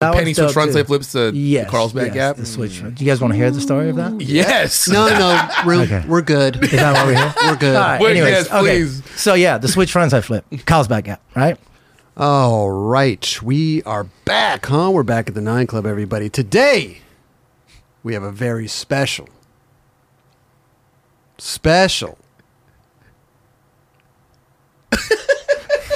That Penny one's switch front too. side flips to Yes, Carlsbad yes, Gap. The switch. Do you guys want to hear the story of that? Yes. No, no, we're, Okay. we're good. Is that why we're here? We're good. All right, Wait, anyways, yes, okay. please. So yeah, the switch frontside flip, Carlsbad Gap, right? All right, we are back, huh? We're back at the Nine Club, everybody. Today, we have a very special, special,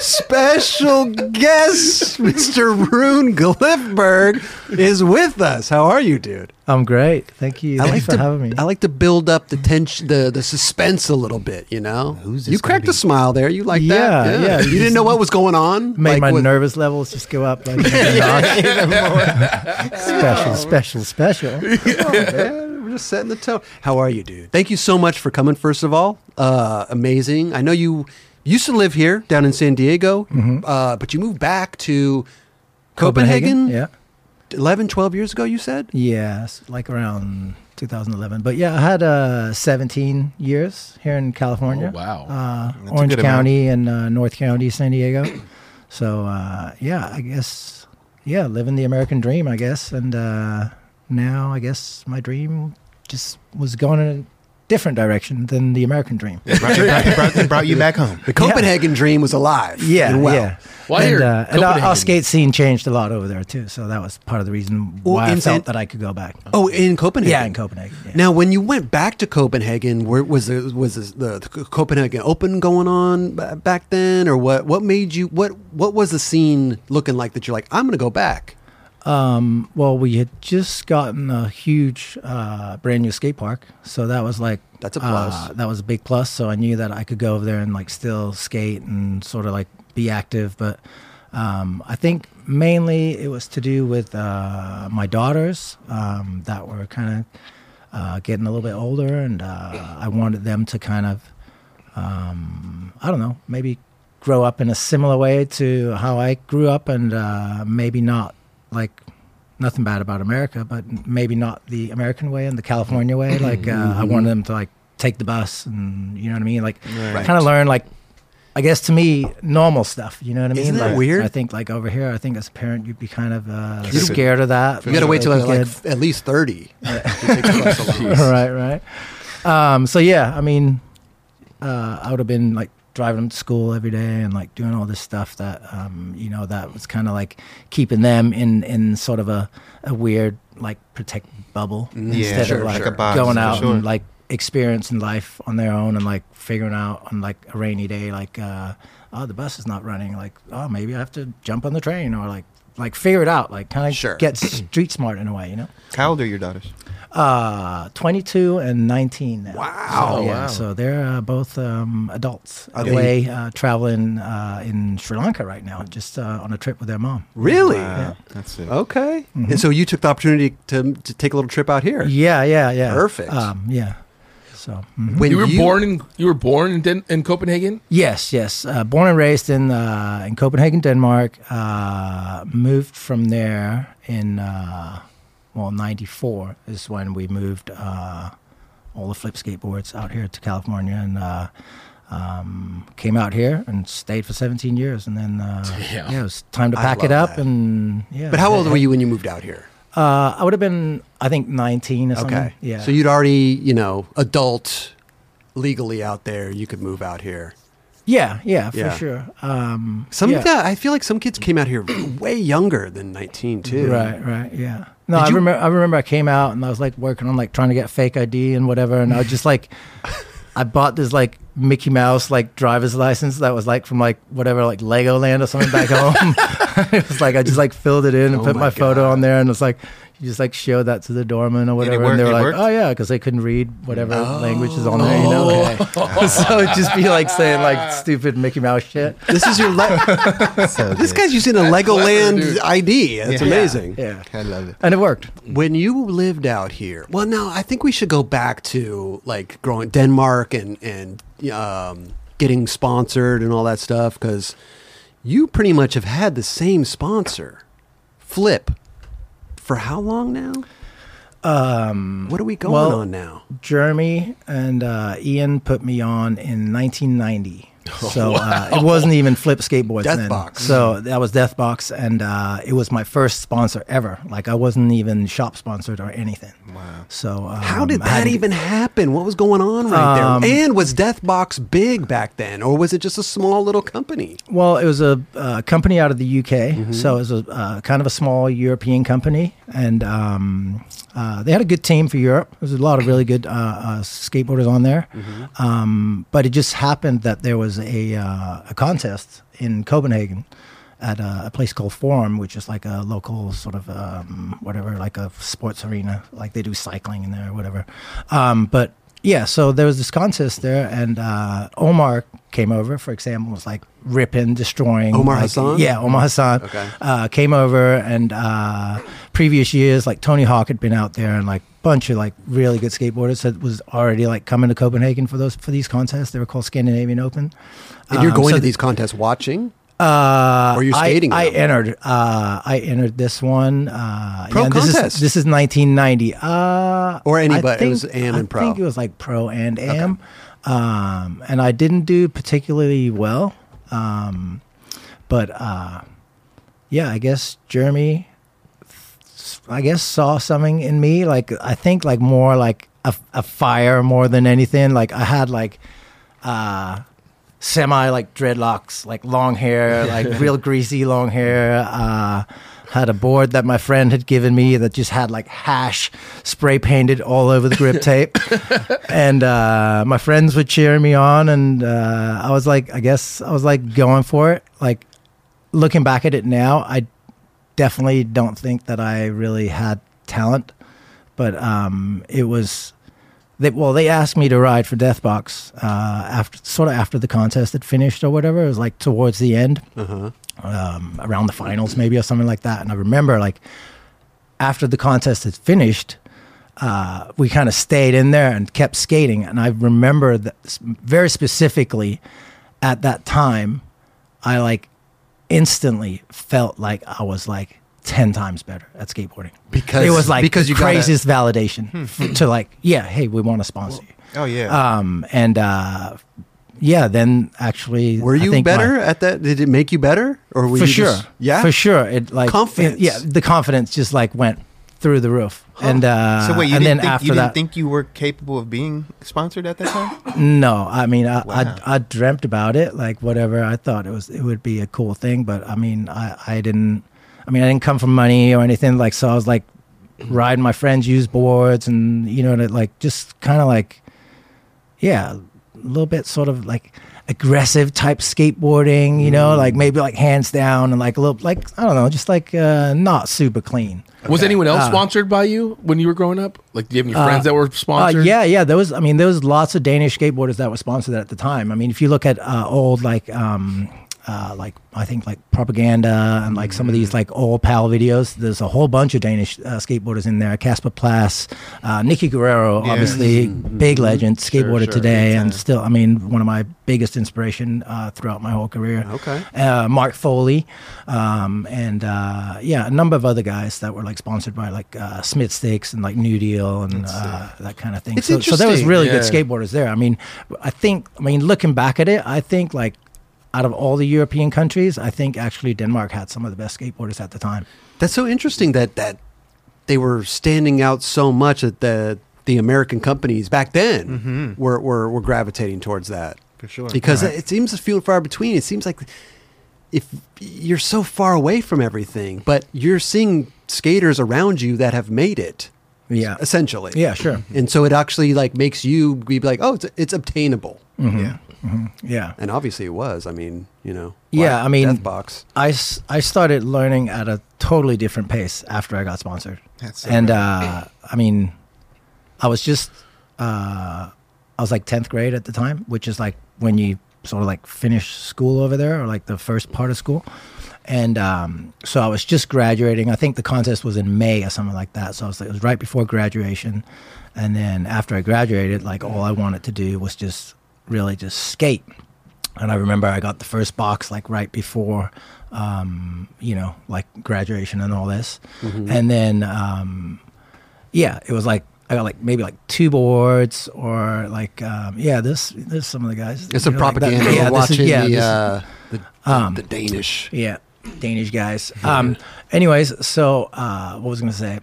special guest. Mr. Rune Glifberg is with us. How are you, dude? I'm great. Thank you. I Thanks like for to having me. I like to build up the tension, the the suspense a little bit. You know, Who's this you cracked be? a smile there. You like Yeah, that? yeah. yeah. You didn't know what was going on. Made Like, my what- nervous levels just go up like special, special, special. Come on, man. We're just setting the tone. How are you, dude? Thank you so much for coming. First of all, uh, amazing. I know you used to live here down in San Diego, uh, but you moved back to Copenhagen, Yeah. 11, 12 years ago. You said. Yes, like around 2011. But yeah, I had uh, 17 years here in California. Oh, wow. Uh, Orange good amount. County and uh, North County, San Diego. so uh, yeah, I guess yeah, living the American dream, I guess. And uh, now I guess my dream just was going in a different direction than the American dream. It brought, it brought- it brought- you back home. The Copenhagen dream was alive. Yeah, and well. yeah. Well, I and uh, and our, our skate scene changed a lot over there too. So that was part of the reason Well, why I felt that I could go back. Oh, in Copenhagen. Yeah, in Copenhagen. yeah. Now, when you went back to Copenhagen, where was the, was the, the Copenhagen Open going on b- back then, or what? What made you? What What was the scene looking like that you're like, I'm going to go back? Um, well, we had just gotten a huge, uh, brand new skate park, so that was like That's a plus. Uh, that was a big plus. So I knew that I could go over there and like still skate and sort of like be active. But um, I think mainly it was to do with uh, my daughters um, that were kind of uh, getting a little bit older, and uh, I wanted them to kind of um, I don't know, maybe grow up in a similar way to how I grew up, and uh, maybe not like nothing bad about America, but maybe not the American way and the California way. Like uh, I wanted them to like take the bus, and you know what I mean, like Right. kind of learn like. I guess to me, normal stuff. You know what I mean? Isn't that Like, weird? I think like over here, I think as a parent, you'd be kind of uh, scared of that. You got to wait till Like, like, at least thirty. to take the bus along. right, right. Um, so yeah, I mean, uh, I would have been like driving them to school every day and like doing all this stuff that um, you know that was kind of like keeping them in in sort of a, a weird like protect bubble Mm-hmm. Yeah, instead sure, of like like a box, going out sure. and like experiencing life on their own and like figuring out on like a rainy day like uh, oh the bus is not running like oh maybe I have to jump on the train or like like figure it out like kind of Sure. get street smart in a way you know How old are your daughters? Uh, 22 and 19 now. Wow. So, yeah, Wow. so they're uh, both um, adults Are they- away uh, traveling uh, in Sri Lanka right now, just uh, on a trip with their mom. Really? Wow, That's it. Okay. And so you took the opportunity to to take a little trip out here. Yeah, yeah, yeah. Perfect. Um, yeah. So, mhm. When you were born in you were born in Den- in Copenhagen. yes, yes. Uh, born and raised in uh, in Copenhagen, Denmark. Uh, moved from there in uh, well '94 is when we moved uh, all the flip skateboards out here to California and. Uh, um, came out here and stayed for 17 years, and then uh, Damn. yeah, it was time to pack it up. that. And yeah, But how old were you when you moved out here? Uh, I would have been, I think, 19 or something. Okay. Yeah. So you'd already, you know, adult legally out there, you could move out here. yeah, yeah, for Yeah. sure. Um, Some yeah. yeah, I feel like some kids came out here way younger than 19 too. Right, right, yeah. No, Did I you- remember. I remember I came out and I was like working on like trying to get fake ID and whatever, and I was just like, I bought this like Mickey Mouse like driver's license that was like from like whatever like Legoland or something back home. it was like I just like filled it in and Oh put my my, photo God. on there, and it's like you just like show that to the doorman or it whatever, work- and they were like, worked? "Oh yeah," because they couldn't read whatever language is on there, you know. Oh. so it'd just be like saying like stupid Mickey Mouse shit. This is your le- So This guy's using a Legoland dude. ID. That's Yeah. amazing. Yeah, I love it. and it worked. When you lived out here, well, no, I think we should go back to like growing Denmark and and um, getting sponsored and all that stuff because you pretty much have had the same sponsor, Flip, for how long now? Um, What are we going Well, on now? Jeremy and uh, Ian put me on in 1990. So uh, it wasn't even Flip Skateboards then. Deathbox. So that was Deathbox, and uh, it was my first sponsor ever. Like I wasn't even shop sponsored or anything. Wow. So um, How did that to- even happen? What was going on right Um, there? And was Deathbox big back then, or was it just a small little company? Well, it was a uh, company out of the UK, Mm-hmm. so it was a kind of a small European company, and um, uh, they had a good team for Europe. There's a lot of really good uh, uh, skateboarders on there, Mm-hmm. um, but it just happened that there was a uh, a contest in Copenhagen at a, a place called Forum, which is like a local sort of um, whatever, like a sports arena, like they do cycling in there or whatever. Um, but yeah, so there was this contest there, and uh, Omar came over, for example, was like ripping, destroying. Omar like- Hassan? Yeah, Omar Hassan. Okay. Uh, came over, and uh, previous years, like Tony Hawk had been out there, and like bunch of like really good skateboarders that was already like coming to Copenhagen for those for these contests. They were called Scandinavian Open. And you're Um, going so to these contests watching? Uh, Or you're I- skating I, them? entered. Uh, I entered this one. Uh, Pro this is contest? this is 1990. Uh, Or I anybody- it was AM and pro. I think it was like pro and am. Um, and I didn't do particularly well. Um, but uh, yeah, I guess Jeremy, I guess saw something in me. Like I think like more like a, a fire more than anything. Like I had like. Uh, semi like dreadlocks, like long hair, like real greasy long hair. Uh, had a board that my friend had given me that just had like hash spray painted all over the grip tape. and uh, my friends were cheering me on, and uh, I was like, I guess I was like going for it. Like looking back at it now, I definitely don't think that I really had talent, but um, it was. They, well, they asked me to ride for Deathbox uh, after sort of after the contest had finished or whatever. It was like towards the end, um, around the finals maybe or something like that. And I remember like after the contest had finished, uh, we kind of stayed in there and kept skating. And I remember that very specifically at that time, I like instantly felt like I was like 10 times better at skateboarding. Because- it was like because the you gotta- craziest validation f- to like, yeah, hey, we want to sponsor you. Oh yeah. Um, and uh, yeah, then actually, Were I you think my- better at that? Did it make you better? Or were for you sure. just- yeah? for sure. It like Confidence. it- yeah, the confidence just like went through the roof. And uh, so wait, you and didn't then think after you didn't think you were capable of being sponsored at that time? no, I mean, I, Wow. I I dreamt about it, like whatever. I thought it was it would be a cool thing, but I mean, I I didn't. I mean, I didn't come from money or anything. Like, so I was like riding my friends' used boards, and you know, like just kind of like, yeah, a little bit sort of like aggressive type skateboarding. You know, like maybe like hands down and like a little like I don't know, just like uh, not super clean. Was anyone else Uh, sponsored by you when you were growing up? Like, do you have any friends that were Uh, sponsored? yeah, yeah. There was, I mean, there was lots of Danish skateboarders that were sponsored at the time. I mean, if you look at uh, old like, um, uh, like I think like propaganda and like some of these like old Powell videos, there's a whole bunch of Danish uh, skateboarders in there. Casper Plas, uh, Nicky Guerrero, Yeah. obviously big legend, skateboarder sure, today, big and still, I mean, one of my biggest inspiration uh, throughout my whole career. Okay. Uh, Mark Foley, um, and uh, yeah, a number of other guys that were like sponsored by like uh, Schmitt Stix and like New Deal and uh, that kind of thing. It's so, so there was really yeah. good skateboarders there. I mean, I think, I mean, looking back at it, I think like out of all the European countries, I think actually Denmark had some of the best skateboarders at the time. That's so interesting that that they were standing out so much that the the American companies back then Mhm. were, were were gravitating towards that For sure. because Right. it seems a few and far between. It seems like if you're so far away from everything, but you're seeing skaters around you that have made it Yeah. essentially. Yeah, sure. and so it actually like makes you be like, oh, it's, it's obtainable, yeah. Yeah. and obviously it was. I mean, you know, Yeah, I mean- box. I I, s- I started learning at a totally different pace after I got sponsored. That's so and uh, I mean, I was just uh, I was like tenth grade at the time, which is like when you sort of like finish school over there, or like the first part of school. And um, so I was just graduating. I think the contest was in May or something like that. So I was like, it was right before graduation. And then after I graduated, like all I wanted to do was just really just skate. And I remember I got the first box like right before, um, you know, like graduation and all this. And then, um, yeah, it was like I got like maybe like two boards or like um, yeah, this this some of the guys. It's a know, like that- propaganda. yeah, We're this is- watching yeah, the, is- uh, the, Um, the Danish. yeah, Danish guys. Um, anyways, so uh, what was I going to say?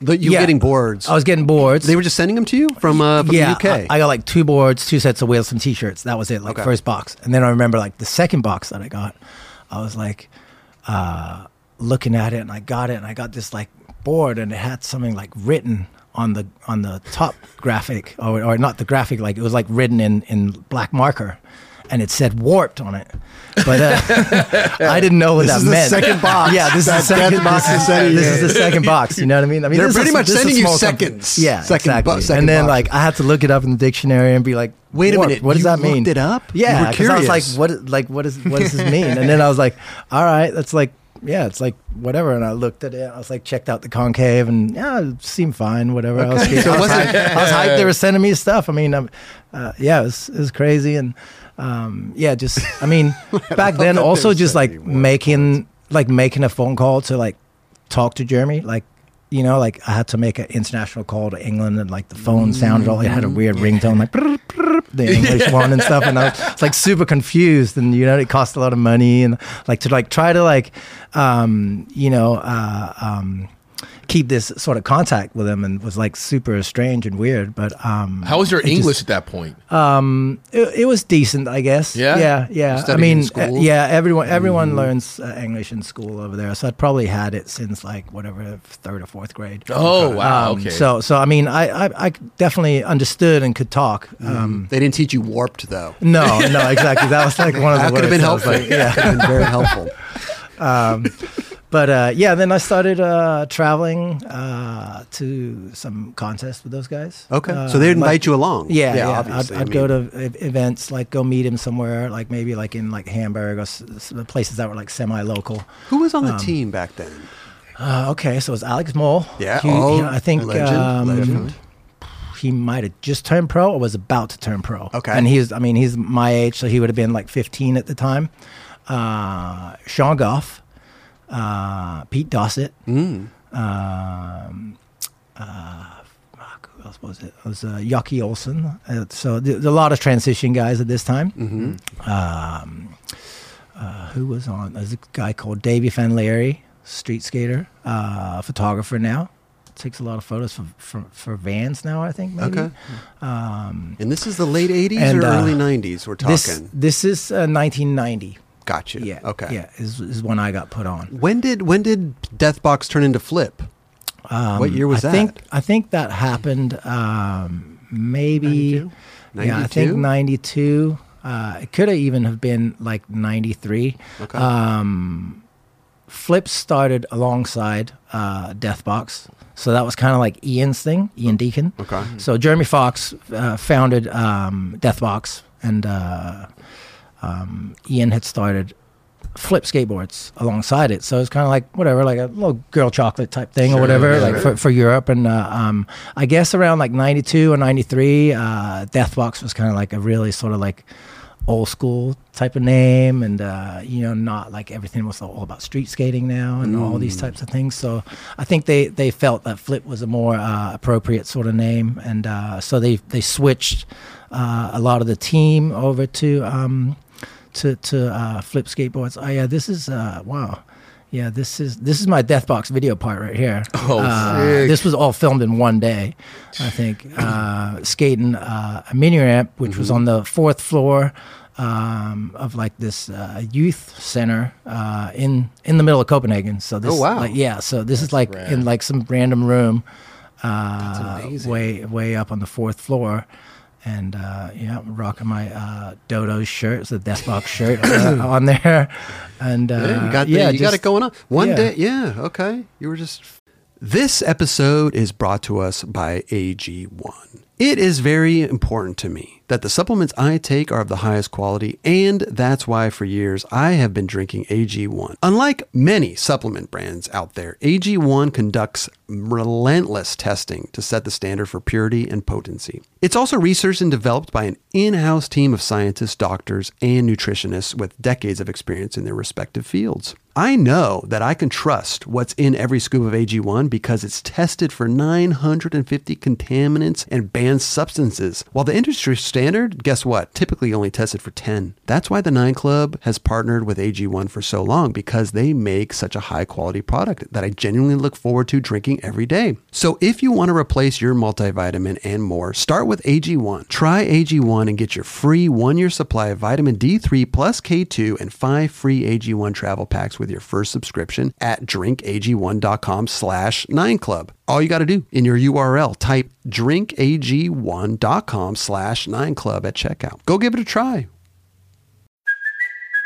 The, you were yeah. getting boards. I was getting boards. they were just sending them to you from, uh, from yeah, the UK. I, I got like two boards, two sets of wheels, some t-shirts. That was it, like Okay. first box. And then I remember like the second box that I got, I was like uh, looking at it and I got it and I got this like board and it had something like written on the on the top graphic or, or not the graphic like it was like written in in black marker and it said warped on it. But uh, I didn't know what This that is the meant. second box Yeah, this that is the second Box this is This is the second box. You know what I mean? I mean, They're pretty is- much a sending you small company. seconds. Yeah, Second bu- exactly. second and then box. like I had to look it up in the dictionary and be like, Wait a minute, What does that mean? looked it up? Yeah, because I was like, what? Like, what is what does this mean? And then I was like, all right, that's like. Yeah, it's like whatever, and I looked at it. I was like, checked out the concave, and yeah, it seemed fine. Whatever. I was, So I was, was hyped, I was hyped. They were sending me stuff. I mean, um, uh, yeah, it was, it was crazy, and um, yeah, just I mean, back then, also just like making like making a phone call to like talk to Jeremy, like you know, like I had to make an international call to England, and like the phone sounded all it had a weird ringtone, like brr, brr, the English one and stuff, and I was like super confused, and you know, it cost a lot of money, and like to like try to like, um, you know, uh, um, keep this sort of contact with him, and was like super strange and weird, but um, How was your it just- English at that point? um, it, it was decent, I guess. Yeah? yeah, yeah. I studied in mean, uh, yeah. Everyone, everyone learns uh, English in school over there, so I'd probably had it since like whatever third or fourth grade. Oh wow, Um, okay. So, so I mean, I, I, I definitely understood and could talk. Mm-hmm. Um, they didn't teach you warped though. no, no, exactly. That was like one of the That could have been words. I was helpful. like, yeah. Could have been very helpful. But uh, yeah, then I started uh, traveling uh, to some contests with those guys. Okay, Uh, so they'd like- invite you along. Yeah, yeah. I'd, obviously. I'd I go mean, to e- events, like go meet him somewhere, like maybe like in like Hamburg or s- s- places that were like semi-local. Who was on the um, team back then? Uh, okay, so it was Alex Moul. Yeah, He- oh, I think legend, um, legend. he might have just turned pro or was about to turn pro. Okay. and he's, I mean, he's my age, so he would have been like 15 at the time. Uh, Sean Goff, uh, Pete Dossett. Mm. Um, uh, who else was it? It was uh, Yucky Olson. Uh, so th- a lot of transition guys at this time. Mm-hmm. Um, uh, who was on? There's a guy called Davey Fanleary, street skater, uh, photographer now. Takes a lot of photos for, for, for Vans now, I think, maybe. Okay. Um, And this is the late '80s And, or uh, early '90s. We're talking. this, this is uh, 1990. Gotcha. Yeah. Okay. Yeah, is, is when I got put on. When did when did Deathbox turn into Flip? Um, What year was I that? Think, I think that happened um, maybe. 92? Yeah, I think 92? 92. Uh, it could have even have been like 93. Okay. Um, Flip started alongside uh, Deathbox. So that was kind of like Ian's thing, Ian Deacon. Okay. So Jeremy Fox uh, founded um, Deathbox, and uh, um, Ian had started Flip Skateboards alongside it. So it's kind of like whatever, like a little girl chocolate type thing or whatever, yeah, like right. for, for Europe. And uh, um, I guess around like '92 or '93, uh, Deathbox was kind of like a really sort of like old school type of name and uh, you know not like everything was all about street skating now and all these types of things so i think they they felt that flip was a more uh, appropriate sort of name and uh, so they they switched uh, a lot of the team over to um, to to uh, flip skateboards oh yeah this is uh, wow yeah, this is this is my Deathbox video part right here. Oh, uh, this was all filmed in one day, I think. Uh, skating uh, a mini ramp, which was on the fourth floor um, of like this uh, youth center uh, in in the middle of Copenhagen. So this, Oh, wow. like, yeah. So this is like rad. in like some random room, uh, way way up on the fourth floor. And uh, yeah, rocking my uh, Dodo shirt, it's a Deathbox shirt uh, on there, and uh, Yeah, you got the, yeah, you got it going on. One yeah. day, yeah, okay. You were just. This episode is brought to us by AG1. It is very important to me that the supplements I take are of the highest quality, and that's why for years I have been drinking AG1. Unlike many supplement brands out there, AG1 conducts relentless testing to set the standard for purity and potency. It's also researched and developed by an in house team of scientists, doctors, and nutritionists with decades of experience in their respective fields. I know that I can trust what's in every scoop of AG1 because it's tested for 950 contaminants and banned substances. While the industry standard, guess what? Typically only tested for 10. That's why the 9 Club has partnered with AG1 for so long because they make such a high quality product that I genuinely look forward to drinking every day. So if you want to replace your multivitamin and more, start with AG1. Try AG1 and get your free one year supply of vitamin D3 plus K2 and five free AG1 travel packs with your first subscription at drinkag1.com slash 9club. All you got to do in your URL, type drinkag1.com slash 9club at checkout. Go give it a try.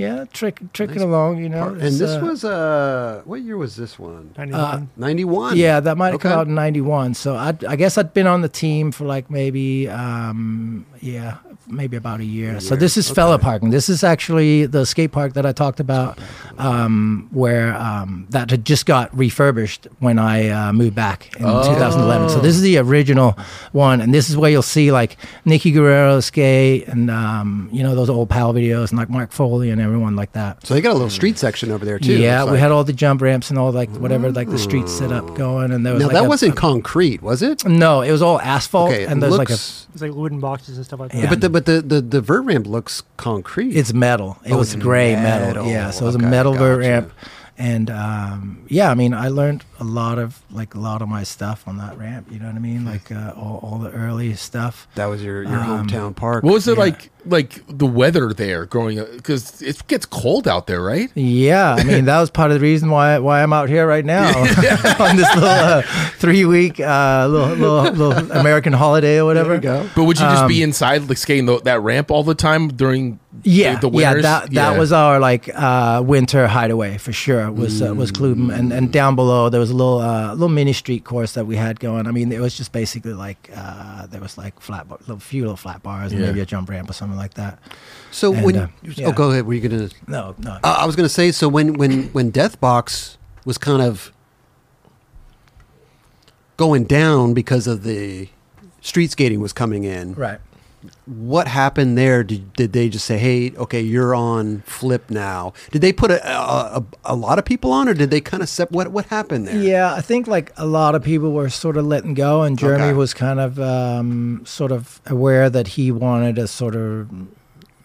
Yeah, trick, tricking along, you know. And this uh, was, uh, what year was this one? 91. 91. Yeah, that might have come out in '91. So I, I guess I'd been on the team for like maybe, um, yeah, maybe about a year. So this is Fælledparken. This is actually the skate park that I talked about, um, where um, that had just got refurbished when I uh, moved back in 2011. So this is the original one, and this is where you'll see like Nicky Guerrero skate, and um, you know those old Powell videos, and like Mark Foley and everyone like that. So they got a little street section over there too. Yeah, looks we like. had all the jump ramps and all like whatever like the street setup going, and there was Now like that a- wasn't a- concrete, was it? no, it was all asphalt, Okay, and there's like a looks- It's like wooden boxes and stuff like that. Yeah. But the but the, the the vert ramp looks concrete. it's metal. It Oh, was it's gray metal. metal. Yeah, so it was Okay, a metal vert ramp, and um, yeah, I mean, I learned a lot of like a lot of my stuff on that ramp. You know what I mean? Like uh, all, all the early stuff. that was your your Um, hometown park. What was it Yeah. like? Like the weather there growing up because it gets cold out there, right? Yeah, I mean that was part of the reason why why I'm out here right now on this little uh, three week uh, little, little little American holiday or whatever. go. But would you just be Um, inside, like skating the, that ramp all the time during Yeah, the, the yeah, that that Yeah. was our like uh, winter hideaway for sure. Was uh, was Cluben, and and down below there was a little uh, little mini street course that we had going. I mean, it was just basically like uh, there was like flat bar, little few little flat bars, and Yeah. maybe a jump ramp or something like that. So and, when uh, oh go ahead, were you gonna? No, no, Uh, I was gonna say so when when when Deathbox was kind of going down because of the street skating was coming in. right. What happened there? Did, did they just say, "Hey, okay, you're on Flip now"? Did they put a a, a, a lot of people on, or did they kind of set what what happened there? Yeah, I think like a lot of people were sort of letting go, and Jeremy Okay. was kind of um, sort of aware that he wanted a sort of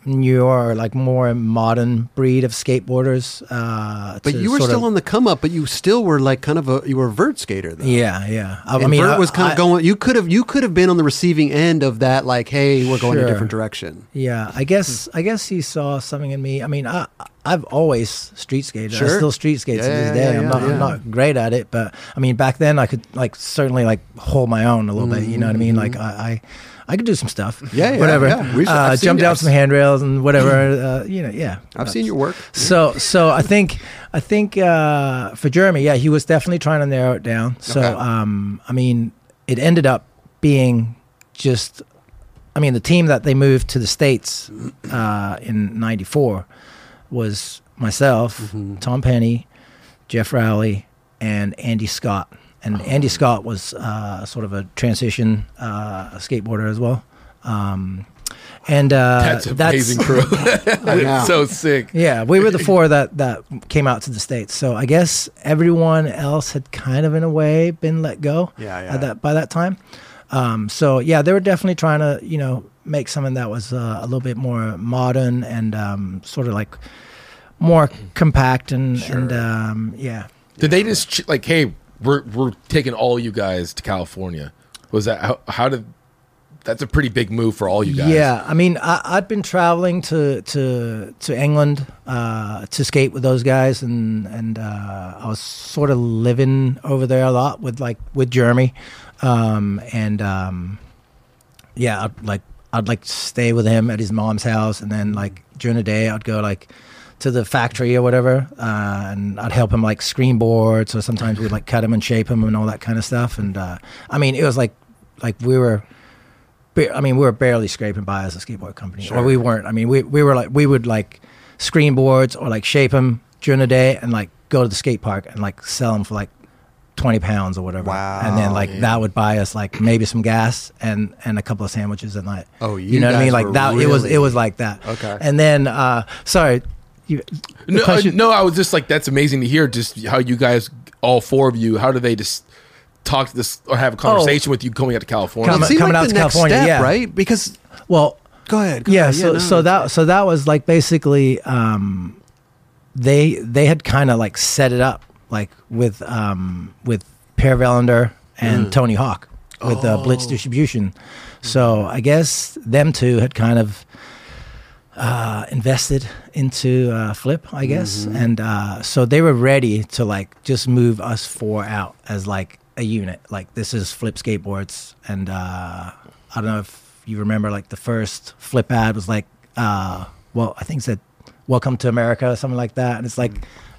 newer, or like more modern breed of skateboarders. Uh, But you were still of- on the come up, but you still were like kind of a you were a vert skater though. Yeah, yeah. I, And I mean, Vert I- was kind of going. You could have you could have been on the receiving end of that. Like, hey, we're going a different direction. Yeah, I guess I guess he saw something in me. I mean, I I've always street skated. I still street skate yeah, to this day. Yeah, I'm, not. I'm not great at it, but I mean, back then I could like certainly like hold my own a little bit. You know what I mean? Like I. I I could do some stuff. Yeah, yeah, whatever. yeah. We've- Uh, I've seen jump down some handrails and whatever. uh, you know, yeah. I've seen your work. So, so I think, I think uh, for Jeremy, yeah, he was definitely trying to narrow it down. So, Okay. um, I mean, it ended up being just, I mean, the team that they moved to the states uh, in '94 was myself, Mm-hmm. Tom Penny, Geoff Rowley, and Andy Scott. And. Andy Scott was uh, sort of a transition uh, skateboarder as well. Um, and uh, That's an amazing crew. Yeah. so sick. yeah, we were the four that that came out to the states. So I guess everyone else had kind of, in a way, been let go. Yeah, yeah. At that by that time. Um, so yeah, they were definitely trying to you know make something that was uh, a little bit more modern and um, sort of like more compact and and um, yeah. Did they just ch- like, hey, we're we're taking all you guys to California? Was that how, how did? That's a pretty big move for all you guys. Yeah, I mean, I, I'd been traveling to to to England uh, to skate with those guys, and and uh, I was sort of living over there a lot with like with Jeremy, um, and um, yeah, I'd, like I'd like to stay with him at his mom's house, and then like during the day I'd go like to the factory or whatever, uh, and I'd help him like screen boards, or sometimes we'd like cut him and shape him and all that kind of stuff. And uh, I mean, it was like like we were. I mean, we were barely scraping by as a skateboard company, sure. or we weren't. I mean, we we were like we would like screen boards or like shape them during the day and like go to the skate park and like sell them for like 20 pounds or whatever. Wow, And then like man. that would buy us like maybe some gas and and a couple of sandwiches at night. Oh, you you know what I mean? Like that it was it was like that. Okay. And then uh sorry, you, No, uh, question- no, I was just like, that's amazing to hear. Just how you guys, all four of you, how do they just talk to this or have a conversation with you going out to California? Come- It seemed coming like out the to next California, step, yeah. right? Because well, go ahead. Go yeah, ahead. so no, so that so that was like basically um they they had kind of like set it up like with um with Per Welinder and Tony Hawk with uh, Blitz Distribution. So I guess them two had kind of uh, invested into uh, Flip, I guess, and uh, so they were ready to like just move us four out as like a unit. Like this is Flip skateboards, and uh, I don't know if you remember like the first Flip ad was like, uh, well, I think it said "Welcome to America" or something like that, and it's like.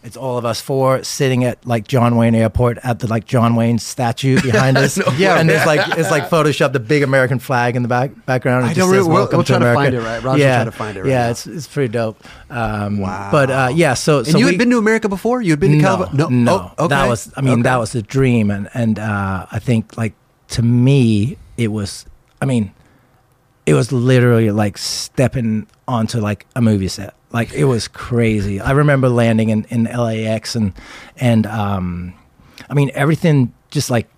It's all of us four sitting at like John Wayne Airport at the like John Wayne statue behind us. Yeah. and it's like it's like photoshopped the big American flag in the back background. It I don't says, we'll- "Welcome we'll try to America." find it, right? Will yeah, try to find it right yeah, now. it's it's pretty dope. Um, Wow. But uh, yeah, so And so you we, had been to America before? You had been to no, California? no, Oh, okay. that was I mean Okay. that was the dream, and and uh, I think like to me it was I mean it was literally like stepping onto like a movie set. Like it was crazy. I remember landing in, in LAX and and um, I mean everything just like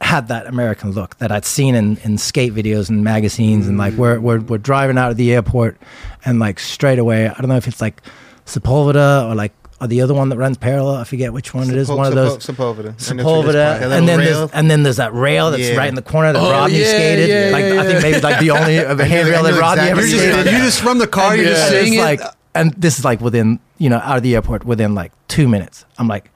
had that American look that I'd seen in, in skate videos and magazines and like we're, we're we're driving out of the airport and like straight away I don't know if it's like Sepulveda or like or the other one that runs parallel I forget which one it is Sepul- one of those Sepul- Sepulveda. And it's- it's Sepulveda that little and then rail. there's and then there's that rail that's Yeah. right in the corner that Oh, Rodney yeah, skated yeah, like yeah, I think yeah. maybe like the only of a I knew- handrail I that knew Rodney exactly ever You're you just, skated you just from the car, and, you're just yeah, saying it's it. like, and this is like within, you know, out of the airport within like two minutes. I'm like,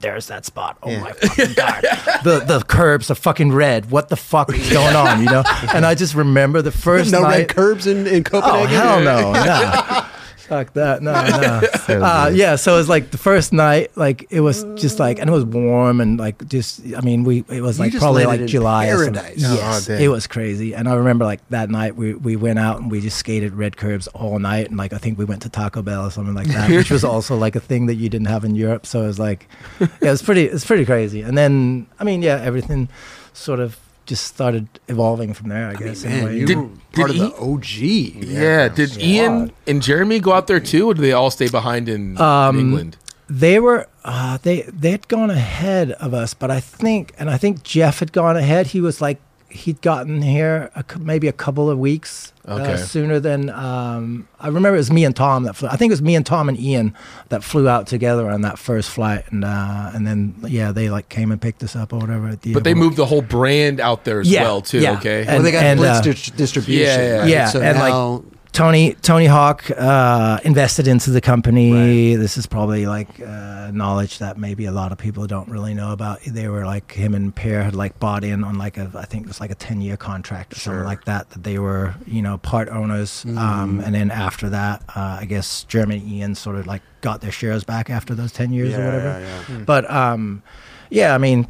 there's that spot. Oh Yeah. my fucking god! the the curbs are fucking red. What the fuck is going on? You know? And I just remember the first no night. red curbs in, in Oh Copenhagen? hell no! no. Fuck that! No, no. Uh, yeah, so it was like the first night, like it was just like, and it was warm and like just, I mean, we it was like probably like in July. or something. paradise. Oh, Yes, it was crazy. And I remember like that night we we went out and we just skated red curbs all night, and like I think we went to Taco Bell or something like that, which was also like a thing that you didn't have in Europe. So it was like, yeah, it was pretty, it's pretty crazy. And then I mean, yeah, everything sort of just started evolving from there. I guess. in a Man, you Did- were part did of the OG. Yeah. Did Ian and Jeremy go out there too, or did they all stay behind in, in Um, England? they were uh, they they had gone ahead of us, but I think and I think Geoff had gone ahead. He was like he'd gotten here a, maybe a couple of weeks Okay. uh, sooner than um, I remember. It was me and Tom that flew. I think it was me and Tom and Ian that flew out together on that first flight, and uh, and then yeah, they like came and picked us up or whatever at the. But they airport. moved the whole brand out there as Yeah, well too. yeah. Okay. Well, they got And- Blitz uh, distribution. yeah, yeah, right? yeah, So and, like, now, Tony Tony Hawk uh, invested into the company. Right. This is probably like uh, knowledge that maybe a lot of people don't really know about. They were like him and Per had like bought in on like a I think it was like a ten year contract or something like that. That they were you know part owners. Um, and then after that, uh, I guess Jeremy and Ian sort of like got their shares back after those ten years or whatever. yeah, yeah. But um, yeah, I mean,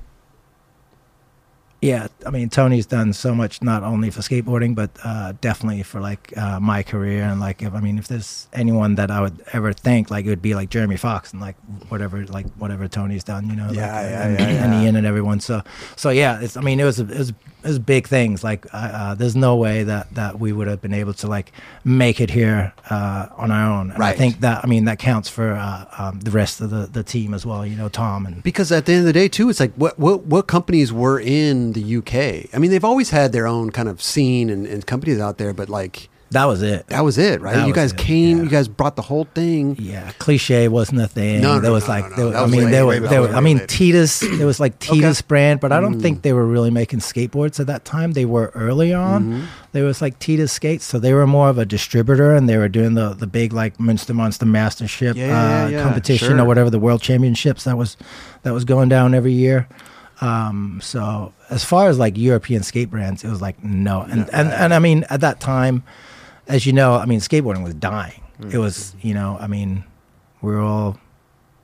yeah, I mean, Tony's done so much not only for skateboarding, but uh, definitely for like uh, my career. And like, if, I mean, if there's anyone that I would ever think, like, it would be like Jeremy Fox and like whatever, like whatever Tony's done, you know, Yeah, uh, yeah, and, yeah, and. Ian and everyone. So, so yeah, it's. I mean, it was it was was big things. Like, uh, uh, there's no way that that we would have been able to like make it here uh, on our own. And I think that I mean that counts for uh, um, the rest of the the team as well. You know, Tom and Because at the end of the day, too, it's like what what what companies were in the UK? I mean, they've always had their own kind of scene and, and companies out there, but like that was it. that was it, right? That you guys it, came, yeah. you guys brought the whole thing. Yeah, cliche wasn't a thing. No, no, there was no, like, no, no. there- I mean, there way were, there were, I mean. Titus. There was like Titus brand, but I don't Mm. think they were really making skateboards at that time. They were early on. Mm-hmm. There was like Titus skates, so they were more of a distributor, and they were doing the the big like Münster Monster Mastership yeah, uh, yeah, competition sure. or whatever the World Championships that was that was going down every year. Um, so as far as like European skate brands, it was like no, and and and I mean at that time, as you know, I mean skateboarding was dying. it was you know I mean we were all.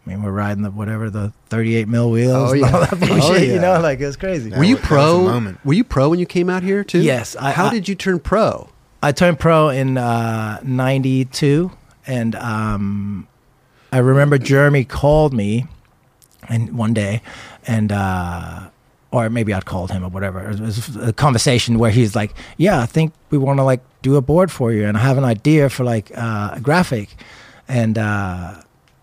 I mean, we're riding the whatever the 38 mil wheels Oh, and yeah. all that bullshit. Oh, You know, like it was crazy. That Were you was- pro? Were you pro when you came out here too? Yes, I- How I- did you turn pro? I turned pro in uh, '92, and um, I remember Jeremy called me, and one day, and uh, or maybe I'd called him or whatever. It was a conversation where he's like, "Yeah, I think we want to like do a board for you, and I have an idea for like uh, a graphic," and. Uh,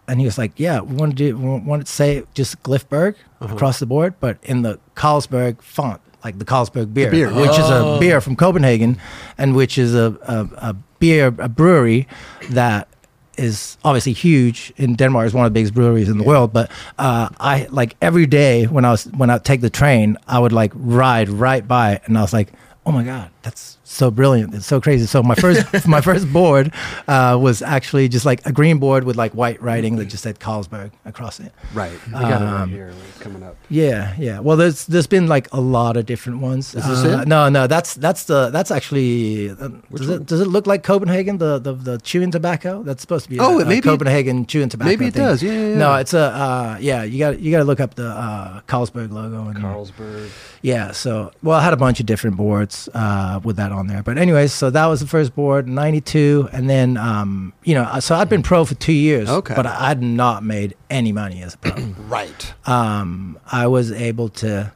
and he was like, "Yeah, we want to do, we want to say just Glifberg across the board, but in the Carlsberg font, like the Carlsberg beer, beer. which is a beer from Copenhagen, and which is a, a, a beer a brewery that is obviously huge in Denmark. is one of the biggest breweries in the world. But uh, I like every day when I was when I take the train, I would like ride right by it, and I was like, "Oh my god, that's so brilliant! It's so crazy." So my first my first board uh, was actually just like a green board with like white writing that just said Carlsberg across it. Right. We got it right Um, here coming up. Yeah, yeah. Well, there's there's been like a lot of different ones. Is this Uh, it? No, no. That's that's the that's actually. Uh, does it does it look like Copenhagen? The the, the chewing tobacco that's supposed to be. Oh, a, it may a Copenhagen chewing tobacco. maybe it does. Yeah, yeah, yeah. No, it's a uh, yeah. You got you got to look up the uh, Carlsberg logo and Carlsberg. yeah. So well, I had a bunch of different boards uh, with that on there. But anyways, so that was the first board, '92, and then um, you know, so I'd been pro for two years. Okay. But I had not made any money as a pro Right. um, I was able to.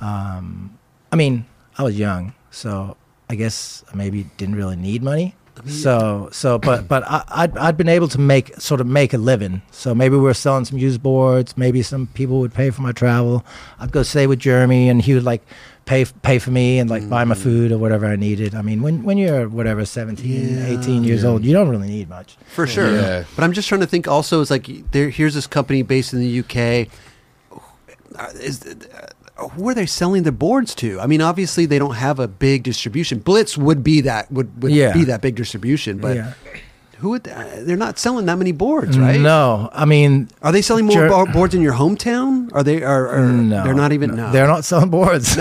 Um, I mean, I was young, so I guess I maybe didn't really need money. So, so, but, but I, I'd, I'd been able to make sort of make a living. So maybe we were selling some used boards. Maybe some people would pay for my travel. I'd go stay with Jeremy, and he would like pay pay for me and like buy my mm. food or whatever I needed. I mean, when when you're whatever 17, 18 years old, you don't really need much. For sure. Yeah. But I'm just trying to think also, it's like there, here's this company based in the UK. Is, who are they selling their boards to? I mean, obviously they don't have a big distribution. Blitz would be that would, would Yeah. be that big distribution, but Yeah. Who would uh, they're not selling that many boards, right? No, I mean, Are they selling more Jer- boards in your hometown? Are they? Are, are no, they're not even? No, They're not selling boards.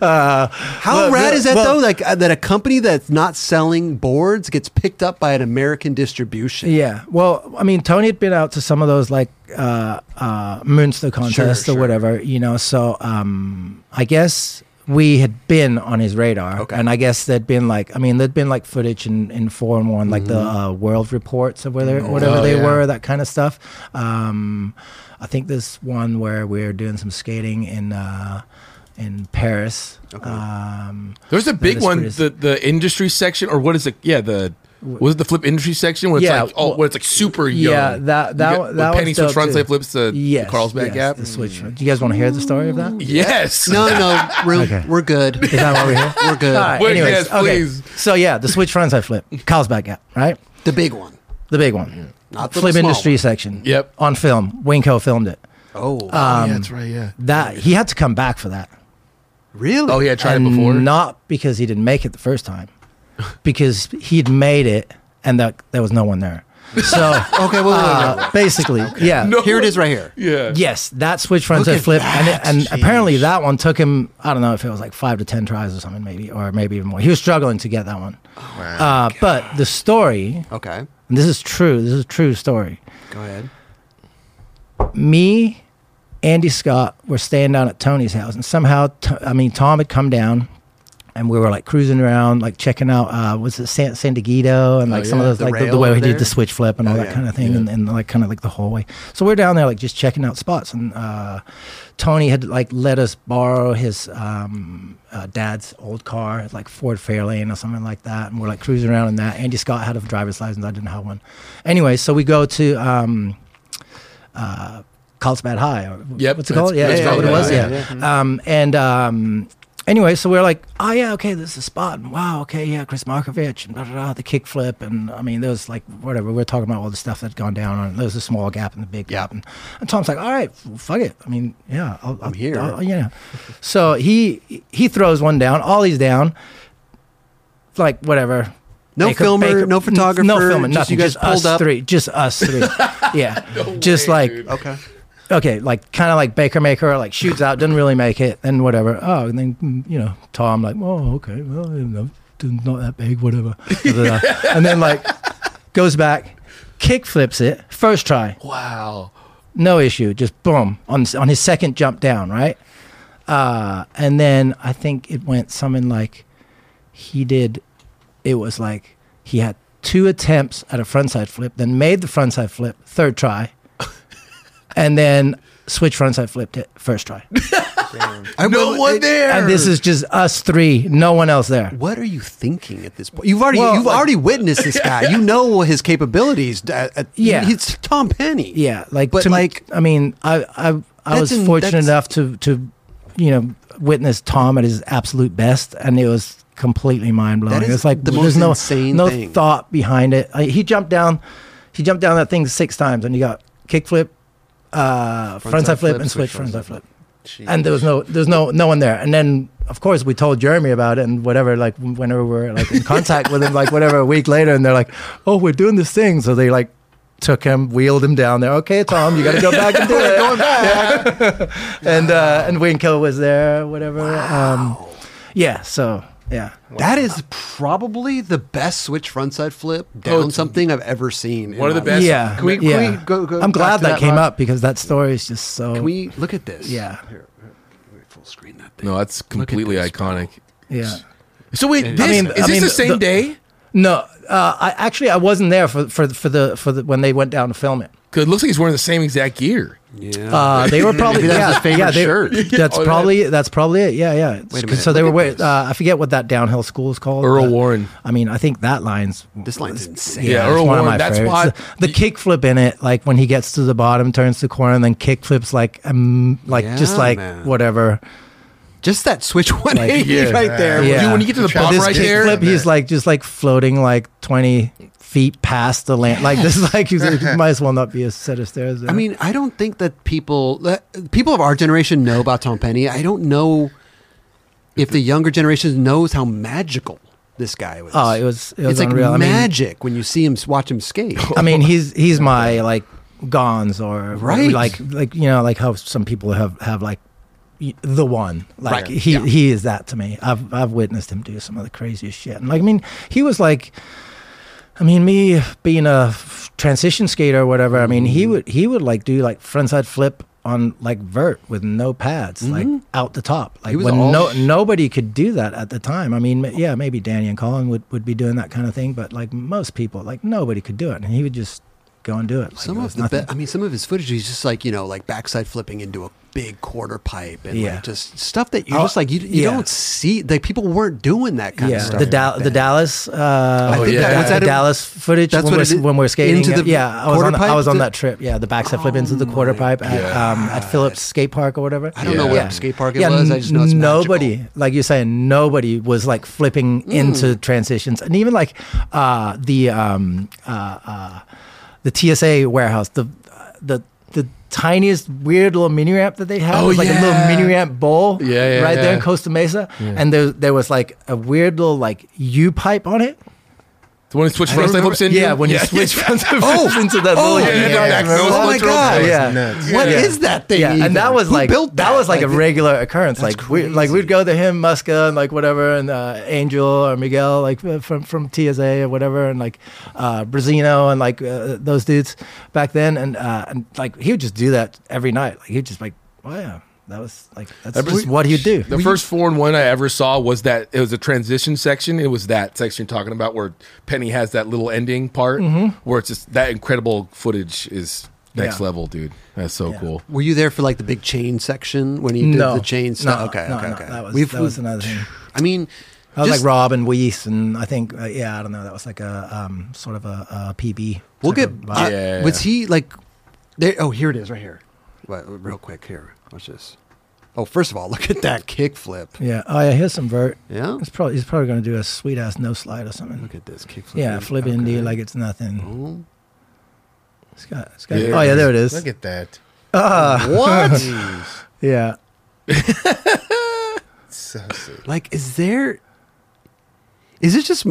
How Well, rad is that well- though? Like uh, that a company that's not selling boards gets picked up by an American distribution. Yeah. Well, I mean, Tony had been out to some of those like uh, uh, Münster contests sure. or whatever, you know. So um, I guess we had been on his radar, Okay. and I guess there'd been like, I mean, there'd been like footage in in 411, like the uh, World Reports of whether whatever Oh, they yeah. were, that kind of stuff. Um, I think this one where we are doing some skating in. Uh, in Paris, um, There's a big one, pretty- the the industry section, or what is it? Yeah, the was it the flip industry section where it's Yeah, like oh, well- where it's like super young. Yeah, that- that got- that Penny one's switch dope, front side flips the, yes, the Carlsbad yes, gap. the switch. Do you guys want to hear the story of that? Yes. No, no, we're, Okay. we're good. Is that why we're here? We're good. All right, Wait, anyways, yes, okay. please. So yeah, the switch frontside flip, Carlsbad gap, right? The big one. The big one, Not the flip small industry one. section. Yep. on film. Winco filmed it. Oh, Oh, yeah, that's right. Yeah. That he had to come back for that. really? Oh, he had tried and it before. Not because he didn't make it the first time, because he'd made it and that there was no one there. So Okay, well, wait, wait, uh, wait. basically, yeah. No. Here it is right here. Yeah. Yes, that switch frontside Look flip, and, it, and jeez. apparently that one took him. I don't know if it was like five to ten tries or something, maybe, or maybe even more. He was struggling to get that one. uh, but the story, Okay, and this is true. This is a true story. go ahead. Me, Andy Scott were staying down at Tony's house, and somehow, t- I mean, Tom had come down. And we were like cruising around, like checking out, uh, was it San, San Diego and like some of those, the like the, the way we he did the switch flip and all Oh, that yeah. kind of thing, and, and like kind of like the hallway. So we're down there, like just checking out spots, and uh, Tony had like let us borrow his um, uh, dad's old car, like Ford Fairlane or something like that, and we're like cruising around in that. Andy Scott had a driver's license, I didn't have one. Anyway, so we go to um, uh, Carlsbad High. Or Yep, what's it called? Yeah, that's- is that what it yeah, was? yeah, Yeah. Um, and um, anyway, so we're like, oh yeah, okay, this is a spot. And wow, okay, yeah, Chris Markovich and blah, blah, blah, the kickflip, and I mean, there was like whatever. We are talking about all the stuff that had gone down and it. There was a small gap and the big gap, and, and Tom's like, all right, fuck it. I mean, yeah, I'll, I'm I'll- here. I'll- yeah. So he he throws one down. Ollie's down. Like whatever. No filmer, no photographer, no filmer, just nothing. you guys just pulled us up? three, just us three. yeah, just way, like dude. Okay. Okay, like kind of like Baker Maker, like shoots out, doesn't really make it, and whatever. Oh, and then you know Tom, like, oh, okay, well, you know, not that big, whatever. and then like goes back, kick flips it, first try, Wow. no issue, just boom on on his second jump down, right? Uh, and then I think it went something like he did. It was like he had two attempts at a frontside flip, then made the frontside flip third try, and then switch frontside flipped it first try. I No will- one it- there. And this is just us three, no one else there. What are you thinking at this point? You've already Well, you've like- already witnessed this guy. You know his capabilities. At, at- Yeah. he's Tom Penny. Yeah, like But, to me- like- I mean, I I I was That's fortunate that's- enough to to you know witness Tom at his absolute best, and it was completely mind blowing. That is It's like the there's most no insane no thing. thought behind it. I, he jumped down, he jumped down that thing six times, and he got kickflip, uh, frontside flip, and switch frontside flip. And there was no, there's no, no one there. And then, of course, we told Jeremy about it and whatever. Like whenever we were like in contact with him, like whatever a week later, and they're like, "Oh, we're doing this thing." So they like took him, wheeled him down there. Okay, Tom, you got to go back and do it. Going back. and uh, and Wayne Kill was there, whatever. Um, yeah. So yeah. That is probably the best switch frontside flip down it's- something I've ever seen. One of the best. Yeah. Can we- can yeah. we go- go I'm glad that, that came last- up because that story is just so. Can we look at this? Yeah. Here, here, here, full screen that thing. No, that's completely this, bro. iconic. yeah. So wait, this, mean- is I this mean, the same the- day? No, uh, I actually I wasn't there for for for the for the when they went down to film it. Because it looks like he's wearing the same exact gear. Yeah. Uh, they were probably that's yeah, his favorite yeah, they- shirt. That's Oh, probably that's probably it. Yeah, yeah. Wait a minute, So they look were. at. Uh, I forget what that downhill school is called. Earl Warren. I mean, I think that line's This line's insane. Yeah, it's Earl Warren, my that's favorites. why- the, the kick flip in it, like when he gets to the bottom, turns the corner, and then kick flips like um, like just like man. whatever. Just that switch 180 yeah. right there. Yeah. You- when you get to the But bump this right kick there, flip, he's like just like floating like twenty feet past the land. Like this is like you might as well not be a set of stairs. There. I mean, I don't think that people that, people of our generation know about Tom Penny. I don't know if the younger generation knows how magical this guy was. oh, it was it was it's like unreal. I mean, magic when you see him watch him skate. I mean, he's he's my like Gonz or Right. like like you know like how some people have have like the one like Right. he Yeah. he is that to me. I've I've witnessed him do some of the craziest shit. And like I mean, he was like. I mean, me being a transition skater or whatever. I mean, he Mm-hmm. would he would like do like frontside flip on like vert with no pads, like out the top. Like Mm-hmm. when no sh- nobody could do that at the time. I mean, yeah, maybe Danny and Colin would, would be doing that kind of thing, but like most people, like nobody could do it, and he would just go and do it. Like, some of the be- I mean, some of his footage, he's just like you know, like backside flipping into a big quarter pipe and Yeah. like just stuff that you're Oh, just like you, you yeah. don't see. Like people weren't doing that kind yeah, of stuff. the back Dal- the. Dallas. Uh, I think that- that the Dallas footage that's when what we're, when we're skating. Into the yeah, I was quarter on. I was on that trip. Yeah, the backside flip into the quarter pipe at um, at Phillips Skate Park or whatever. I don't know Yeah. what skate park it yeah, was. I just know it's nobody, magical. like you're saying, nobody was like flipping Mm. into transitions, and even like uh, the um, uh, uh, the TSA warehouse, the the the tiniest weird little mini ramp that they had Oh, was like a little mini ramp bowl, Yeah, yeah, right there in. Costa Mesa, and there there was like a weird little like U pipe on it. The one who switched I don't frontside flips remember- in. Yeah, when you switch front flips into that Oh, little yeah, yeah, yeah, Remember those that? Oh my god! Yeah. Nuts. What is Yeah. that thing? Yeah, even? and that was Who like built that? was like a regular occurrence. Like we like we'd go to him, Muska, and like whatever, and uh, Angel or Miguel, like uh, from from TSA or whatever, and like uh, Brazino and like uh, those dudes back then, and uh, and like he would just do that every night. Like he'd just like, oh yeah, that was like that's That was- just what he'd do. The first four and one I ever saw was that it was a transition section. It was that section you're talking about where Penny has that little ending part where it's just that incredible footage is next Mm-hmm. Yeah. level, dude. That's so Yeah. cool. Were you there for like the big chain section when he did no the chain stuff? No, okay, no, okay, no, okay. That was We've- that was another thing. I mean, That was just- like Rob and Weiss, and I think uh, yeah, I don't know. That was like a um, sort of a, a PB. We'll get. of vibe. uh, Yeah. Was he like? There. Oh, here it is, right here. Wait, real quick here. Watch this. Oh, first of all, look at that kick flip. yeah. Oh yeah, here's some vert. Yeah. He's probably he's probably going to do a sweet ass no slide or something. Look at this kick flip. Yeah, flip Okay. indie like it's nothing. Oh. It's got, it's got, oh yeah, there it is. Look at that. Ah. What? Jeez. yeah, So sick. like, is there? Is it just?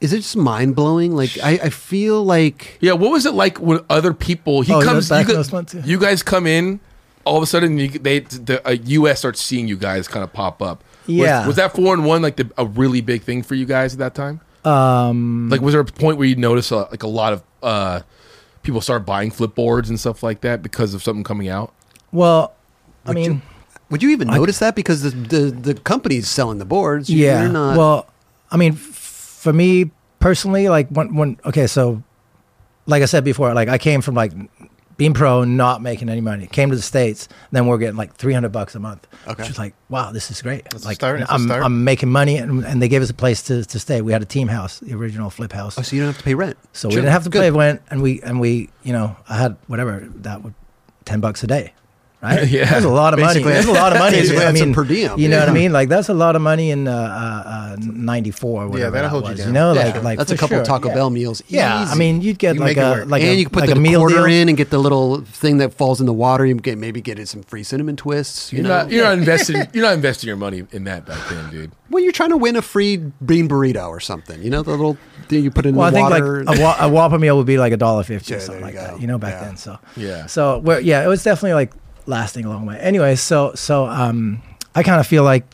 Is it just mind blowing? Like, I, I feel like Yeah, what was it like when other people he Oh, you comes went back you, in guys, those months, yeah. you guys come in all of a sudden you, they the uh, U.S. starts seeing you guys kind of pop up. Yeah. was, that four and one like the, a really big thing for you guys at that time? Um, Like, was there a point where you noticed uh, like a lot of uh, people start buying flip boards and stuff like that because of something coming out? well, I Would mean, you, would you even notice that because the, the the company's selling the boards? You- yeah. you're not. Well, I mean, f- for me personally, like when when okay, so like I said before, like I came from like being pro, not making any money. Came to the states, then we're getting like three hundred bucks a month. Okay. like wow, this is great. That's like start, I'm. I'm making money, and, and they gave us a place to, to stay. We had a team house, the original flip house. oh, so you don't have to pay rent. So we didn't have to Good. pay rent, and we and we, you know, I had whatever that would ten bucks a day, right? Yeah. that's a lot of money. Basically- That's a lot of money. basically I that's a mean, per diem. You know what I mean? Like that's a lot of money in uh, uh, uh, '94. Whatever that'll that hold you was, down. know, Yeah, like like that's a couple sure. Taco yeah. Bell meals. Yeah, I mean, you'd get You like make it a like and a you can put like the a meal quarter deal. in and get the little thing that falls in the water. You get maybe get it some free cinnamon twists. You You're know, not you're not investing you're not investing your money in that back then, dude. when you're trying to win a free bean burrito or something. You know the little thing you put in Well, I the think like water. a, wa- a Whopper meal would be like a dollar fifty Yeah, or something like you that. You know, back Yeah. then. So Yeah. So we're, yeah, it was definitely like lasting a long way. Anyway, so so um, I kind of feel like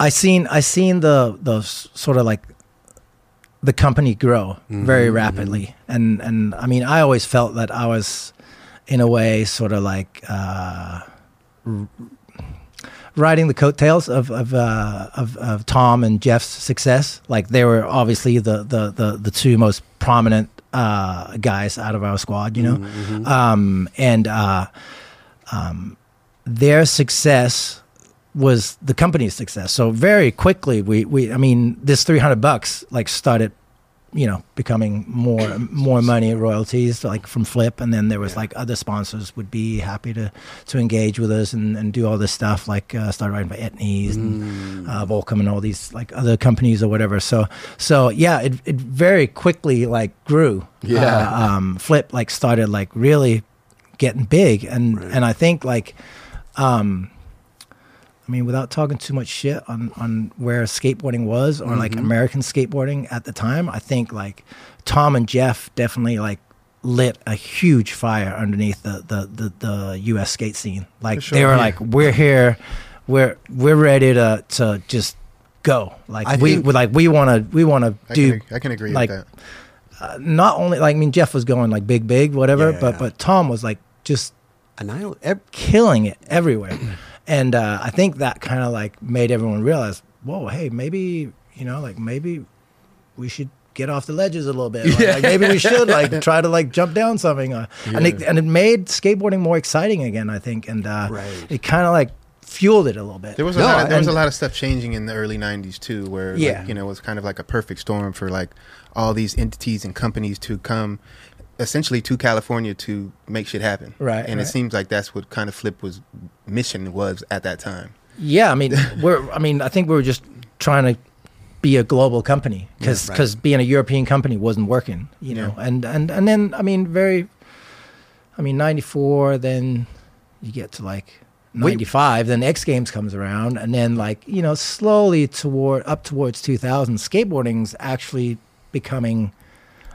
I seen I seen the the sort of like the company grow very rapidly, and and I mean I always felt that I was in a way sort of like. Uh, r- riding the coattails of of, uh, of of Tom and Geoff's success. Like they were obviously the the the, the two most prominent uh, guys out of our squad, you know, um, and uh, um, their success was the company's success. So very quickly, we we I mean, this three hundred bucks like started. You know, becoming more more money royalties like from Flip, and then there was like other sponsors would be happy to to engage with us and, and do all this stuff like uh, started writing for Etnies and uh, Volcom and all these like other companies or whatever. So so yeah, it it very quickly like grew. Yeah. Uh, um, Flip like started like really getting big, and and I think like um, I mean, without talking too much shit on, on where skateboarding was or like mm-hmm. American skateboarding at the time, I think like Tom and Geoff definitely like lit a huge fire underneath the, the, the, the US skate scene. Like sure, they were yeah. like, we're here, we're we're ready to to just go. Like I we like we want to we want to do can, I can agree like with that. Uh, not only like I mean Geoff was going like big big whatever, Yeah, but yeah. but Tom was like just Annihil- ev- killing it everywhere. and uh, I think that kind of like made everyone realize, whoa, hey, maybe you know, like maybe we should get off the ledges a little bit. Like, like, maybe we should like try to like jump down something. Uh, And it and it made skateboarding more exciting again. I think, and uh, Right. it kind of like fueled it a little bit. There was a No, lot. Of, there was a lot of stuff changing in the early '90s too, where Yeah. like, you know it was kind of like a perfect storm for like all these entities and companies to come, essentially to California to make shit happen. Right, And it seems like that's what kind of Flip was mission was at that time. Yeah, I mean, we're. I mean, I think we were just trying to be a global company because Yeah, right. being a European company wasn't working, you know. And and and then I mean, very. I mean, ninety four. Then you get to like ninety five. Then X Games comes around, and then like you know, slowly toward up towards two thousand, skateboarding's actually becoming.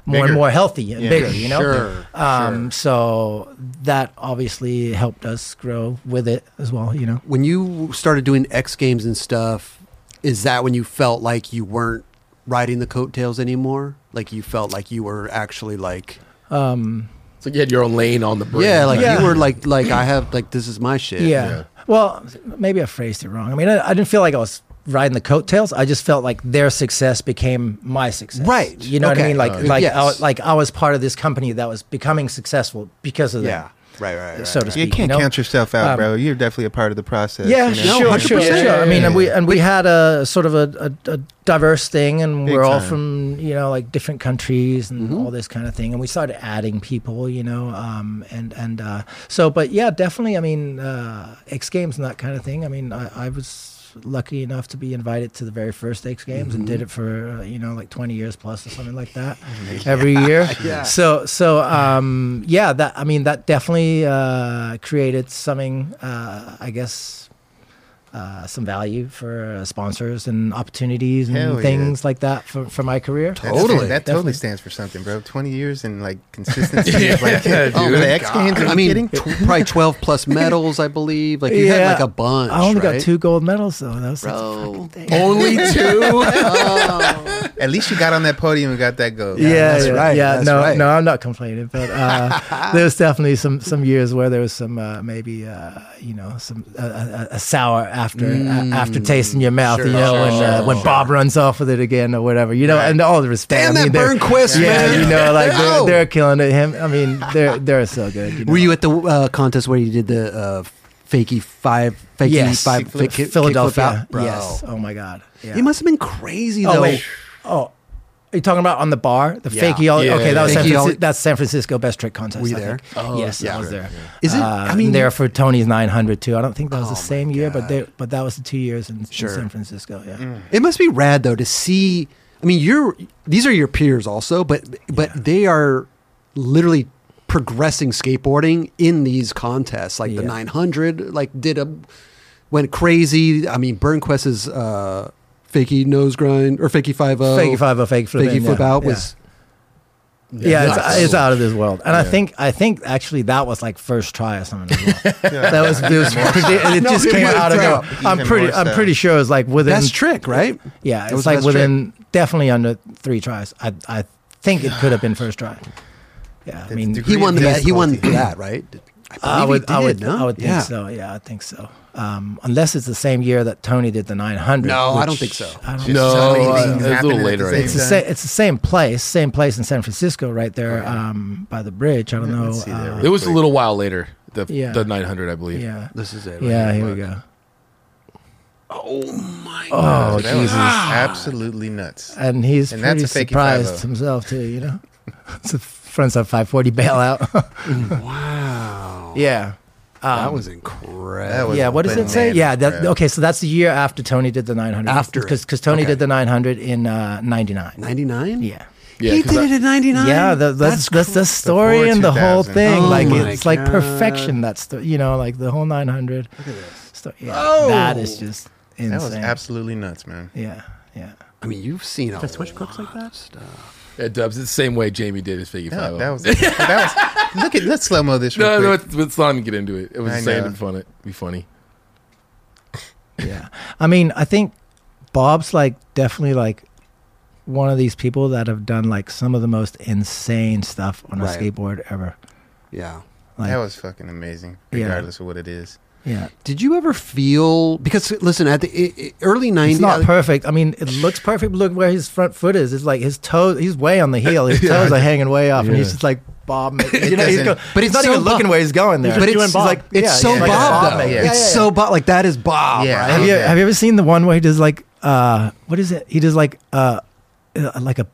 More and more healthy and Yeah. bigger, you know. Sure, Um, So that obviously helped us grow with it as well, you know. when you started doing X Games and stuff, is that when you felt like you weren't riding the coattails anymore? Like you felt like you were actually like, Um, So you had your own lane on the brand. yeah, like Yeah. you were like, like I have like this is my shit. Yeah. Well, maybe I phrased it wrong. I mean, I, I didn't feel like I was riding the coattails. I just felt like their success became my success. Right. You know what I mean? Like, Uh, like, yes. I, was- like I was part of this company that was becoming successful because of yeah, that. right, right, right. So to right. speak. You can't know? count yourself out, Um, bro. You're definitely a part of the process. Yeah, you know? sure, 100%. sure, sure. I mean, and we and we had a sort of a, a, a diverse thing, and Big we're all time. from you know like different countries and Mm-hmm. all this kind of thing. And we started adding people, you know, um, and and uh, so, but yeah, definitely. I mean, uh, X Games and that kind of thing. I mean, I, I was lucky enough to be invited to the very first X Games and Mm-hmm. did it for uh, you know like twenty years plus or something like that every year. Yeah. So so um, yeah, that I mean that definitely uh, created something. Uh, I guess uh, some value for uh, sponsors and opportunities and Hell yeah. things like that for, for my career. Totally. That Definitely. totally stands for something, bro. 20 years and like consistency. Yeah, like, dude. oh, the X Games, I mean, kidding? tw- probably 12 plus medals, I believe. Like, you had like a bunch. I only right? got two gold medals though. That was Bro. Only two. At least you got on that podium and got that gold. Yeah, that's yeah, right, Yeah, that's no, right. no, I'm not complaining, but uh, there was definitely some some years where there was some uh, maybe uh, you know some a, a, a sour after a, aftertaste in your mouth. Mm, sure, you know sure, when uh, sure, when. Bob runs off with it again or whatever. You know, and all the respect. Damn I mean, that Burnquist, Yeah, man. you know, like they're, they're killing it. Him, I mean, they're they're so good. You know? Were you at the uh, contest where you did the uh, fakey five, fakey Yes, five, fake kick- Philadelphia? Bro. Yes. Oh my God. Yeah. It must have been crazy Oh though. wait. Oh, are you talking about on the bar? The Yeah. fakey ollie? Yeah, okay, that was San Francisco, that's San Francisco best trick contest. Were you there? Oh, yes, yeah. I was there. Is it- Uh, I mean- there for Tony's 900 too. I don't think that was Oh the same year, but they, but that was the two years in, in San Francisco. Yeah. It must be rad though to see. I mean, you're these are your peers also, but but Yeah. they are literally progressing skateboarding in these contests. Like the 900, like did a went crazy. I mean, Burnquist's uh, fakey nose grind or fakey five o, Fake five, fake flip, fakey in, flip yeah, out was Yeah, nuts. it's, it's out of this world, and I think I think actually that was like first try or something. As well. That was, it, was predi- it No, just it came out of nowhere. I'm pretty I'm pretty sure it was like within best trick, right? Yeah, It was like best within definitely under three tries. I I think it could have been first try. Yeah, I mean, He won the of. He won that, right? I believe would, he I would, no? I would think Yeah. so. Yeah, I think so. Um, unless it's the same year that Tony did the 900. No, I don't think so. I don't No, so many uh, things it was a little later, the It's the, time. same, it's the same place, same place in San Francisco, right there um, by the bridge. I don't know. let's see there uh, real It was a little while later. The Yeah. the 900, I believe. yeah, This is it. yeah. right Here we go. Oh my! Oh, that was Jesus! absolutely nuts. And he's And that's pretty a surprised 5-0. himself too. You know, it's a frontside 540 bailout. Wow. yeah. That Um, was incredible. That was yeah, what does it say? Yeah, that, okay, so that's the year after Tony did the 900. After it. because Tony Okay. did the 900 in uh, 99. 99? Yeah. Yeah, he 'cause did I- it in 99? Yeah, the, that's that's the story Before and the whole thing. Oh like my it's like perfection. That's the you know like the whole 900. Look at this. Sto- yeah, Oh! that is just insane. That was absolutely nuts, man. yeah, yeah. I mean, you've seen a The switch crooks like that? Stuff. Yeah, Dubs. It's the same way Jamie did his figure That, five. that was that was. Look at let's slow mo this. Real no, no. quick. It's, let's not even get into it. It was I saying know. to fun. It'd be funny. Yeah. I mean, I think Bob's like definitely like one of these people that have done like some of the most insane stuff on a Right. skateboard ever. Yeah. Like, that was fucking amazing, Yeah. regardless of what it is. Yeah. Did you ever feel because listen at the early 90s It's not perfect. I mean, it looks perfect. but Look where his front foot is. It's like his toes. He's way on the heel. His toes are hanging way off, and he's just like Bob. You know, he's doesn't- but he's not so even looking where he's going there. but it's Bob. like it's yeah, so yeah, Bob, though. Yeah, It's so Bob like that is Bob Yeah. right? Have you Yeah. have you ever seen the one where he does like uh what is it? He does like uh, uh like a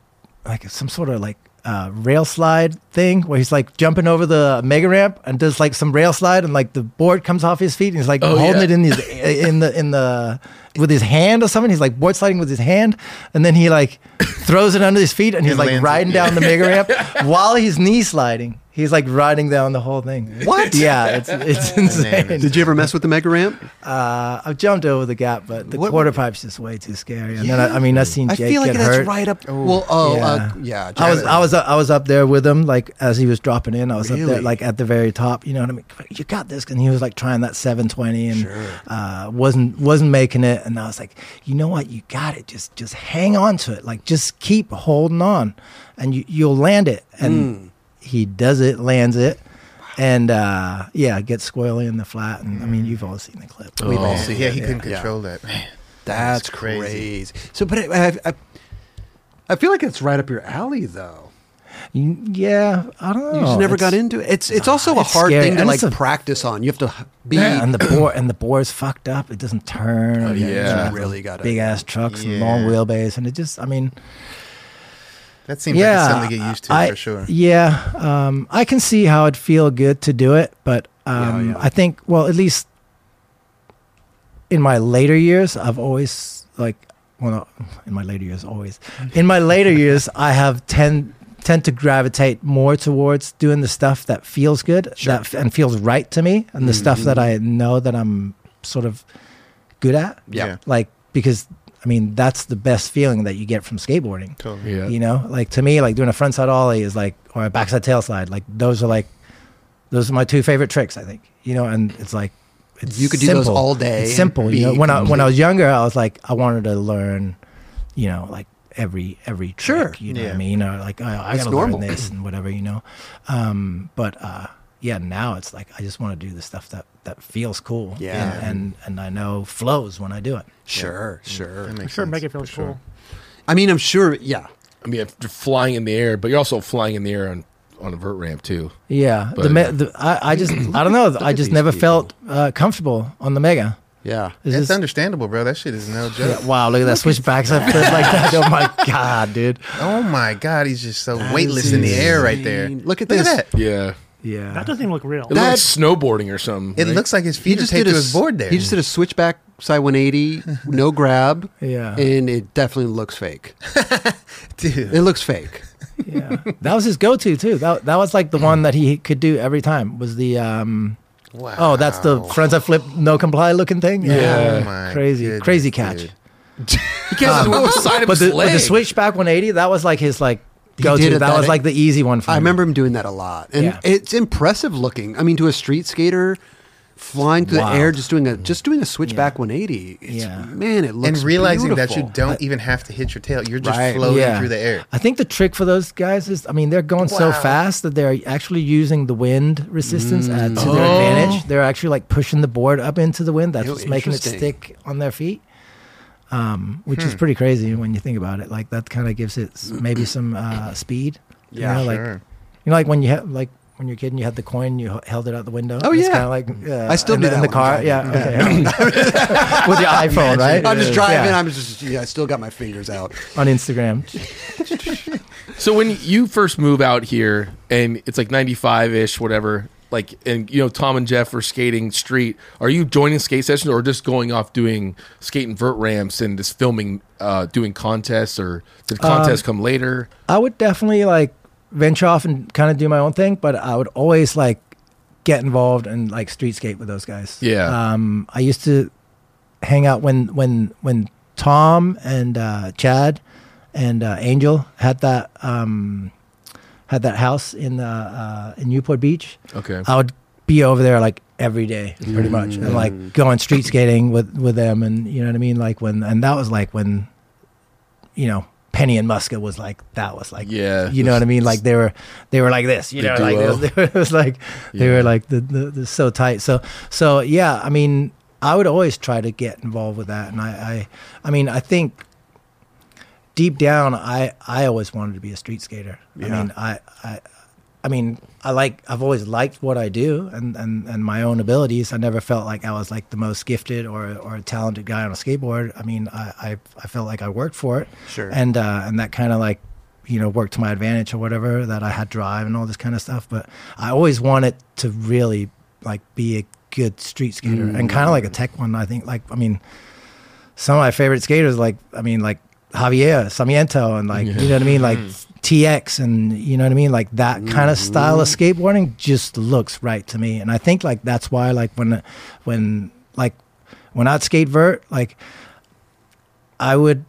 like some sort of like uh rail slide thing where he's like jumping over the mega ramp and does like some rail slide and like the board comes off his feet and he's like Oh, holding yeah. it in his in the in the with his hand or something. He's like board sliding with his hand and then he like throws it under his feet and he's And like lands it, riding down the mega ramp while he's knee sliding. He's like riding down the whole thing. What? Yeah, it's it's insane. Did you ever mess with the mega ramp? Uh, I've jumped over the gap, but the What- quarter pipe's just way too scary. And then I, I mean, I've seen I Jake feel like get that's hurt. right up. Well, oh, yeah. Uh, yeah I was I was I was up there with him like as he was dropping in. I was up Really? there like at the very top. You know what I mean? You got this, and he was like trying that 720 and Sure. uh, wasn't wasn't making it. And I was like, you know what? You got it. Just just hang on to it. Like just keep holding on, and you you'll land it. And Hmm. He does it, lands it. And uh, yeah, gets squarely in the flat, and I mean, you've all seen the clip. We've all Oh. seen Yeah, it, he couldn't yeah. control that. That's That's crazy. crazy. So, but I, I, I feel like it's right up your alley, though. You- Yeah, I don't know. You just never It's- got into it. It's it's also a it's hard scary, thing to and like it's a- practice on. You have to be. Yeah, and the board and the board's fucked up. It doesn't turn. Oh, and you yeah. Really gotta- big ass trucks and Yeah. long wheelbase, and it just. I mean, That seems yeah, like something to get used to I- for sure. Yeah, um, I can see how it'd feel good to do it, but um, Yeah, yeah. I think well, at least in my later years, I've always like well, not in my later years, always in my later years, I have tend tend to gravitate more towards doing the stuff that feels good that, and feels right to me, and the stuff that I know that I'm sort of good at. Yeah. Like because I mean that's the best feeling that you get from skateboarding. Totally. Yeah. You know, like to me, like doing a frontside ollie is like, or a backside tail slide. Like those are like, those are my two favorite tricks. I think. You know, and it's like, it's You could do those all day It's simple. You know, be when I when I was younger, I was like, I wanted to learn, you know, like every every trick. Sure. You know what I mean? Or like, oh, I It's gotta normal. learn this and whatever. You know. Um, but uh, yeah, now it's like I just want to do the stuff that that feels cool. Yeah. And, and and I know flows when I do it. Sure, sure. That I'm sure sense, Mega for feels sure. cool. I mean, I'm sure. Yeah, I mean, if you're flying in the air, but you're also flying in the air on on a vert ramp too. Yeah, But- the, me- the I, I just I don't know. I just never people. felt uh, comfortable on the mega. yeah. It's It's just- understandable, bro. That shit is no joke. yeah, wow, look at that switchbacks I flip like that. Oh my god, dude. Oh my god, he's just so That weightless in the air right there. Look at Look this. at that. Yeah, Yeah, That doesn't even look real. it looks like snowboarding or something. It right? looks like his He feet are just taped did to a his board there. He just did a switchback side 180, no grab, yeah, and it definitely looks fake. Dude. It looks fake. yeah. That was his go-to too. That that was like the one that he could do every time. Was the um Wow. oh that's the friends frontside flip no comply looking thing. Yeah. Oh my crazy goodness, crazy catch. dude. he can't do it with side of But his the, but the switchback 180 that was like his like He go-to. That, that- was like the easy one for I him. remember him doing that a lot, and Yeah. it's impressive looking. I mean, to a street skater, flying through Wow. the air, just doing a just doing a switchback 180. It's, Yeah. man, it looks And realizing that you beautiful. don't even have to hit your tail. You're just Right. floating through the air. I think the trick for those guys is, I mean, they're going so Wow. fast that they're actually using the wind resistance uh, to their Oh. advantage. They're actually like pushing the board up into the wind. That's Oh, what's making it interesting. stick on their feet, um, which is pretty crazy when you think about it. Like that kind of gives it maybe some uh, speed. You Yeah, know, like Sure. you know, like when you have like. When you're a kid and you had the coin, you held it out the window. Oh, It's yeah. kind of like uh, I still do the, in that the car. driving. Yeah, okay. with your iPhone, right? I'm just driving. Yeah. I'm just yeah. I still got my fingers out. on Instagram. So when you first move out here and it's like 95 ish, whatever, like, and you know, Tom and Geoff are skating street, are you joining skate sessions or just going off doing skate and vert ramps and just filming, uh, doing contests or did contests come later? I would definitely like venture off and kind of do my own thing, but I would always like get involved and like street skate with those guys. Yeah. Um, I used to hang out when when when Tom and uh, Chad and uh, Angel had that um, had that house in uh, uh, in Newport Beach. Okay. I would be over there like every day, pretty much, and like going street skating with with them, and you know what I mean. Like when, and that was like when, you know, Penny and Muska was like that was like, Yeah, you know what I mean. Like they were they were like this, you The know, like they were, it was like they Yeah. were like the, the, the so tight. So so yeah, I mean, I would always try to get involved with that, and I I, I mean, I think deep down, I I always wanted to be a street skater. I mean, I I. I mean, I like. I've always liked what I do and, and, and my own abilities. I never felt like I was like the most gifted or, or talented guy on a skateboard. I mean, I, I, I felt like I worked for it, Sure. and uh, and that kind of like, you know, worked to my advantage or whatever. That I had drive and all this kind of stuff. But I always wanted to really like be a good street skater and kind of like a tech one. I think like I mean, some of my favorite skaters like I mean like Javier Sarmiento and like you know what I mean like TX and you know what I mean like that kind of style of mm-hmm. skateboarding just looks right to me and I think like that's why like when when like when I'd skate vert like I would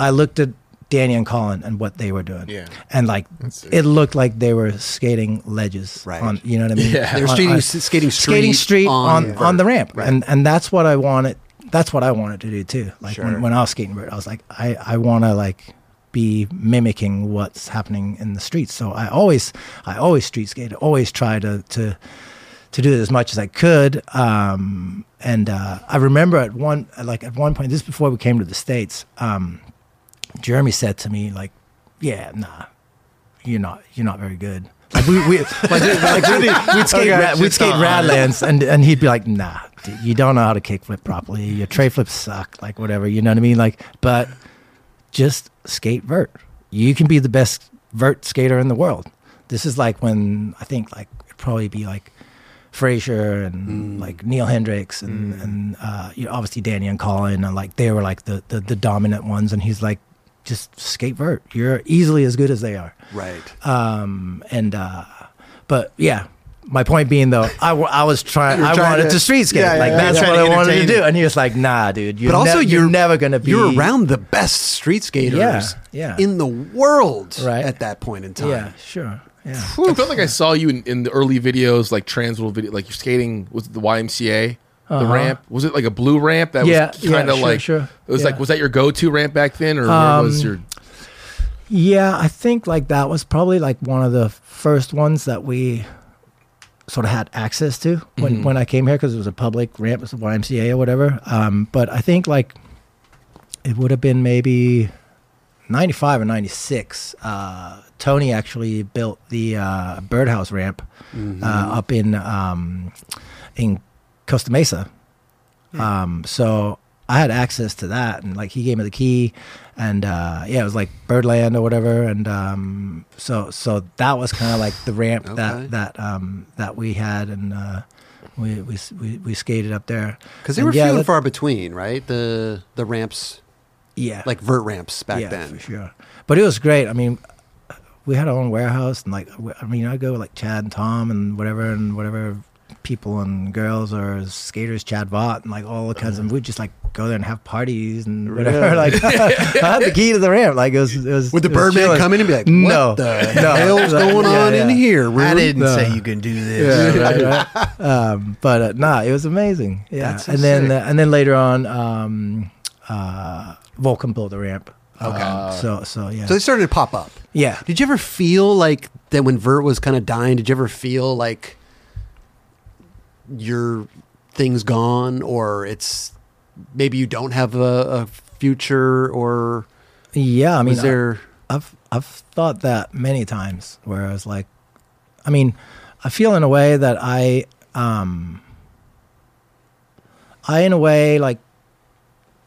I looked at Danny and Colin and what they were doing Yeah. and like it looked like they were skating ledges Right. on you know what I mean Yeah. They were On- skating, on- skating street, skating street on on, the ramp, Right. and and that's what I wanted. That's what I wanted to do too. Like Sure. when, when I was skating vert, I was like, I I want to like be mimicking what's happening in the streets. So I always I always street skate. Always try to to to do it as much as I could. Um, and uh, I remember at one like at one point, this is before we came to the states. Um, Jeremy said to me like, "Yeah, nah, you're not you're not very good." Like we, we like, like we'd, we'd skate Okay, ra- we'd skate. Radlands and and he'd be like, "Nah, dude, you don't know how to kickflip properly. Your tray flips suck. Like whatever, you know what I mean? Like, but just skate vert. You can be the best vert skater in the world. This is like when I think like it'd probably be like Frazier and like Neal Hendrix and and uh, you know, obviously Danny and Colin and like they were like the, the the dominant ones. And he's like, just skate vert. You're easily as good as they are. Right. Um, and uh, but yeah, my point being though, I, I was trying. I trying wanted to- to, street skate. Yeah, yeah, like yeah, that's yeah. what I wanted to do. it. And he was like, "Nah, dude. You're but also, ne- you're, you're never gonna be. You're around the best street skaters Yeah, yeah. in the world Right. at that point in time. Yeah, sure. Yeah. I felt like I saw you in, in the early videos, like Transworld video, like you're skating with the YMCA, the Uh-huh. ramp. Was it like a blue ramp that Yeah, was kind yeah, of sure, like sure. It was Yeah. like was that your go-to ramp back then, or where was Um, your? Yeah, I think like that was probably like one of the first ones that we sort of had access to when, Mhm. when I came here because it was a public ramp, it was a YMCA or whatever. Um, but I think like it would have been maybe 95 or 96. Uh, Tony actually built the uh, birdhouse ramp Mm-hmm. uh, up in um, in Costa Mesa. Um, so I had access to that, and like he gave me the key, and uh, yeah, it was like Birdland or whatever, and um, so so that was kind of like the ramp Okay. that that um, that we had, and uh, we, we we we skated up there Because they And were yeah, few and far between, right? The the ramps, Yeah, like vert ramps back yeah, then. for sure. But it was great. I mean, we had our own warehouse, and like, I mean, I go with, like Chad and Tom and whatever, and whatever people and girls or skaters, Chad Vaught, and like all the kinds of. We'd just like go there and have parties and whatever. Really? Like, I had the key to the ramp. Like it was, it was. Would the Birdman chilling. come in and be like, "What No, the no. hell's Yeah, going on in yeah. here?" I didn't No. say you can do this. Yeah, right, right. Um, but uh, nah, it was amazing. Yeah, That's so and then sick. uh, and then later on, um, uh, Volcom built the ramp. Okay. Um, so so yeah. So they started to pop up. yeah. Did you ever feel like that when Vert was kind of dying? Did you ever feel like your thing's gone, or it's maybe you don't have a, a future, or Yeah, I mean, there? I, have I've thought that many times. Where I was like, I mean, I feel in a way that I, um, I in a way like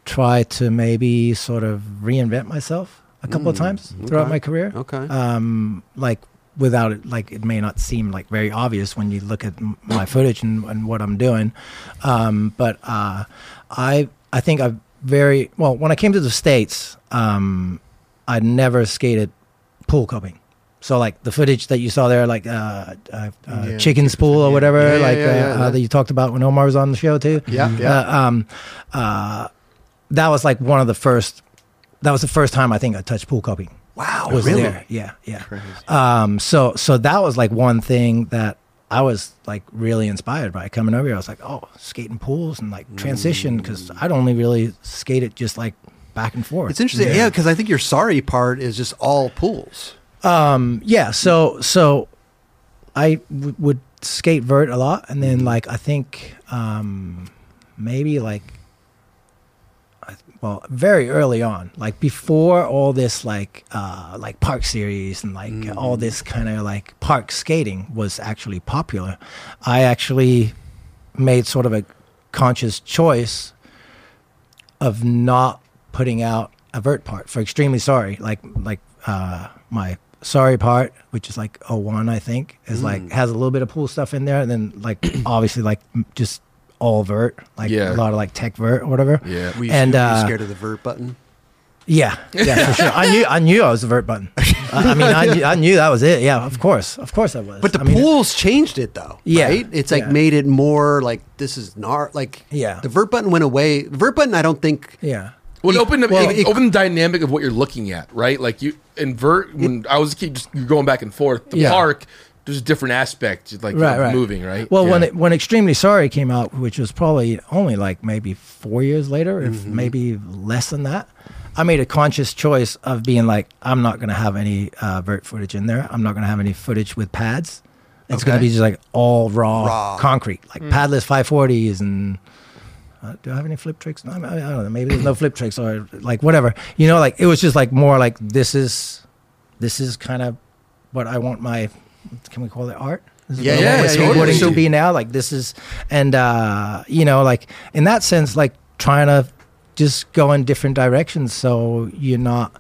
try to maybe sort of reinvent myself a couple of Mm, times throughout okay. my career. okay. Um, like without it, like it may not seem like very obvious when you look at m- my footage and, and what I'm doing. Um, but uh, I I think I very well when I came to the states. Um, I never skated pool coping. So like the footage that you saw there, like uh, uh, uh, Yeah, Chicken's Pool or whatever, Yeah, like yeah, uh, uh, that you talked about when Omar was on the show too. yeah, yeah. Uh, um, uh, that was like one of the first. That was the first time I think I touched pool coping. Wow, Was really? there? Yeah, yeah. Um, so so that was like one thing that I was like really inspired by coming over here. I was like, oh, skating pools and like transition because I'd only really skated just like back and forth. It's interesting, yeah, because I think your sorry part is just all pools. Um, yeah. So so I w- would skate vert a lot, and then like I think um, maybe like I- well very early on, like before all this like uh, like park series and like all this kind of like park skating was actually popular. I actually made sort of a conscious choice of not putting out a vert part for extremely sorry like like uh my sorry part which is like 01 i think is like has a little bit of pool stuff in there and then like obviously like just all vert like Yeah. a lot of like tech vert or whatever Yeah. Were you, and were you uh, scared of the Vert button? yeah yeah for sure i knew i knew i was the vert button i, I mean I knew, I knew that was it yeah of course of course i was But the I mean, pools changed it though. Yeah, right? It's like yeah. made it more like this is not like Yeah. The vert button went away. The vert button, I don't think. yeah Well, it opened up, well, it, it- opened the dynamic of what you're looking at, right? Like you invert when I was a kid, just you're going back and forth. The Yeah. park, there's a different aspect, like right, of right. moving, right? Well, when it, when Extremely Sorry came out, which was probably only like maybe four years later, if Mm-hmm. maybe less than that, I made a conscious choice of being like, I'm not going to have any uh, vert footage in there. I'm not going to have any footage with pads. It's going to be just like all raw, Raw. concrete, like padless 540s and. Uh, do I have any flip tricks? No, I, mean, I don't know. Maybe there's no flip tricks or like whatever. You know, like it was just like more like this is, this is kind of what I want my. Can we call it art? Yeah, yeah, yeah, skateboarding to be now. Like this is, and uh, you know, like in that sense, like trying to just go in different directions, so you're not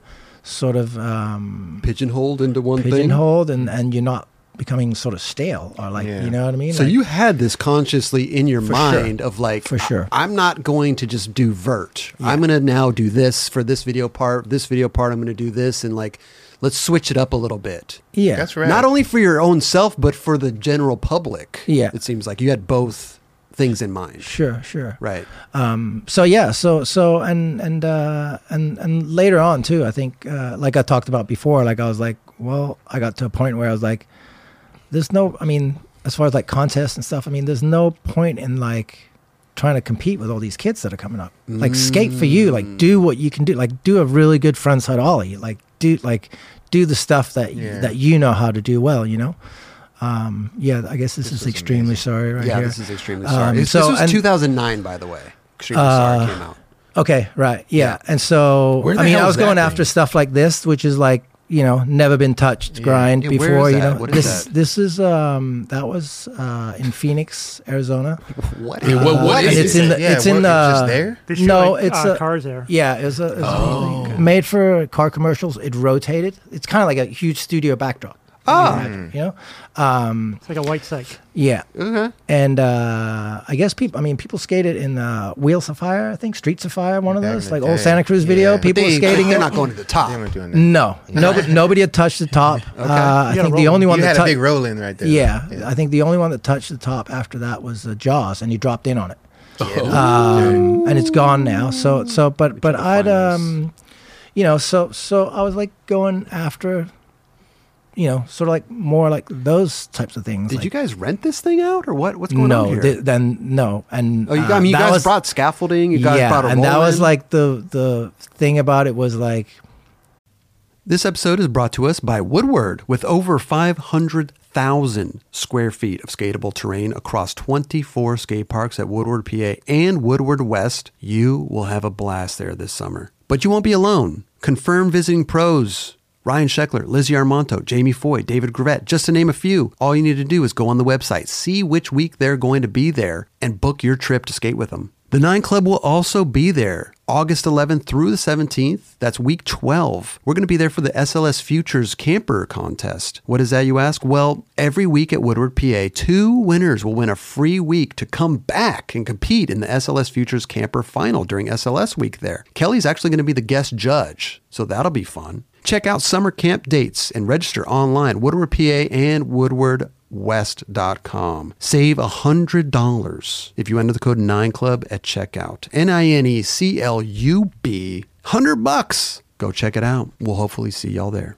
sort of um, Pigeonholed into one thing. pigeonholed, and and you're not becoming sort of stale or like Yeah. you know what I mean. So Like- you had this consciously in your For sure. mind of like, For sure. I'm not going to just do vert. I'm going to now do this for this video part. This video part, I'm going to do this, and like let's switch it up a little bit. Yeah, That's right. Not only for your own self, but for the general public. Yeah. It seems like you had both things in mind. Sure, sure. Right. Um, so yeah, so so and and uh, and and later on too, I think uh, like I talked about before, like I was like, well, I got to a point where I was like, there's no, I mean, as far as like contests and stuff, I mean, there's no point in like trying to compete with all these kids that are coming up. Like skate for you, like do what you can do, like do a really good frontside ollie, like do like do the stuff that Yeah. that you know how to do well, you know. Um, yeah, I guess this, This is extremely amazing. sorry right yeah, here. this is extremely Um, sorry. This- so- this was and- 2009, by the way. Extremely Uh, sorry came out. Okay, right. Yeah. Yeah. And so I mean I was going that after stuff like this, which is like, you know, never been touched Yeah. grind Yeah, where before, is you know. What is this that? this is um that was uh in Phoenix, Arizona. What? Yeah, what- what Uh, and is it's it? in the Yeah, it's in what, the it's just there? They show, No, like, it's uh, a- cars there. Yeah, it was, a, it was Oh. made for car commercials. It rotated. It's kind of like a huge studio backdrop. Oh. You know? Um It's like a white cycle. yeah. Okay. And uh, I guess people, I mean, people skated in uh, Wheels of Fire, I think, Streets of Fire, one of Back in those, the like old day. Santa Cruz video. Yeah. But People They, were skating they're it. not going to the top. They weren't doing that. No, nobody, nobody had touched the top. Uh, I You think the roll. only one You that had a touched, big roll in right there. yeah, I think the only one that touched the top after that was uh, Jaws, and you dropped in on it, Oh. um, and it's gone now. So, so, but, but I'd, um, you know, so, so I was like going after, you know, sort of like more like those types of things. Did like, you guys rent this thing out, or what? What's going no, on here? th- then no, and oh, you, uh, I mean, you guys was- brought scaffolding. You guys yeah, brought a and that was like the the thing about it was like This episode is brought to us by Woodward with over 500,000 square feet of skatable terrain across 24 skate parks at Woodward, PA and Woodward West. You will have a blast there this summer. But you won't be alone. Confirmed visiting pros. Ryan Sheckler, Lizzie Armanto, Jamie Foy, David Gravette, just to name a few. All you need to do is go on the website, see which week they're going to be there, and book your trip to skate with them. The Nine Club will also be there August 11th through the 17th. That's week 12. We're going to be there for the SLS Futures Camper Contest. What is that, you ask? Well, every week at Woodward, PA, two winners will win a free week to come back and compete in the SLS Futures Camper Final during SLS week there. Kelly's actually going to be the guest judge, so that'll be fun. Check out summer camp dates and register online, Woodward, PA and Woodward west.com. Save $100 if you enter the code 9club at checkout. N I N E C L U B. 100 bucks. Go check it out. We'll hopefully see y'all there.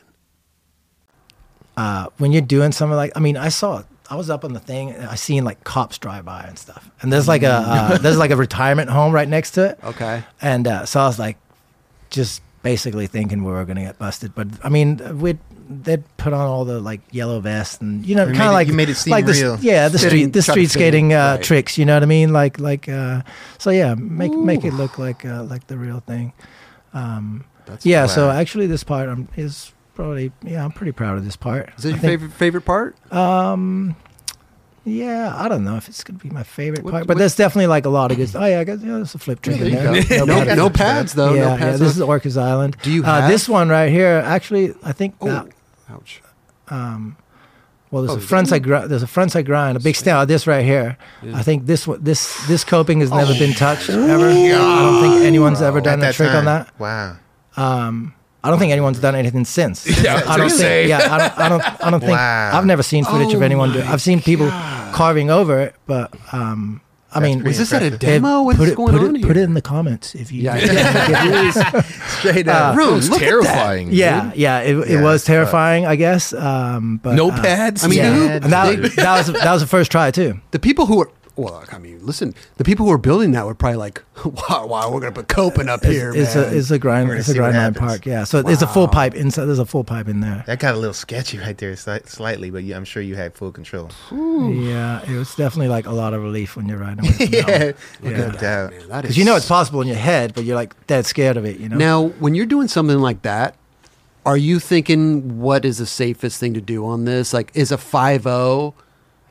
Uh, when you're doing something like I mean I saw I was up on the thing and I seen like cops drive by and stuff. And there's like a uh, there's like a retirement home right next to it. Okay. and uh, so I was like just basically thinking we were gonna get busted. But I mean we'd they'd put on all the like yellow vests and you know kind of like you made it seem like the, real. yeah the street the street skating uh, right. tricks you know what I mean? Like like uh, so yeah make make it look like uh, like the real thing. Um, That's yeah so actually this part um, is probably yeah I'm pretty proud of this part Is that I your think- favorite favorite part? um, yeah, I don't know if it's gonna be my favorite What- part, but what- there's definitely like a lot of good. Oh yeah, I guess yeah, there's a flip trick There in there. go. No, pads. no pads though. yeah, no yeah, this is Orcas Island. Do you uh, have- this one right here? Actually, I think oh, that. ouch. Um, well, there's Oh, a is frontside gri- there's a frontside grind, a big stand. This right here, I think this one this this coping has never been touched ever. I don't think anyone's ever done At a trick on that. Wow. Um, I don't think anyone's done anything since. Yeah, I was don't think. say. Yeah, I don't. I don't. I don't think. Wow. I've never seen footage of Oh anyone do. my I've seen people carving over it, but um, I That's mean, Was this at a demo? What's put it, going put on it, here? Put it in the comments if you. Yeah, Straight up. Room, It's look at that. terrifying. yeah, dude. yeah. It, it Yeah, was that's tough. terrifying, I guess. Um, but No uh, pads. I mean, yeah, who- that, that was that was the first try too. The people who are well, I mean, listen, the people who are building that were probably like, "Wow, wow, we're gonna put coping up here, It's man." a it's a grind it's a grind line park. Yeah, so it's a full pipe inside. There's a full pipe in there. That got a little sketchy right there, slightly, but yeah, I'm sure you had full control. Yeah, it was definitely like a lot of relief when you're riding with it. yeah, Yeah. no doubt. Because you know it's possible in your head, but you're like dead scared of it. You know. Now, when you're doing something like that, Are you thinking what is the safest thing to do on this? Like, is a five zero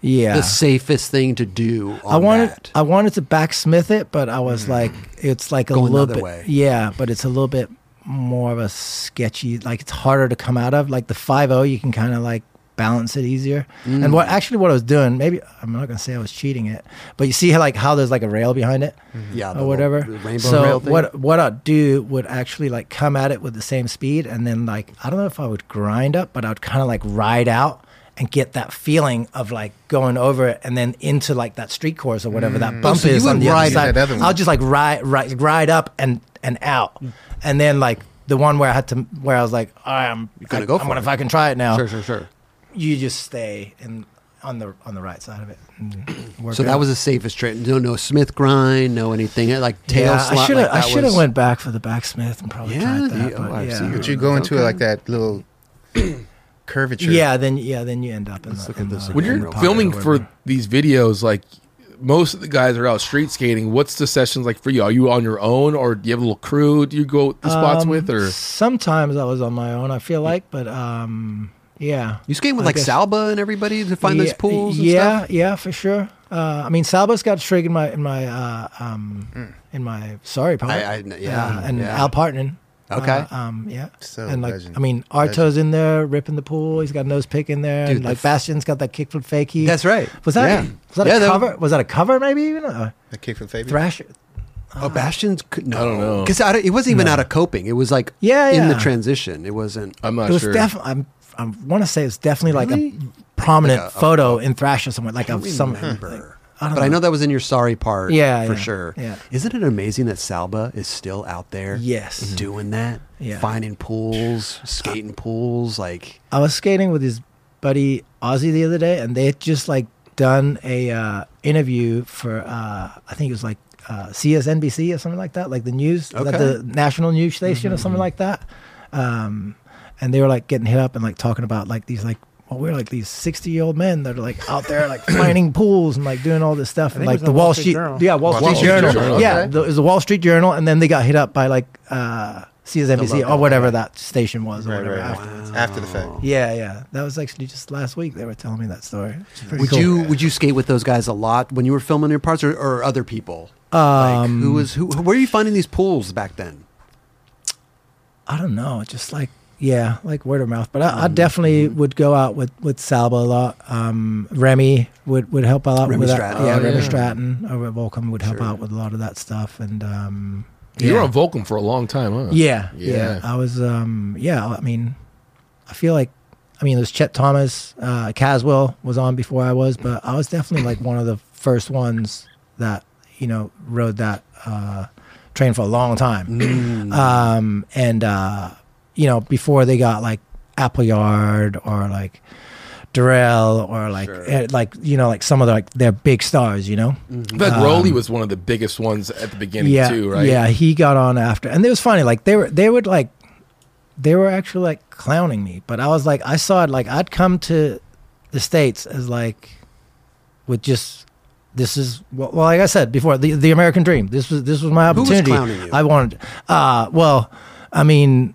Yeah. the safest thing to do? On I wanted that? I wanted to backsmith it, but I was like, it's like a Going the little other bit. way. Yeah, but it's a little bit more of a sketchy. Like it's harder to come out of. Like the five zero, you can kind of like balance it easier. Mm. And what actually what I was doing, maybe I'm not gonna say I was cheating it, but you see how like how there's like a rail behind it yeah, the or whatever. little- the rainbow so rail thing? what what I'd do would actually like come at it with the same speed, and then like I don't know if I would grind up, but I'd kind of like ride out and get that feeling of like going over it and then into like that street course or whatever that mm. bump Oh, so is on the other side. other. I'll just like ride ride ride up and and out, mm. and then like the one where I had to where I was like, all right, I'm gonna I, go I'm for gonna it. fucking try it now. Sure, sure, sure. You just stay in on the on the right side of it. work So that out. was the safest trade. No, no Smith grind, no anything like tail yeah, slot. I should have like I should have was- went back for the backsmith and probably Yeah, tried that. Oh, you- but oh, yeah. But you go into Okay. it like that little curvature. Yeah, then yeah, then you end up in Let's the, look at this the- when you're filming for these videos, like most of the guys are out street skating. What's the sessions like for you? Are you on your own, or do you have a little crew? Do you go the spots Um, with, or sometimes I was on my own. I feel like, but um, yeah, You skate with I like guess- Salba and everybody to find those pools. And yeah, stuff? yeah, for sure. Uh, I mean, Salba's got Strig in my in my uh, um, in my sorry part. I- I- yeah, uh, and yeah. Al Partner. Okay. Uh, um, yeah. So and like, legend. I mean, Arto's in there ripping the pool. He's got nose pick in there. Dude, and like f- Bastien's got that kickflip fakie. That's right. Was that Yeah. was that Yeah, a that- cover? Was that a cover? Maybe even a The kick from Fabian. Thrasher. Oh, Bastien's could no. I don't know. because it wasn't even out of coping. It was like Yeah, in the transition. It wasn't. I'm not it was sure. definitely. I'm. I want to say it's definitely Really? like a prominent Like a- a- photo in Thrasher somewhere, like of some. remember. I But I know that was in your sorry part. Yeah, for yeah, sure. yeah. Isn't it amazing that Salba is still out there? Yes. Mhm. doing that. Yeah. finding pools, skating pools. Like I was skating with his buddy Ozzy the other day, and they had just like done a uh, interview for uh, I think it was like uh, CSNBC or something like that, like the news, like the national news station or something like that. Um, and they were like getting hit up and like talking about like these like well we're like these sixty year old men that are like out there like finding pools and like doing all this stuff and like the the Wall Wall Street, Street Journal. yeah Wall, Wall Street, Street Journal, Journal, yeah okay. the, it was the Wall Street Journal and then they got hit up by like uh, CSNBC or whatever that station was or Right, whatever right. after. After the fact. Yeah, yeah. That was actually just last week. They were telling me that story. Would cool. you would you skate with those guys a lot when you were filming your parts, or, or other people? like, Um, who was who? Where were you finding these pools back then? I don't know. Just like yeah, like word of mouth. But I, Mm-hmm. I definitely would go out with with Salba a lot. Um, Remy would would help out Remy with Stratton. that. Yeah, Oh, Remy yeah. Stratton over at Volcom would help Sure. out with a lot of that stuff. And um, You were yeah. on Volcom for a long time, huh? Yeah, Yeah. yeah, I was. Um, yeah, I mean, I feel like, I mean, there's Chet Thomas, uh, Caswell was on before I was, but I was definitely like one of the first ones that you know rode that uh, train for a long time. Mm. Um, and uh, you know, before they got like Appleyard or like. Darrell or like Sure. eh, like you know like some of the like their big stars you know I feel like Rowley was one of the biggest ones at the beginning yeah, too, right? Yeah, he got on after, and it was funny. Like they were, they would like, they were actually like clowning me, but I was like, I saw it like I'd come to the states as like, with just this is well, well like I said before, the the American dream. This was this was my Who was opportunity. clowning you? I wanted. Uh, well, I mean.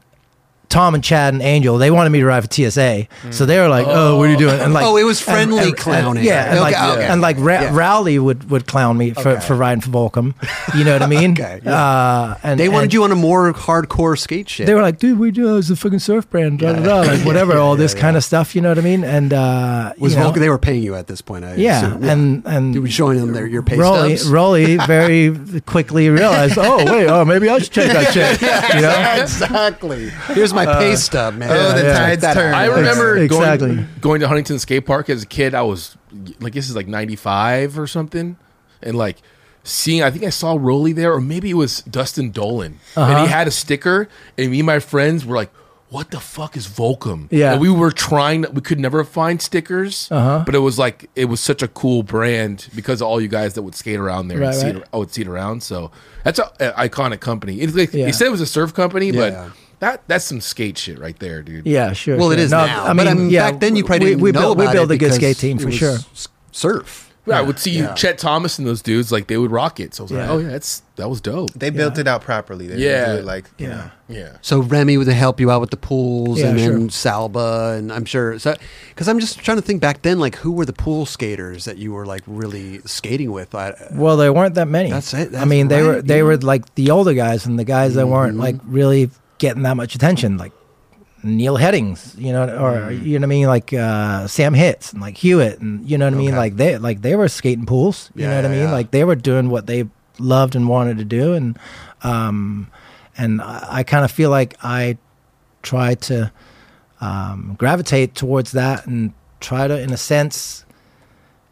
Tom and Chad and Angel, they wanted me to ride for TSA, so they were like, "Oh, what are you doing?" And like, Oh, it was and- friendly and- and- clowning. yeah, and like, okay. and like Ra- Yeah. Rowley would would clown me for, Okay. for riding for Volcom. You know what I mean? Okay, Uh, and They wanted and you on a more hardcore skate shit. They were like, "Dude, we do it's a fucking surf brand, da da da, like whatever, all this kind of stuff." You know what I mean? And uh, was you know, Volcom, they were paying you at this point. I yeah, assume. and and you were showing them their your pay Rowley, stubs. Rowley very quickly realized, oh wait, oh maybe I should check that shit. You know? exactly. Here's my pay stub, man. Oh, the yeah. tides That- turn. I remember Ex- exactly. going going to Huntington Skate Park as a kid. I was like, this is like '95 or something, and like seeing. I think I saw Rowley there, or maybe it was Dustin Dollin, and Uh-huh. he had a sticker, and me and my friends were like. What the fuck is Volcom? Yeah. and we were trying. We could never find stickers, Uh-huh. but it was like it was such a cool brand because of all you guys that would skate around there Right, and see right. it, I would see it around. So that's an iconic company. It's like Yeah. they said it was a surf company, Yeah. but that that's some skate shit right there, dude. Yeah, sure. Well, it sure. is No, now. I but mean, I mean, yeah, back then you probably we, didn't we know built, about we built it a good skate team for sure. s- Surf. I would see yeah. Chet Thomas and those dudes like they would rock it. So I was like, oh yeah, that's that was dope. They built it out properly. They Yeah. do it like you Yeah. know. yeah. So Remy would help you out with the pools, Yeah, and then sure. Salba, and I'm sure. So, because I'm just trying to think back then, like who were the pool skaters that you were like really skating with? I, Well, there weren't that many. That's it, I that's mean, they were they yeah. were like the older guys and the guys that mm-hmm. weren't like really getting that much attention, like Neal Hendrix, you know, or you know what I mean, like uh, Sam Hitz and like Hewitt, and you know what I mean, Okay. like they like they were skating pools, you Yeah, know what I yeah, mean, yeah. like they were doing what they loved and wanted to do, and um, and I, I kind of feel like I try to um, gravitate towards that and try to, in a sense,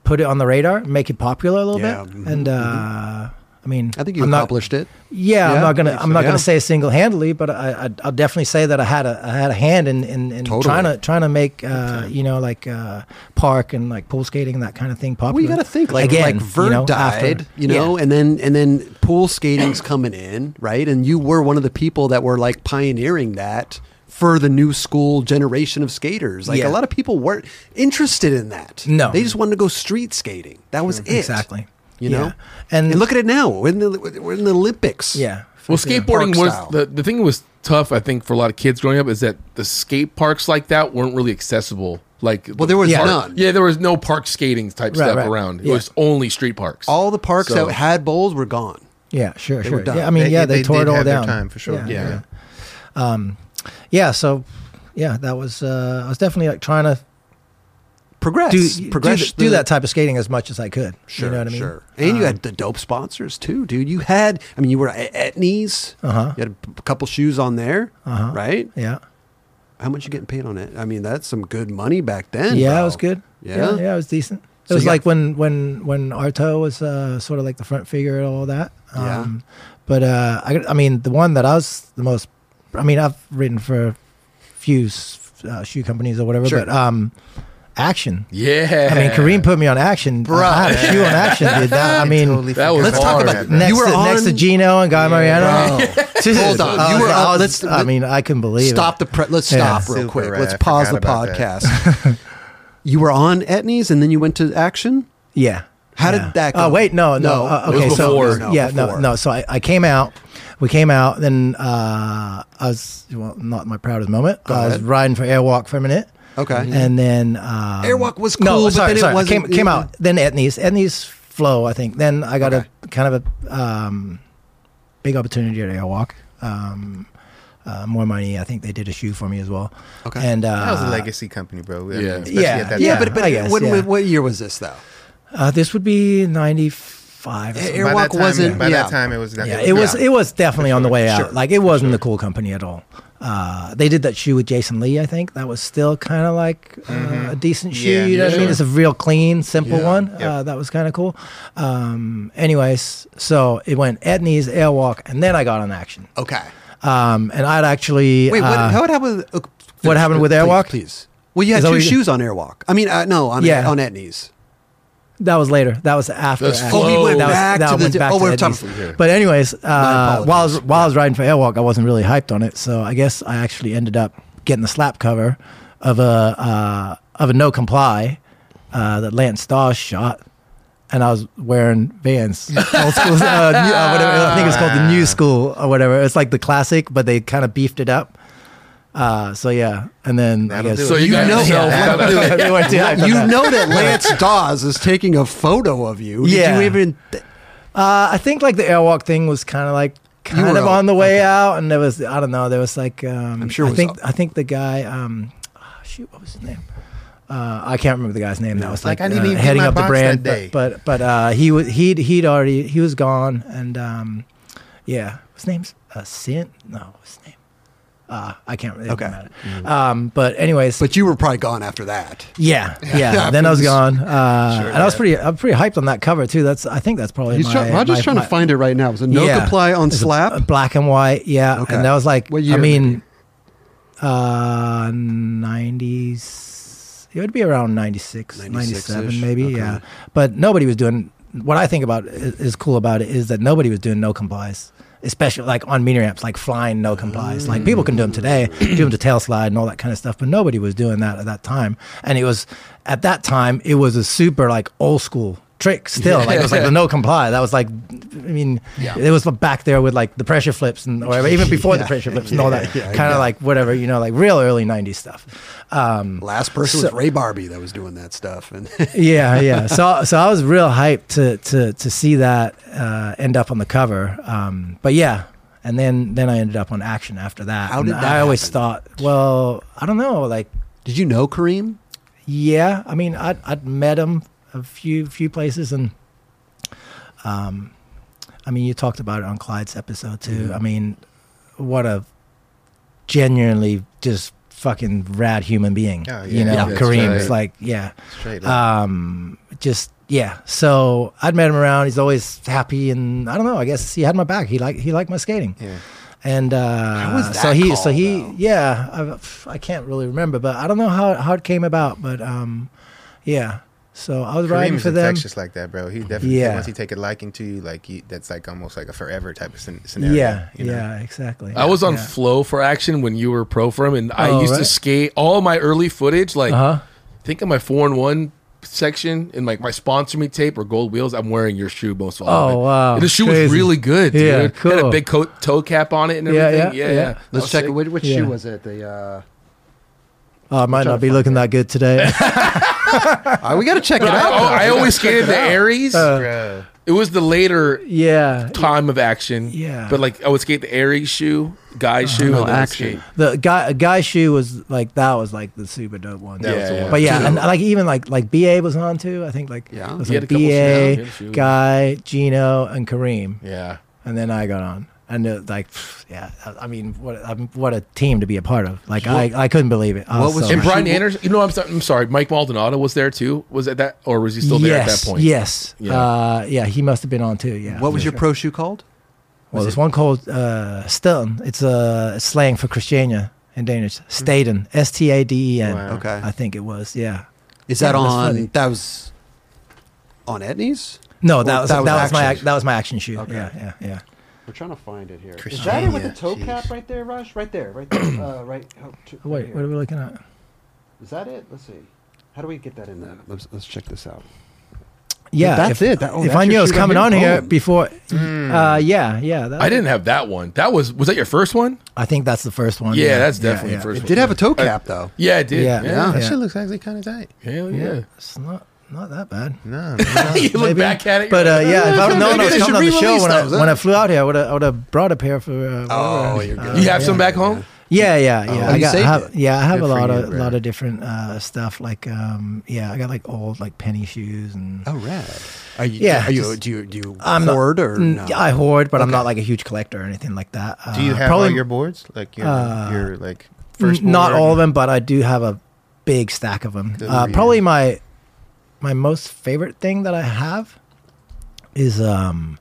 put it on the radar, make it popular a little Yeah, bit, mhm, and uh, I mean, I think you I'm not- accomplished it. yeah, Yeah, I'm not gonna. I'm so, not yeah. gonna say single handedly, but I, I, I'll definitely say that I had a I had a hand in in, in Totally. trying to trying to make uh, you know like uh, park and like pool skating and that kind of thing popular. Well, you got to think like Again, like Vert you know, after- died, you know, yeah. and then and then pool skating's coming in, right? And you were one of the people that were like pioneering that for the new school generation of skaters. Like Yeah. a lot of people weren't interested in that. No. they just wanted to go street skating. That was it. exactly. You Yeah. know, and, and look at it now. We're in the we're in the Olympics. yeah. Well, skateboarding was style. the the thing that was tough. I think for a lot of kids growing up is that the skate parks like that weren't really accessible. Like, Well, there was Yeah. none. yeah, there was no park skating type Right, stuff right. around. It Yeah. was only street parks. All the parks So- that had bowls were gone. Yeah, sure, They sure. were done. Yeah, I mean, They- yeah, they- they, they tore it all have their down. time, for sure. Yeah, Yeah. yeah. Um, yeah. So, yeah, that was. Uh, I was definitely like trying to Progress, do progress, do, th- do that type of skating as much as I could. Sure, you know what I mean? Sure. And you Um, had the dope sponsors too, dude. You had, I mean, you were at Etnies. Uh-huh. You had a p- couple shoes on there, Uh-huh. right? Yeah. How much you getting paid on it? I mean, that's some good money back then. yeah, bro. it was good. Yeah? yeah, yeah, it was decent. It So was you got- like when when when Arto was uh, sort of like the front figure and all that. Yeah. Um, But uh, I, I mean, the one that I was the most. I mean, I've written for a few uh, shoe companies or whatever, Sure. but um, Axion. yeah, I mean, Kareem put me on Axion. Bruh. I had a shoe on Axion, dude. That, I mean, Totally that was Let's talk about- next You were to, next to Gino and Guy Mariano. Dude, Hold on. I You were I on- was- let's- I mean, I couldn't believe Stop it. the. Pre- let's Yeah. stop real quick. rad. Let's pause the podcast. you were on Etnies, and then you went to Axion. Yeah. How did Yeah. that Oh wait, no, no. No, uh, it was okay, so. No, yeah, before. no, no. So I, I came out. We came out. Then uh, I was well, not my proudest moment. Go I was riding for Airwalk for a minute. Okay. And then um, Airwalk was no, cool, but sorry, then it sorry. I wasn't- came, came out. Then Etnies, Etnies flow. I think. Then I got Okay. a kind of a um, big opportunity at Airwalk. Um, uh, more money. I think they did a shoe for me as well. Okay. And uh, That was a legacy company, bro. I Yeah. especially Yeah. that yeah, time. but but guess, when, yeah. what year was this though? Uh, this would be ninety five. Air- by Airwalk wasn't- By yeah. that time, it was. Yeah, it was it was definitely on the way out. Sure. Like it wasn't the cool company at all. Uh, they did that shoe with Jason Lee. I think that was still kind of like uh, a decent shoe. Yeah, you know what I mean? It's a real clean, simple Yeah. one. Yep. Uh, that was kind of cool. Um, anyways, so it went Etnies, Airwalk, and then I got on Axion. Okay. Um, and I'd actually Wait, what, uh, how it happened? With, uh, what happened with Airwalk? Please. Well, you had two shoes on Airwalk. I mean, uh, no, on Yeah. on Etnies. That was later. That was after. That's. Oh, we went that was, back that to the- went back oh, to we're talking here. But anyways, uh, while I was while I was riding for Airwalk, I wasn't really hyped on it. So I guess I actually ended up getting the slap cover of a uh, of a no comply uh, that Lance Starr shot. And I was wearing Vans, old school, uh, new, uh, whatever. I think it's called the New School or whatever. It's like the classic, but they kind of beefed it up. Uh, so yeah, and then That'll I guess So you, You got know- yourself. That'll do it. they weren't too hyped on You know that Lance Dawes is taking a photo of you. Did Yeah. you even? Uh, I think like the airwalk thing was kind of like kind of on- on the way out, and there was I don't know there was like um, I'm sure it I think up. I think the guy um, ah, shoot what was his name. Uh, I can't remember the guy's name. That was Like, like, I didn't uh, even heading up the brand, that day. but but, but uh, he was he'd he'd already he was gone, and um, yeah, his name's uh, Sin. No, his name? Uh, I can't. It Okay. okay. Matter. Um, but anyways, But you were probably gone after that. yeah, yeah. then I was gone, uh, and I was pretty, I'm pretty hyped on that cover too. That's, I think that's probably He's my, try- Roger's my- trying my- to find it right now. It was a no Yeah. comply on It's a- slap. a black and white, yeah. Okay. And that was like, What year, I mean, uh, 90s. It would be around 96, 96 97 maybe, Okay. yeah. But nobody was doing, what I think about is, is cool about it is that nobody was doing no complies. Especially like on meter amps, like flying no complies. Like people can do them mm. today, do them to tail slide and all that kind of stuff, but nobody was doing that at that time. And it was at that time, it was a super like old school trick still. Like it was like the no comply. That was like, I mean, it was back there with like the pressure flips and whatever, even before the pressure flips and all that Yeah, kind of yeah. like whatever, you know, like real early '90s stuff. Um, Last person So- was Ray Barbee that was doing that stuff, and yeah, yeah. So so I was real hyped to to to see that uh, end up on the cover. Um, but yeah, and then then I ended up on Axion after that. How did that I always happen? thought, well, I don't know, like did you know Kareem? yeah. I mean, I'd I'd met him a few few places, and um, I mean, you talked about it on Clyde's episode too. I mean, what a genuinely just fucking rad human being. Oh, You know, Yeah, Kareem's right. like yeah. Straight um just yeah so i'd met him around he's always happy and i don't know i guess he had my back he liked he liked my skating yeah. and uh so he call, so he though? yeah I, I can't really remember but i don't know how, how it came about but um yeah so i was riding Kareem is for them infectious like that, bro. He definitely Yeah. once he take a liking to you, like he, that's like almost like a forever type of scenario. yeah you know? yeah exactly I was on yeah. flow for Axion when you were pro for him, and I Oh, used to skate all my early footage. Like, uh-huh think of my four and one section in like my sponsor me tape or gold wheels. I'm wearing your shoe most of all. Oh, of it. wow. And the shoe was really good. Yeah, dude. Had a big coat, toe cap on it and everything. yeah, Yeah, yeah. yeah. That Let's check sick. it. Which, which Yeah. shoe was it? The uh, oh, i might not be find looking that good today uh, we got to check it out. oh, I always skated the. Aries. Uh, Bro. it was the later yeah time of Axion. Yeah. But like I would skate the Aries shoe, guy shoe, no, and then I'd Axion. skate. the guy guy shoe was like that was like the super dope one That Yeah, yeah. But yeah, Two. and like even like like BA was on too. I think like Yeah. it was like a couple- yeah, he had a BA. Guy, Gino, and Kareem, Yeah. and then I got on. And it, like, yeah, I, I mean, what what a team to be a part of. Like, I, I couldn't believe it. I What was so And happy. Brian Anderson, you know, I'm, sorry, I'm sorry. Mike Maldonado was there too. Was it that, or was he still there yes, at that point? Yes, Yeah. uh, yeah, he must have been on too. Yeah. What was your sure. pro shoe called? Well, there's one called uh, Staden. It's a slang for Christiania in Danish. Staden, S T A D E N. Wow. Okay. I think it was. Yeah. Is that Yeah, that's on? funny. That was on Etnies. No, Well, that was that that was was, my Axion. ac- that was my Axion shoe. Okay. Yeah, yeah, yeah. We're trying to find it here. Is that it with the toe jeez. cap right there, Rush? Right there, right there. uh, right. oh, to- right Wait, here. what are we looking at? Is that it? Let's see. How do we get that in there? Let's let's check this out. Yeah, that's if, it. That- oh, if that's I knew it was coming here? on here Boom. before, Mm. uh, yeah, yeah. That, I didn't have that one. That was was that your first one? I think that's the first one. Yeah, that's definitely yeah, the first It one. did have a toe cap though. Yeah, it did. Yeah. Yeah, Yeah. That Yeah. shit looks actually kind of tight. Hell Yeah, yeah. it's not not that bad. No, you look Maybe. back at it, But uh, yeah, if I would known I was coming on the show re-release when I those, huh? when I flew out here, I would have I would have brought a pair for. Uh, Oh, you're good. Uh, you have some back home? Yeah, yeah, yeah. Oh, I got, saved have, yeah, I have Good a lot you, of bro. lot of different uh, stuff. Like, um, yeah, I got like old like penny shoes and. Oh, rad. Are you? Yeah, Are you? just- do you? Do you I'm not- hoard or Mm, no? yeah, I hoard, but I'm not like a huge collector or anything like that. Uh, Do you have probably all your boards? Like your Uh, your like n- first not all of them, but I do have a big stack of them. Uh, probably my my most favorite thing that I have is um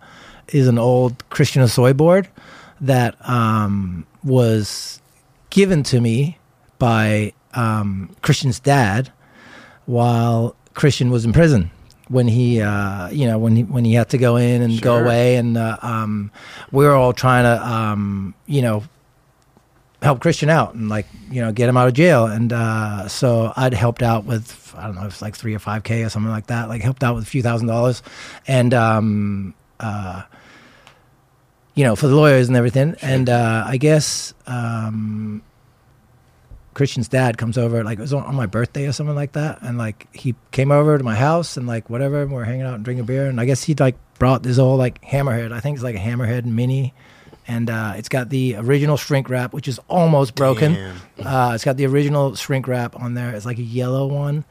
is an old Christian Hosoi board that um was given to me by um, Christian's dad while Christian was in prison when he uh, you know when he when he had to go in and go away and uh, um, we were all trying to um, you know help Christian out and like you know get him out of jail. And uh, so I'd helped out with I don't know if it's like three or five k or something like that like helped out with a few thousand dollars. And um, uh, you know for the lawyers and everything. And uh, I guess um, Christian's dad comes over like it was on, on my birthday or something like that. And like he came over to my house and like whatever and we are hanging out and drinking beer. And I guess he like brought this old like hammerhead. I think it's like a hammerhead mini and uh, it's got the original shrink wrap which is almost broken uh, it's got the original shrink wrap on there it's like a yellow one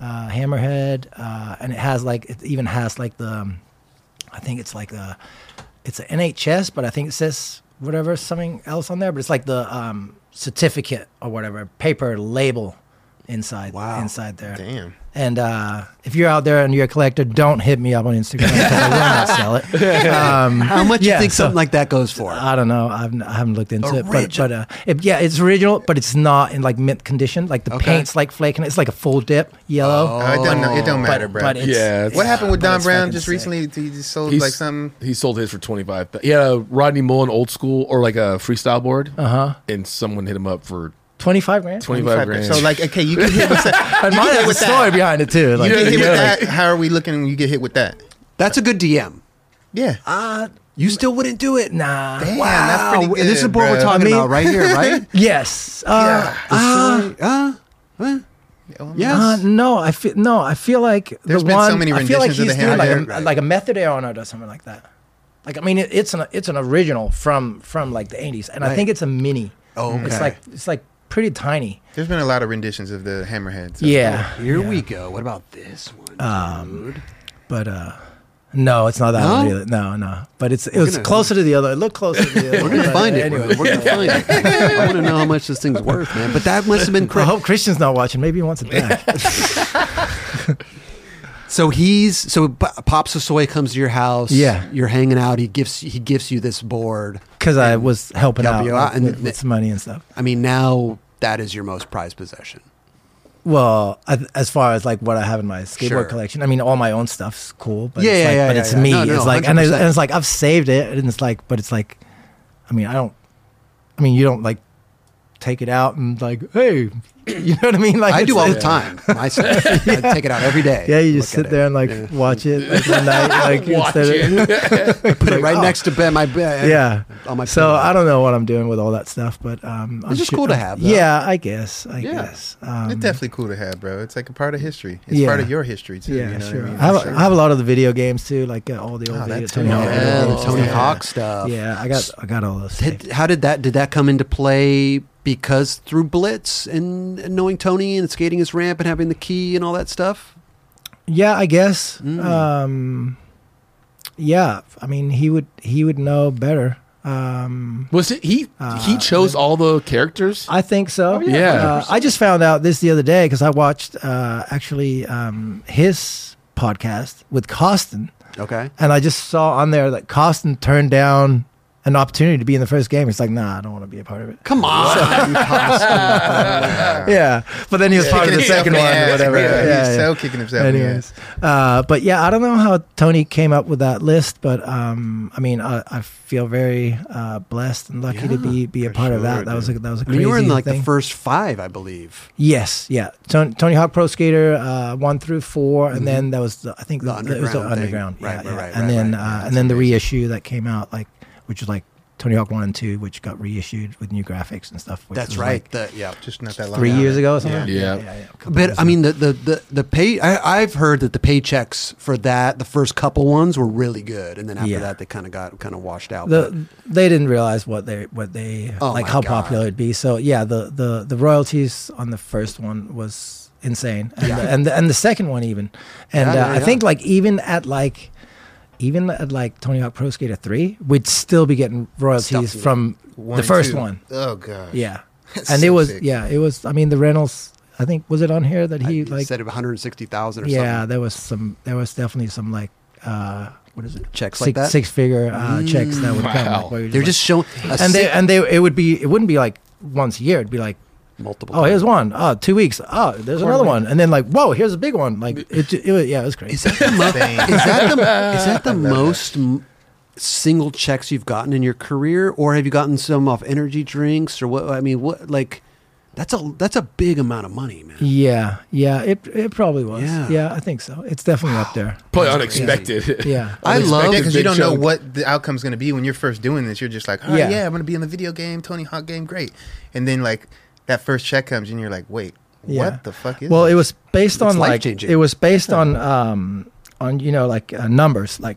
uh, hammerhead uh, and it has like it even has like the um, I think it's like a it's an NHS, but I think it says whatever something else on there. But it's like the um, certificate or whatever paper label inside Wow. inside there. Damn. And uh, if you're out there and you're a collector, don't hit me up on Instagram because I will not sell it. Um, How much yeah, you think so- something like that goes for? I don't know. I've, I haven't looked into it, but but uh, it, yeah, it's original, but it's not in like mint condition. Like the Okay. paint's like flaking. It's like a full dip yellow. Oh. Uh, it don't it don't But- matter, bro. but it's- Yeah, it's- what happened with Don Brown fucking just sick. recently? He just sold He's- like something. He sold his for twenty five. He had a Rodney Mullen old school or like a freestyle board, Uh huh. and someone hit him up for Twenty five grand. 25 grand. So like, okay, you get hit with that. And you mine has a with story that. behind it too. Like, You get hit you with know, that. How are we looking when you get hit with that? That's a good DM. Yeah. uh, You still wouldn't do it. nah. Damn, that's pretty good. this is what we're talking I mean- about right here, right? Yes. Uh, Uh, uh, uh, yes. Uh, no, I feel no. I feel like There's the been so one. many I feel like renditions of he's the doing like a, Right. like a method Aeronaut or something like that. Like I mean, it, it's an it's an original from from like the '80s, and I think it's a mini. Oh, It's like it's like pretty tiny. There's been a lot of renditions of the Hammerheads. Yeah. Here yeah. we go. What about this one? Um, But uh, no, it's not that No? one either. No, no. But it's it was gonna- closer to the other. It looked closer to the other. We're gonna find it. Anyway, We're, we're gonna find it. I want to know how much this thing's worth, man. But that must have been I hope Christian's not watching. Maybe he wants it back. So he's so P- Pop Hosoi comes to your house. Yeah. you're hanging out. He gives he gives you this board. Because I was helping out, you out, and with, with some money and stuff. I mean, now that is your most prized possession. Well, as far as like what I have in my skateboard Sure. collection, I mean, all my own stuff's cool, but Yeah, it's yeah, like, yeah, but yeah, it's yeah. me. No, no, it's like, and it's, and it's like I've saved it, and it's like, but it's like, I mean, I don't, I mean, you don't like take it out and like, hey, you know what I mean? Like I do all the it's- time myself. I take it out every day. Yeah, you just sit there it. and like Yeah. watch it like, one night, like Watch instead of, put it right oh. next to bed. My bed. yeah. on my. So. I don't know what I'm doing with all that stuff, but um, I'm It's just sure- cool to have, though. Yeah, I guess. I Yeah. guess. Um, It's definitely cool to have, bro. It's like a part of history. It's Yeah. part of your history too. Yeah, you know sure. What I, mean? I, have, a- sure. I have a lot of the video games too, like uh, all the old Oh, video Tony Hawk. bad. video Yeah, games. Tony. Hawk stuff. Yeah, I got I got all those. How did that did that come into play because through Blitz and, and knowing Tony and skating his ramp and having the key and all that stuff? Yeah, I guess. Mm. Um, yeah, I mean he would he would know better. Um, Was it he? he Uh, chose all the characters. I think so. yeah. Uh, I just found out this the other day because I watched uh, actually um, his podcast with Koston, Okay. and I just saw on there that Koston turned down an opportunity to be in the first game. He's like, nah, I don't want to be a part of it. Come on. Yeah, but then he was part of the second one or whatever. bro. Yeah, He's yeah. so kicking himself. Anyways, uh, but yeah, I don't know how Tony came up with that list, but um, I mean, I, I feel very uh, blessed and lucky to be be a for part of sure, that. That was a that was a I crazy mean, you were in like thing. the first five, I believe. Yes, yeah. Tony, Tony Hawk Pro Skater uh, one through 4 and then that was the, I think Mm-hmm. The it was the underground thing. underground, Right, yeah, right, right, and right, then right. uh, Yeah, and then the reissue that came out, like which was like Tony Hawk one and two, which got reissued with new graphics and stuff. Which That's right. like, the, yeah. Just not that long. three years ago or something. Yeah. yeah, yeah, a couple But I mean, the the the, the pay. I, I've heard that the paychecks for that, the first couple ones, were really good, and then after Yeah. that, they kind of got kind of washed out. the they didn't realize what they what they Oh like how God. popular it'd be. So yeah, the the the royalties on the first one was insane, and Yeah. the, and the, and the second one even, and Yeah, yeah, uh, I yeah. think like even at like even at like Tony Hawk Pro Skater three, we'd still be getting royalties Stuff. from One the first two. one. Oh god. Yeah, That's and it was sick. yeah it was. I mean the Reynolds. I think was it on here that he he like said sixty thousand or yeah something. Yeah, there was some there was definitely some like uh what is it Checks six, like that. six figure uh, checks that would come Wow. like, where you're They're like- just showing, and they and they it would be it wouldn't be like once a year. It'd be like multiple. oh times. here's one oh two weeks oh there's another one and then like whoa here's a big one like it, it, was yeah it was crazy. Is that the, mo- is that the, is that the I love that. most m- single checks you've gotten in your career, or have you gotten some off energy drinks, or what? I mean, what like that's a that's a big amount of money, man. yeah yeah it it probably was Yeah. yeah, I think so it's definitely up there Probably That's unexpected. yeah I love Yeah, because you big don't know chunk. what the outcome's going to be when you're first doing this. You're just like, oh Yeah. yeah, I'm going to be in the video game, Tony Hawk game, great. And then like that first check comes, and you're like, wait, Yeah. what the fuck is? well this? it was based It's on like it was based on um on you know like uh, numbers like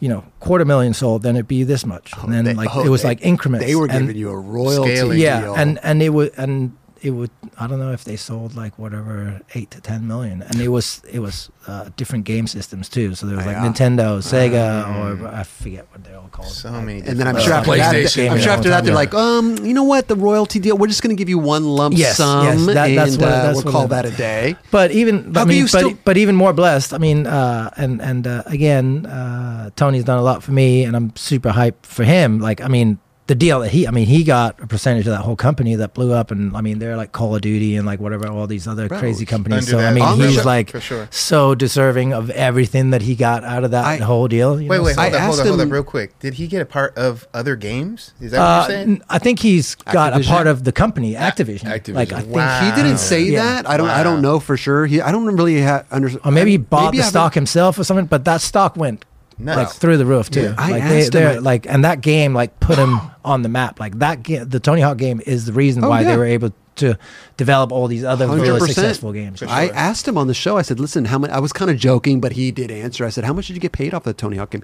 you know quarter million sold then it'd be this much and then They- like oh, it was they- like increments They were and- giving you a royalty Scaling. yeah deal. and and it would and it would i don't know if they sold like whatever eight to ten million and it was it was uh, different game systems too so there was like Yeah. nintendo sega or i forget what they're all called so Like, many. and then I'm sure after that, I'm sure after that they're time, like, um, you know what, the royalty deal, we're just going to give you one lump Yes, sum, yes, that- and that's what- uh, that's we'll call that a day. but even How I mean, you but, still- but even more blessed. I mean, uh, and and uh, again, uh, Tony's done a lot for me, and I'm super hyped for him. Like, I mean, the deal that he, I mean, he got a percentage of that whole company that blew up, and I mean, they're like Call of Duty and like whatever, all these other Bro, crazy companies. under So I mean, umbrella. he's like sure. so deserving of everything that he got out of that I- whole deal. you Wait, know? wait, I hold up, hold asked up, hold up, real quick. Did he get a part of other games? Is that Uh, what you're saying? I think he's got Activision? a part of the company, Activision. Activision. Like I think, Wow. He didn't say Yeah. that. I don't. I don't know for sure. He. I don't really ha- understand. or maybe he bought maybe the I stock himself or something. But that stock went Nuts. like through the roof too. Yeah. I like asked him, they're I- like, and that game like put him on the map. Like that, ga- the Tony Hawk game is the reason Oh, why yeah. they were able to develop all these other 100%. successful games. I asked him on the show. I said, "Listen, how much?" I was kind of joking, but he did answer. I said, "How much did you get paid off the Tony Hawk game?"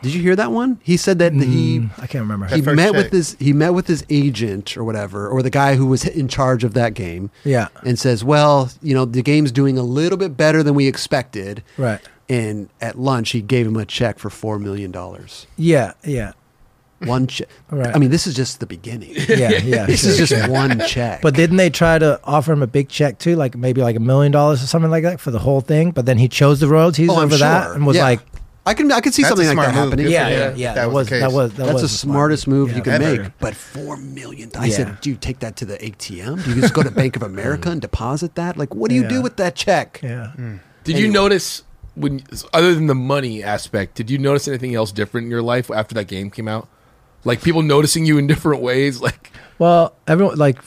Did you hear that one? He said that he Mm, I can't remember. he That first met with his he met with his agent or whatever, or the guy who was in charge of that game. Yeah. and says, "Well, you know, the game's doing a little bit better than we expected." Right. And at lunch, he gave him a check for four million dollars. Yeah, yeah, One check. Right. I mean, this is just the beginning. yeah, yeah. this sure, is just sure. one check. But didn't they try to offer him a big check too, like maybe like a million dollars or something like that for the whole thing? But then he chose the royalties Oh, I'm over that and was Yeah. like, I can I can see That's something like smart that move. happening. Good yeah, yeah, yeah. That That was was that was that That's was the smartest move Yeah. you can Ever. make. But four million. I Yeah. said, do you take that to the ATM? Do you just go to Bank of America and deposit that? Like, what do you do with that check? Yeah. Hmm. Did Anyway. you notice when, other than the money aspect, did you notice anything else different in your life after that game came out? Like people noticing you in different ways. Like, Well, everyone like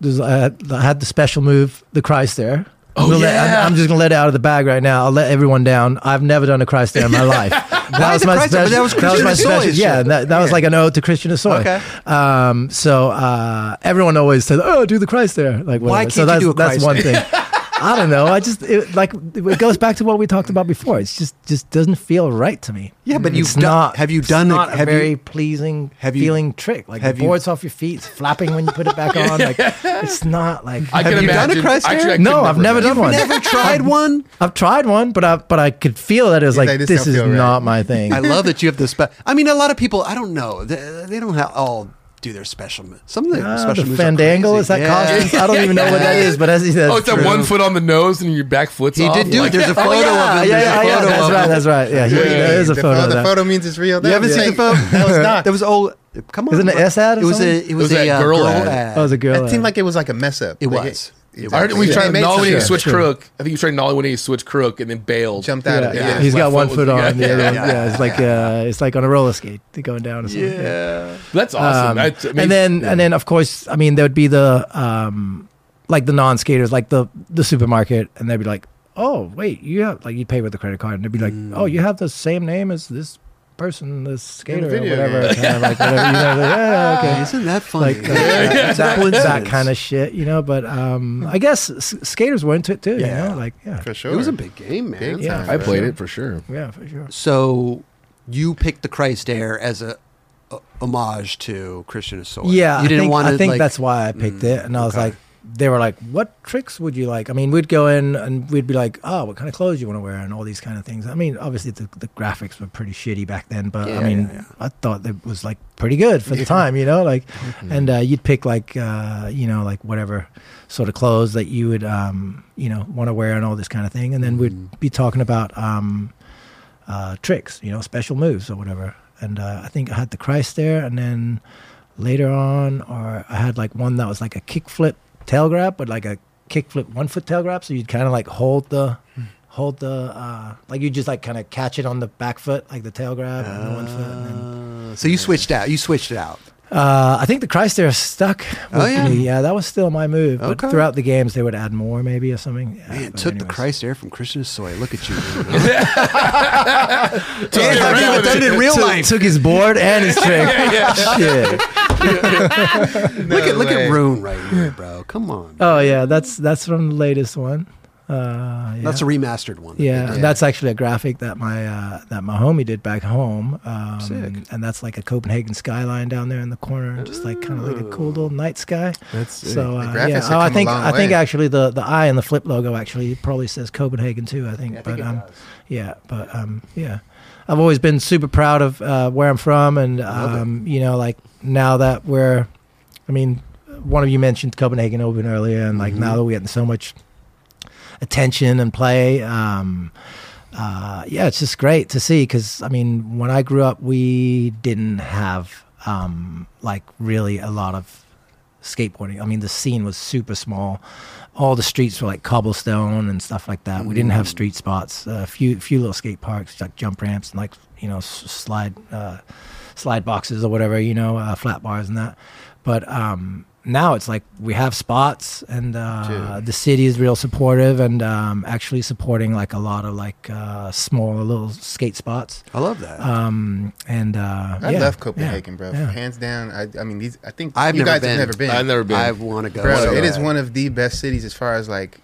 there's, I, had, I had the special move, the Christ Air. Oh, I'm, gonna let- I'm- yeah. I'm just gonna let it out of the bag right now. I'll let everyone down. I've never done a Christ Air in my life. That Christ Air? But that was Christian my special. Yeah, that, that was like an ode to Christian Hosoi. Okay. Um, so uh, everyone always said, "Oh, do the Christ Air." Like, Why can't so you that's, do a Christ That's one thing. I don't know. I just it, like it goes back to what we talked about before. It's just just doesn't feel right to me. Yeah, but you've done- not. have you done the- Not a have you- very pleasing have you- feeling trick. Like have the you- boards off your feet, it's flapping when you put it back on. Like it's not like. I Have can you done a imagine. Christ actually, Air? I could No, I've never done imagine. one. Never tried one. I've tried one, but I but I could feel that it was Yeah, like this is right. not my thing. I love that you have the spe- I mean, a lot of people. I don't know. They, they don't have all do their special. mo- Some of the Ah, special the moves are fandangle crazy. is that Yeah. costume? I don't even know what that is, but as he said, Oh, it's that one foot on the nose and your back foot's He off. did do. Like- There's a photo Oh, yeah, of him. yeah, There's yeah, a yeah, that's right, him. that's right. Yeah, he, Wait, there is a the, photo. pho- of the photo means it's real. You haven't seen the photo? That was not. That was old. Come on. isn't it an S ad It was a. something? It was, It was a that uh, girl girl ad. ad. Oh, it was a girl. It seemed like it was like a mess up. It was. It I heard we was. tried It made Nolly when he switched Sure. crook. I think he tried Nolly when he switched crook and then bailed. jumped out Yeah, of yeah. Yeah. he's got one foot foot on. The other one, yeah. yeah, it's like uh, it's like on a roller skate going down or something. Yeah. That's awesome. Um, That's amazing. and then and then of course, I mean, there would be the um, like the non-skaters, like the the supermarket, and they'd be like, "Oh, wait, you have like you pay with a credit card," and they'd be like, "Oh, you have the same name as this person, this skater, or whatever." Kind of like whatever, you know, like, yeah, okay. Isn't that funny? Like uh, that, that, Coincidence. kind of shit, you know. But um, I guess s- skaters were into it too. Yeah. You know, like yeah, For sure. It was a big game, man. Big Yeah. I played sure. it for sure. yeah, for sure. So you picked the Christ Air as a, a homage to Christian Hosoi. Yeah, you didn't I think, want to. I think like, that's why I picked Mm, it, and I was okay. like, they were like, "What tricks would you like?" I mean, we'd go in and we'd be like, "Oh, what kind of clothes you want to wear?" and all these kind of things. I mean, obviously the, the graphics were pretty shitty back then, but Yeah, I mean, yeah, yeah. I thought it was like pretty good for the time, you know, like, Mm-hmm. and uh, you'd pick like, uh, you know, like whatever sort of clothes that you would, um, you know, want to wear and all this kind of thing, and then Mm-hmm. we'd be talking about um, uh, tricks, you know, special moves or whatever. And uh, I think I had the Christ Air, and then later on, or I had like one that was like a kickflip tail grab, but like a kickflip one foot tail grab. So you'd kind of like hold the, hold the, uh, like you just like kind of catch it on the back foot, like the tail grab and the one foot. And then, Uh, so you switched out. You switched it out. uh, I think the Christ Air stuck with Oh, yeah? me. Yeah, that was still my move. Okay. But throughout the games, they would add more maybe or something. Yeah, Man, took the anyways. Christ Air from Christian Hosoi. Look at you. Yeah, I've never done it in real took, life. took his board and his trick. Shit. look at look way. at Rune right here, bro. Come on. Oh yeah, that's that's from the latest one. Uh, yeah. That's a remastered one. Yeah, Yeah. that's actually a graphic that my uh, that my homie did back home. Um, Sick. And that's like a Copenhagen skyline down there in the corner, just like kind of like a cool little night sky. That's So uh, yeah, have oh, I think long I think actually the the eye and the flip logo actually probably says Copenhagen too. I think, I think but it um, does. yeah, but um, yeah, I've always been super proud of uh, where I'm from, and um, you know, like now that we're, I mean, one of you mentioned Copenhagen Open earlier, and like Mhm. now that we're getting so much attention and play, um, uh, yeah, it's just great to see. Because I mean, when I grew up, we didn't have um, like really a lot of skateboarding. I mean, the scene was super small. All the streets were like cobblestone and stuff like that. We didn't have street spots. A few few little skate parks, like jump ramps and like you know slide uh, slide boxes or whatever, you know, uh, flat bars and that. But um, now it's like we have spots, and uh, the city is real supportive and um, actually supporting like a lot of like uh, small little skate spots. I love that. Um, and uh, I yeah, love Copenhagen, yeah, bro. yeah. Hands down. I, I mean, these. I think I've you guys been. have never been. I've never been. I want to go. Bro, so it is bad. one of the best cities as far as like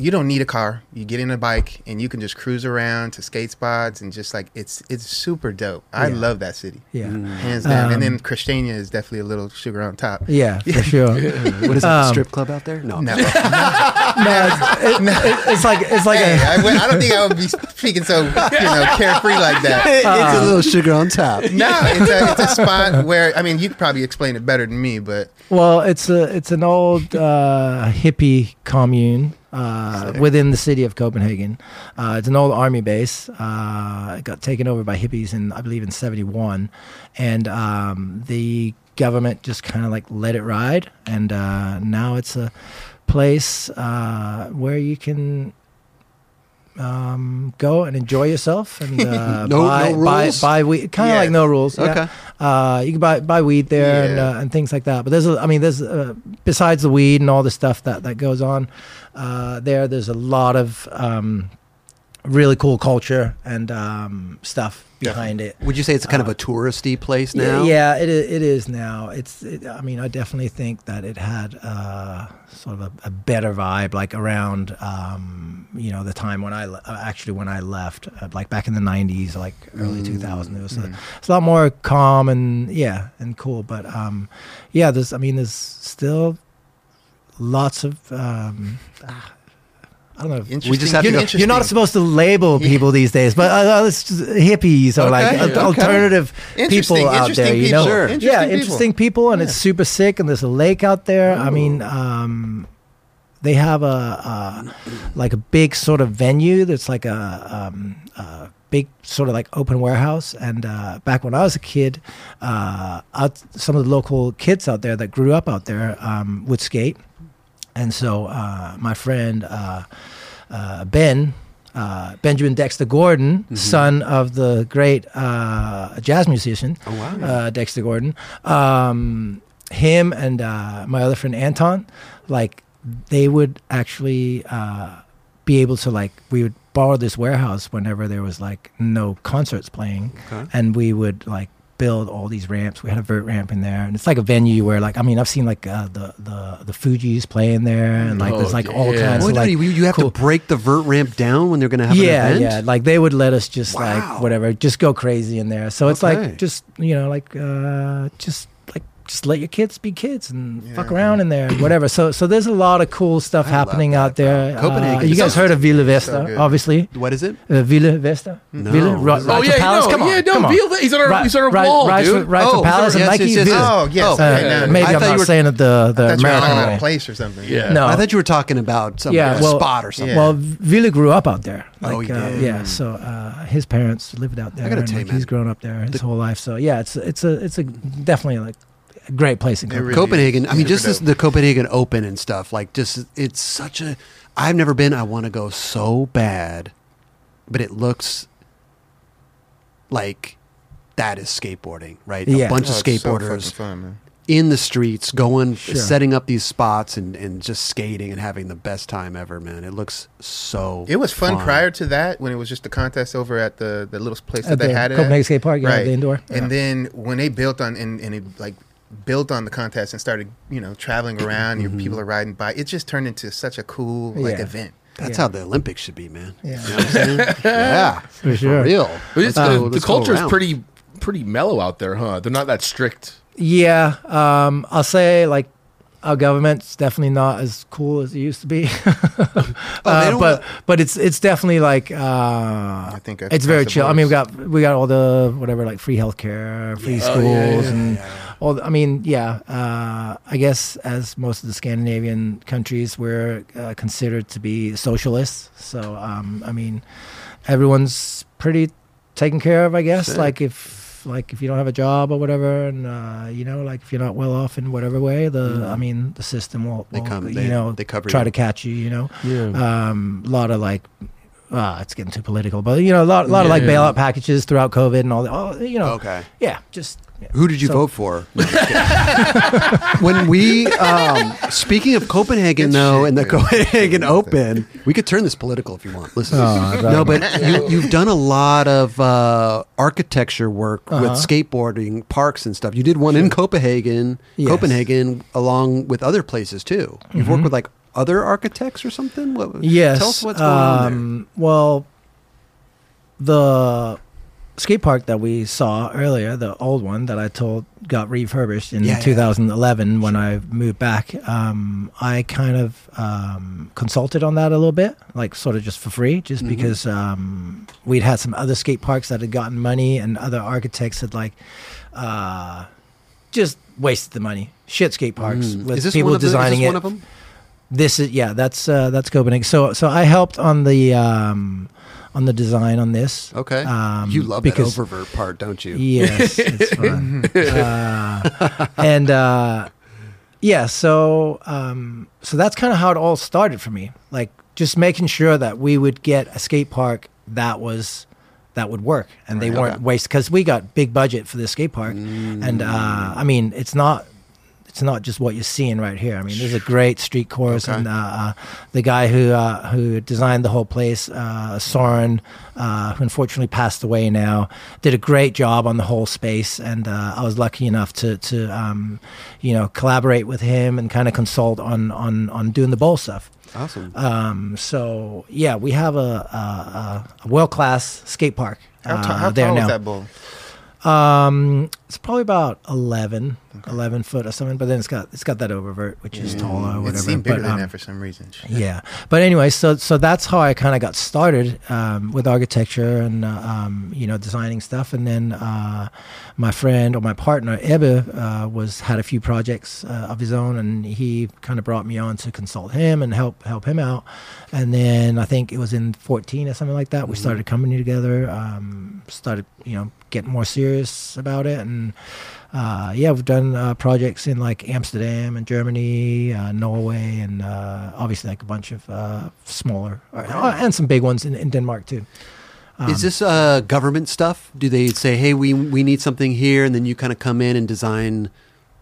you don't need a car. You get in a bike and you can just cruise around to skate spots and just like it's it's super dope. I Yeah. love that city. Yeah. Hands down. Um, and then Christiania is definitely a little sugar on top. Yeah, for sure. What is it? Um, strip club out there? No. No. no, it's, it, it, it's like it's like hey, a, I, would- I don't think I would be speaking so you know carefree like that. it's a little sugar on top. No, it's a, it's a spot where I mean you could probably explain it better than me, but well, it's a it's an old uh, hippie commune uh, within the city of Copenhagen. Uh, it's an old army base. Uh, it got taken over by hippies in I believe in '71, and um, the government just kind of like let it ride, and uh, now it's a place uh, where you can um, go and enjoy yourself and uh, No- buy, no buy rules? buy weed. Kind of Yeah. like no rules. yeah. Okay. Uh, you can buy buy weed there and, uh, and things like that. But there's a, I mean, there's uh, besides the weed and all the stuff that that goes on uh, there. There's a lot of um, really cool culture and um, stuff behind it. Would you say it's kind of a touristy place now? Yeah, yeah, it is, it is now. It's. It, I mean, I definitely think that it had uh, sort of a, a better vibe, like around um, you know the time when I le- uh, actually when I left, uh, like back in the '90s, like early 2000s. It was a, it's a lot more calm and yeah and cool. But um, yeah, there's. I mean, there's still lots of. Um, ah, I don't know. interesting. We just have to You're, go- not- you're not supposed to label people these days, but uh, uh, it's hippies or like Okay, okay. alternative people out there. You know, Sure. Interesting yeah, people. interesting people, and it's super sick. And there's a lake out there. I mean, um, they have a, a like a big sort of venue that's like a, um, a big sort of like open warehouse. And uh, back when I was a kid, uh, out, some of the local kids out there that grew up out there um, would skate. And so uh, my friend uh, uh, Ben, uh, Benjamin Dexter Gordon, son of the great uh, jazz musician Oh, wow. uh, Dexter Gordon, um, him and uh, my other friend Anton, like they would actually uh, be able to like we would borrow this warehouse whenever there was like no concerts playing, Okay. and we would like build all these ramps. We had a vert ramp in there, and it's like a venue where like I mean I've seen like uh, the the the Fugees playing there, and like there's Oh, like all kinds Wait, of like you, you have cool- to break the vert ramp down when they're going to have yeah, an event? yeah. Like they would let us just Wow. like whatever, just go crazy in there. So it's Okay. like just you know like uh, just like just let your kids be kids and fuck Yeah. around in there whatever. So so there's a lot of cool stuff I happening out there. Copenhagen Uh, you guys heard of Villa Vesta, good. obviously. What is it? Uh, Villa Vesta, No. Villa Ra- Oh yeah, Palace. no, Come on, yeah, no, come on. Villa- he's on a Ri- he's on a Ri- wall, Rise dude. Rise Oh, Palace yes, and Nike yes, yes. Oh yes. Oh, Uh, okay, no, maybe I I'm not were- saying it the the I thought American way. place or something. Yeah. No. I thought you were talking about some Yeah, well- spot or something. Well, Villa grew up out there. Like, Oh, he uh, did. yeah. So uh, his parents lived out there. gotta and, tell you, he's grown up there his whole life. So yeah, it's it's a it's a definitely like great place in It Copenhagen. really Copenhagen. I mean, just this, the Copenhagen Open and stuff. Like, just it's such a. I've never been. I want to go so bad, but it looks like that is skateboarding, right? Yeah. A bunch Oh, of it's so skateboarders fun, in the streets, going, Sure. setting up these spots, and and just skating and having the best time ever, man. It looks so. It was fun, prior to that when it was just the contest over at the the little place that At they the had it Copenhagen at. Skate Park, yeah, the indoor. And then when they built on and, and it like built on the contest and started you know traveling around, your people are riding by. It just turned into such a cool like Yeah. event. That's Yeah. how the Olympics should be, man. Yeah. You know what I'm yeah, For sure. real. But it's, the, the culture is pretty pretty mellow out there, huh? They're not that strict. Yeah, um, I'll say like our government's definitely not as cool as it used to be. Oh, Uh, don't but let- but it's it's definitely like uh, I think it's very across the chill. I mean, we got we got all the whatever like free healthcare, free Yeah. schools, Oh, yeah, yeah, and The, I mean, yeah. Uh, I guess as most of the Scandinavian countries, we're uh, considered to be socialists. So um, I mean, everyone's pretty taken care of. I guess like if like if you don't have a job or whatever, and uh, you know, like if you're not well off in whatever way, the I mean, the system will, They will, come- you they- know they cover try you. to catch you. You know, Yeah. um, a lot of like. Uh, it's getting too political, but you know, a lot, lot of like Yeah. bailout packages throughout COVID and all that. Oh, you know, Okay. yeah, just yeah. Who did you So- vote for? No, I'm just kidding. when we, um, speaking of Copenhagen, though, and the. Copenhagen Open, we could turn this political if you want. Listen, Oh, no, but you, you've done a lot of uh, architecture work with Uh-huh. skateboarding parks and stuff. You did one in Copenhagen, Yes. Copenhagen, along with other places too. You've worked with like other architects or something. What, Mm-hmm. Yes. tell us what's going on there. um, Well, the skate park that we saw earlier, the old one that I told got refurbished in Yeah, yeah. 2011 when I moved back, um, I kind of um, consulted on that a little bit, like sort of just for free, just Mm-hmm. because um, we'd had some other skate parks that had gotten money and other architects had like. Uh, just wasted the money. Shit skate parks Mm. with Is this people one of the- is this designing one it. of them? This is yeah, that's uh, that's Copenhagen. So so I helped on the um, on the design on this. Okay. Um, you love because that oververt part, don't you? yes, it's fun. uh, and uh, yeah, so um, so that's kind of how it all started for me. Like just making sure that we would get a skate park that was that would work and they weren't okay. waste because we got big budget for this skate park and uh, i mean it's not it's not just what you're seeing right here i mean there's a great street course Okay. and uh, uh, the guy who uh, who designed the whole place uh, soren uh, who unfortunately passed away now did a great job on the whole space and uh, i was lucky enough to to um, you know collaborate with him and kind of consult on on on doing the bowl stuff Awesome. um, so yeah, we have a, a, a world class skate park How, uh, how there tall now. is that bull? Um, it's probably about 11, 11 foot or something. But then it's got it's got that oververt, which is taller or It whatever. seemed bigger but, than um, that for some reason. yeah, but anyway, so so that's how I kind of got started um, with architecture and uh, um, you know designing stuff, and then uh, my friend or my partner Ebbe uh, was had a few projects uh, of his own, and he kind of brought me on to consult him and help help him out, and then I think it was in fourteen or something like that we started a company together, um, started you know getting more serious about it, and uh, yeah, we've done uh, projects in like Amsterdam and Germany, uh, Norway, and uh, obviously like a bunch of uh, smaller uh, and some big ones in, in Denmark too. Um, Is this uh, government stuff? Do they say, "Hey, we we need something here," and then you kind of come in and design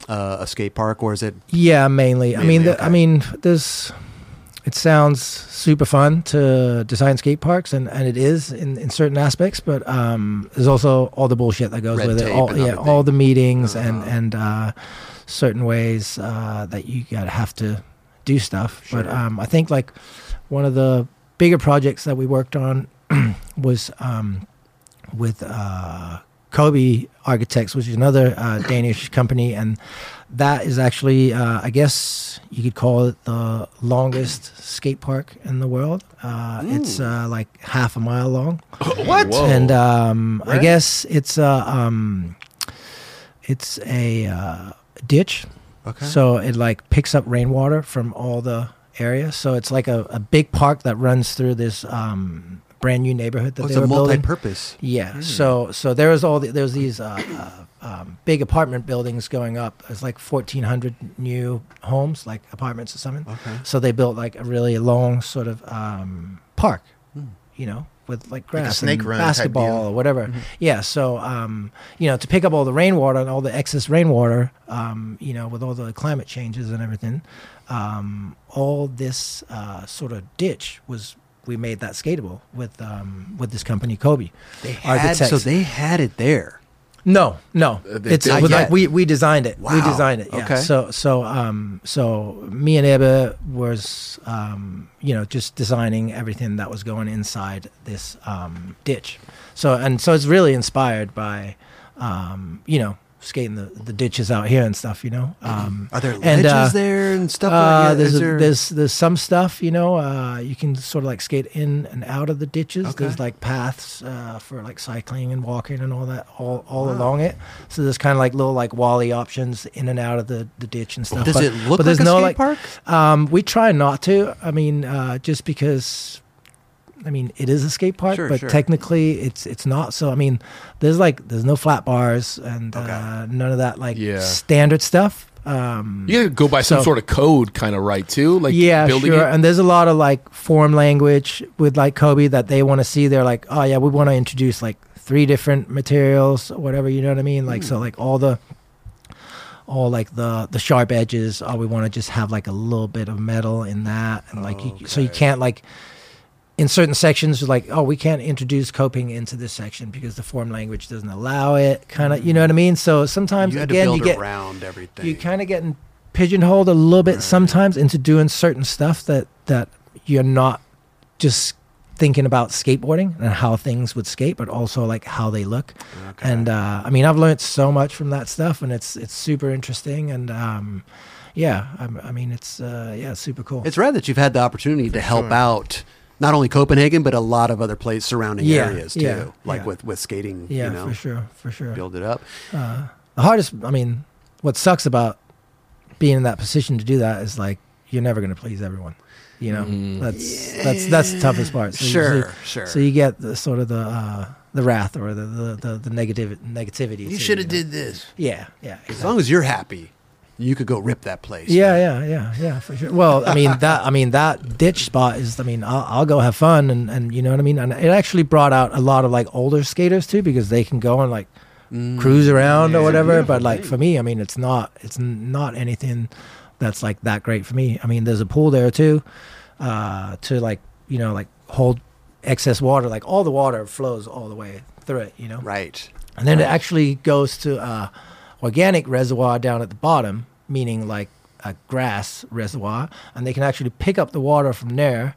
uh, a skate park, or is it? Yeah, mainly. I Mainly, mean, the, okay. I mean, there's. It sounds super fun to design skate parks, and, and it is in, in certain aspects. But um, there's also all the bullshit that goes Red with it. All, yeah, everything. all the meetings and Uh-huh. and uh, certain ways uh, that you gotta have to do stuff. But um, I think like one of the bigger projects that we worked on was um, with uh, COBE Architects, which is another uh, Danish company, and that is actually, uh, I guess, you could call it the longest skate park in the world. Uh, it's uh, like half a mile long, what? and um, I Right. guess it's a um, it's a uh, ditch. Okay. So it like picks up rainwater from all the area. So it's like a, a big park that runs through this um, brand new neighborhood that Oh, they it's a were building. multi-purpose. Yeah. So so there was all the, there was these uh, uh, um, big apartment buildings going up. It's like fourteen hundred new homes, like apartments or something. Okay. So they built like a really long sort of um, park, you know, with like grass, snake and basketball or whatever. Yeah. So um, you know, to pick up all the rainwater and all the excess rainwater, um, you know, with all the climate changes and everything, um, all this uh, sort of ditch was. We made that skatable with um, with this company, COBE. They had, so they had it there. No, no. Uh, they it's like yet. we we designed it. We designed it. Yeah. Okay. So so um so me and Ebbe was um you know just designing everything that was going inside this um ditch. So and so it's really inspired by um you know skating the, the ditches out here and stuff. You know. Um, Are there and, ledges uh, there and stuff? uh, like there's, a, there- there's there's some stuff you know uh, you can sort of like skate in and out of the ditches. Okay. There's like paths uh, for like cycling and walking and all that all, all Wow. along it. So there's kind of like little like wally options in and out of the, the ditch and stuff. Does But- it look but there's like a no skate like park? um, we try not to. I mean, uh, just because I mean, it is a skate park, Sure, but sure. technically it's it's not. So I mean, there's like there's no flat bars and Okay. uh, none of that like Yeah. standard stuff. Um, You gotta go by some So- sort of code, kind of right too. Like yeah, building sure. it. And there's a lot of like form language with like COBE that they want to see. They're like, oh yeah, we want to introduce like three different materials, or whatever. You know what I mean? Like Hmm. so, like all the all like the the sharp edges. Oh, we want to just have like a little bit of metal in that, and like you, so you can't like. In certain sections, like, oh, we can't introduce coping into this section because the form language doesn't allow it. Kind of, you know what I mean. So sometimes, you had again, to you get around everything. you kind of getting pigeonholed a little bit sometimes into doing certain stuff that that you're not just thinking about skateboarding and how things would skate, but also like how they look. Okay. And uh, I mean, I've learned so much from that stuff, and it's it's super interesting. And um, yeah, I, I mean, it's uh, yeah, super cool. It's rad that you've had the opportunity to help sure. out not only Copenhagen but a lot of other places surrounding Yeah, areas too, yeah, like yeah. with with skating. yeah, you know, for sure, for sure. build it up. Uh, the hardest, I mean, what sucks about being in that position to do that is like you're never going to please everyone. You know, Mhm. that's that's that's the toughest part. So you- Sure, so, sure. So you get the sort of the uh, the wrath or the the the, the negative negativity. You should have know? did this. Yeah, yeah. As long as you're happy, you could go rip that place. Yeah, yeah, yeah, yeah, for sure. Well, I mean that. I mean that ditch spot is. I mean, I'll, I'll go have fun, and and you know what I mean. And it actually brought out a lot of like older skaters too, because they can go and like cruise around or Mm. Yeah, whatever. But like thing. for me, I mean, it's not. It's not anything that's like that great for me. I mean, there's a pool there too, uh, to like you know like hold excess water. Like all the water flows all the way through it. You know, Right. and then it actually goes to uh, organic reservoir down at the bottom, meaning like a grass reservoir, and they can actually pick up the water from there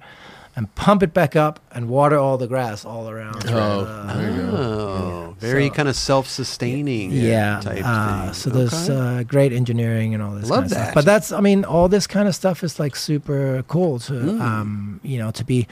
and pump it back up and water all the grass all around. Oh, uh, there you go. Oh, very So- kind of self-sustaining. yeah. Type uh, thing. so there's Okay. uh, great engineering and all this. Love kind of that. Stuff. But that's, I mean, all this kind of stuff is like super cool to, Mm. um, you know, to be,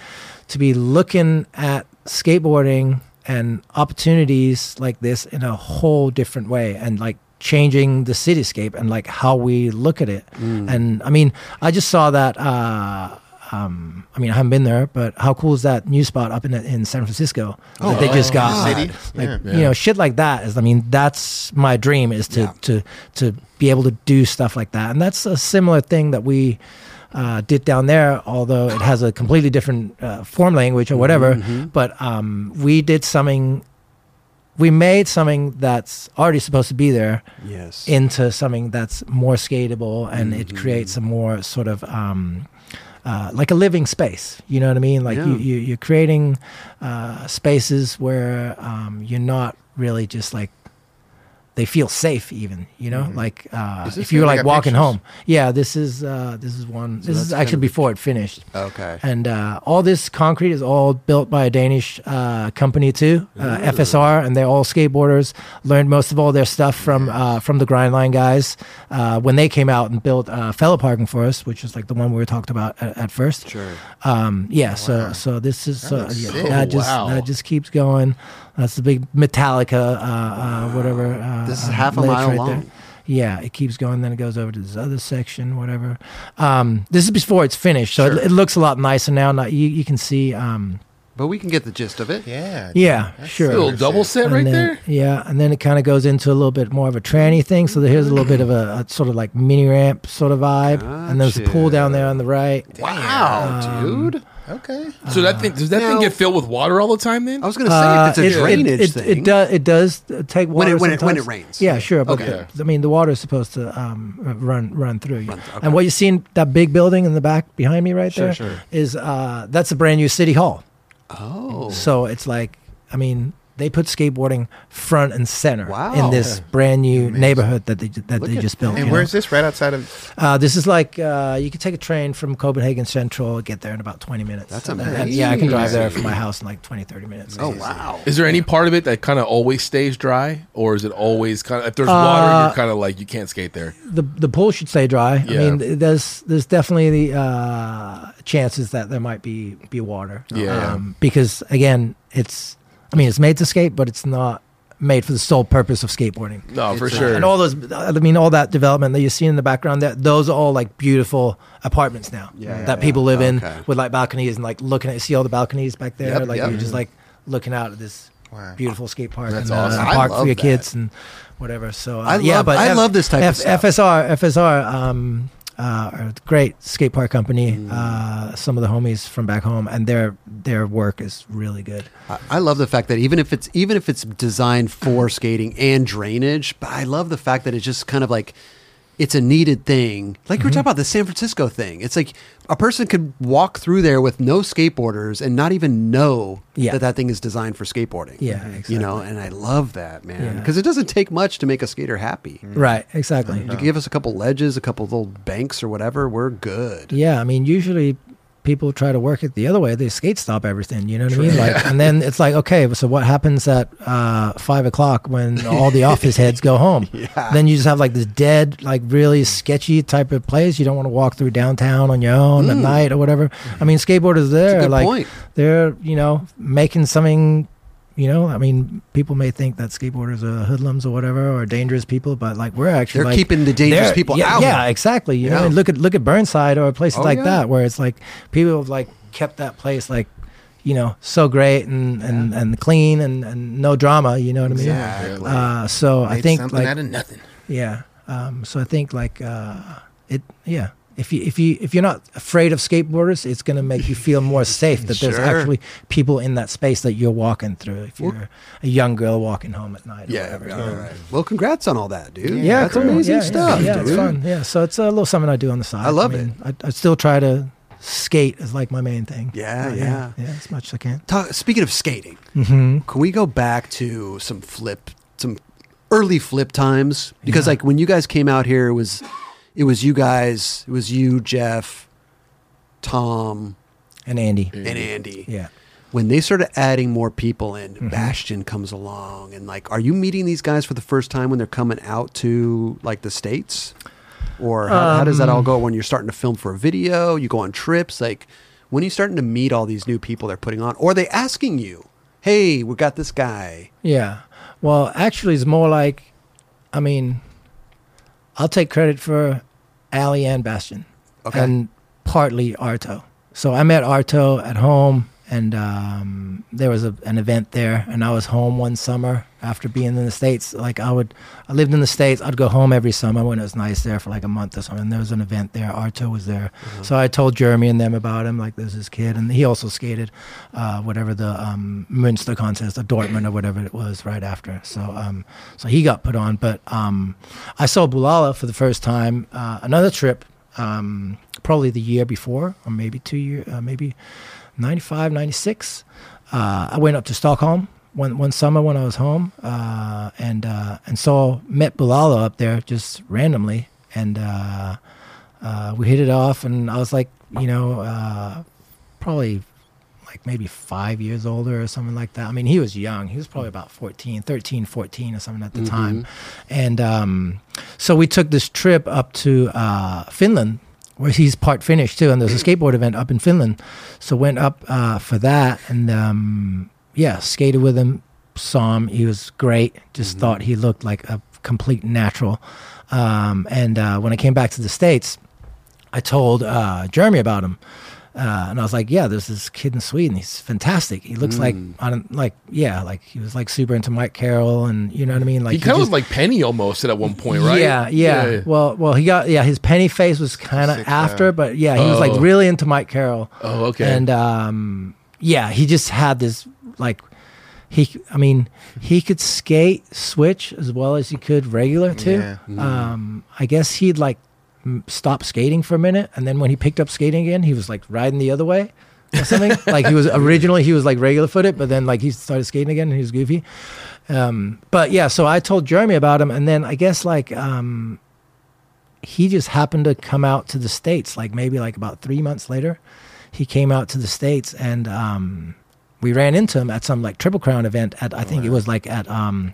to be looking at skateboarding and opportunities like this in a whole different way and like changing the cityscape and like how we look at it. Mm. And I mean, I just saw that. Uh, um, I mean, I haven't been there, but how cool is that new spot up in in San Francisco that they just got? Oh, City? Like Yeah. you know, shit like that is. I mean, that's my dream is to Yeah. to to be able to do stuff like that, and that's a similar thing that we. Uh, did down there, although it has a completely different uh, form language or whatever. Mm-hmm. But um, we did something. We made something that's already supposed to be there Yes. into something that's more skatable and Mm-hmm. it creates a more sort of um, uh, like a living space. You know what I mean? Like you, Yeah. you, you're creating uh, spaces where um, you're not really just like they feel safe even you know like uh, Mm-hmm. Is this if you're like walking pictures? home yeah this is uh, this is one this that's is actually before it finished okay. and uh, all this concrete is all built by a Danish uh, company too, uh, FSR, and they're all skateboarders. Learned most of all their stuff from uh, from the Grindline guys uh, when they came out and built uh, Fælledparken for us, which is like the one we were talked about at, at first. Sure. Um, yeah, so so this is so, looks yeah, that just Wow. that just keeps going. That's the big Metallica, uh, uh, whatever. Uh, This is uh, half a mile there. long. Yeah, it keeps going. Then it goes over to this other section, whatever. Um, this is before it's finished, so it, it looks a lot nicer now. Not, you, you can see. Um, But we can get the gist of it. Yeah. yeah, That's sure. A little double set And right then- there. Yeah, and then it kind of goes into a little bit more of a tranny thing. So here's a little bit of a, a sort of like mini ramp sort of vibe, and there's a pool down there on the right. Wow, Um, dude. Okay. So that thing does that Now- thing get filled with water all the time? Then I was going to say Uh, if it's a it- it- drainage it, thing. It, does. It does uh, take When water it- when it- when sometimes. it rains. Yeah, sure. But Okay. I mean, the water is supposed to um, run run through you. Run th- okay. And what you seen that big building in the back behind me right Sure, there sure. is uh, that's a brand new city hall. Oh. So it's like, I mean, they put skateboarding front and center Wow. in this brand new Amazing. neighborhood that they that Look they at just built. And you where's know? this? Right outside of. Uh, this is like uh, you can take a train from Copenhagen Central, get there in about 20 minutes. That's And- and- yeah, I can drive there from my house in like 20, 30 minutes. Oh, wow. is there any part of it that kind of always stays dry, or is it always kind of if there's water, Uh, you're kind of like you can't skate there? the the pool should stay dry. I mean, there's there's definitely the uh, chances that there might be be water. Yeah. Um, because again, it's I mean it's made to skate, but it's not made for the sole purpose of skateboarding. No, for It's, uh, sure. And all those, I mean, all that development that you see in the background, that those are all like beautiful apartments now Yeah, that yeah, people yeah. live in Okay. with like balconies and like looking at. You see all the balconies back there, Yep, like yep. you're just like looking out at this Wow. beautiful skate park That's and uh, awesome. a I park for your that. kids and whatever. So uh, I yeah, love- but I love this type of stuff. FSR, FSR, um, uh, are a great skate park company. Mm. Uh, some of the homies from back home, and their their work is really good. I, I love the fact that even if it's even if it's designed for skating and drainage, but I love the fact that it's just kind of like it's a needed thing. Like Mm-hmm. we are talking about the San Francisco thing. It's like a person could walk through there with no skateboarders and not even know Yeah. that that thing is designed for skateboarding. Yeah, exactly. you know, and I love that man Yeah. because it doesn't take much to make a skater happy. Right, exactly. You give us a couple ledges, a couple little banks or whatever, we're good. Yeah, I mean, usually people try to work it the other way. They skate stop everything. You know what I mean? Like, and then it's like, okay, so what happens at uh, five o'clock when all the office heads go home? Yeah. Then you just have like this dead, like really sketchy type of place. You don't want to walk through downtown on your own at night or whatever. I mean, skateboarders there, like point. they're you know making something. You know, I mean, people may think that skateboarders are hoodlums or whatever, or dangerous people, but like we're actually They're like, keeping the dangerous people yeah, out. Yeah, exactly. You know, Yeah. and look at look at Burnside or places Oh, like yeah. that where it's like people have like kept that place like you know so great and and, and clean and, and no drama. You know what I mean? Exactly. Uh, so I think something like out of nothing. yeah. Um, so I think like uh, it yeah. If you if you if you're not afraid of skateboarders, it's going to make you feel more safe that there's actually people in that space that you're walking through. If you're a young girl walking home at night, or Yeah, whatever. right. Well, congrats on all that, dude. Yeah, that's cool. amazing Yeah, stuff. Yeah, yeah it's fun. Yeah, so it's a little something I do on the side. I love mean, I, I still try to skate as like my main thing. Yeah, But yeah. yeah, as much as I can. Talk, speaking of skating, Mm-hmm. can we go back to some flip, some early flip times? Because Yeah. like when you guys came out here, it was, it was you guys, it was you, Jeff, Tom, And Andy. and Andy. Yeah. When they started adding more people in, Mm-hmm. Bastien comes along, and like, are you meeting these guys for the first time when they're coming out to like the states, or how, how does that Um, all go? When you're starting to film for a video, you go on trips, like when are you starting to meet all these new people they're putting on, or are they asking you, "Hey, we got this guy." Yeah. Well, actually, it's more like, I mean, I'll take credit for Ali and Bastien. Okay. And partly Arto. So I met Arto at home, and um, there was a, an event there, and I was home one summer after being in the States. Like, I would, I lived in the States. I'd go home every summer when it was nice there for like a month or something. There was an event there. Arto was there. So I told Jeremy and them about him. Like, there's this kid, and he also skated uh, whatever the um, Münster contest, or Dortmund, or whatever it was right after. So, um, so he got put on. But um, I saw Boulala for the first time. Uh, another trip, um, probably the year before, or maybe two years uh, maybe 95, 96. Uh, I went up to Stockholm one one summer when I was home, uh, and uh, and saw met Boulala up there just randomly, and uh, uh, we hit it off, and I was like, you know, uh, probably like maybe five years older or something like that. I mean, he was young. He was probably about 14, 13, 14 or something at the time. And um, so we took this trip up to uh, Finland, where he's part Finnish too. And there's a skateboard event up in Finland. So went up uh, for that and um, yeah, skated with him, saw him. He was great. Just thought he looked like a complete natural. Um, and uh, when I came back to the States, I told uh, Jeremy about him. Uh, and I was like, "Yeah, there's this kid in Sweden. He's fantastic. He looks like, on, like, yeah, like he was like super into Mike Carroll, and you know what I mean. Like he kind of looked like Penny almost at one point, right? yeah, yeah, Well, well, he got yeah. His penny face was kind of after, but yeah, he was like Oh. really into Mike Carroll. Oh, okay. And um, yeah, he just had this like he. I mean, he could skate switch as well as he could regular too. Yeah. Um, I guess he'd like stop skating for a minute, and then when he picked up skating again, he was like riding the other way. Or something like he was originally he was like regular footed, but then like he started skating again and he was goofy. Um, but yeah, so I told Jeremy about him, and then I guess like um, he just happened to come out to the states like maybe like about three months later he came out to the states and um, we ran into him at some like triple crown event at i think it was like at um,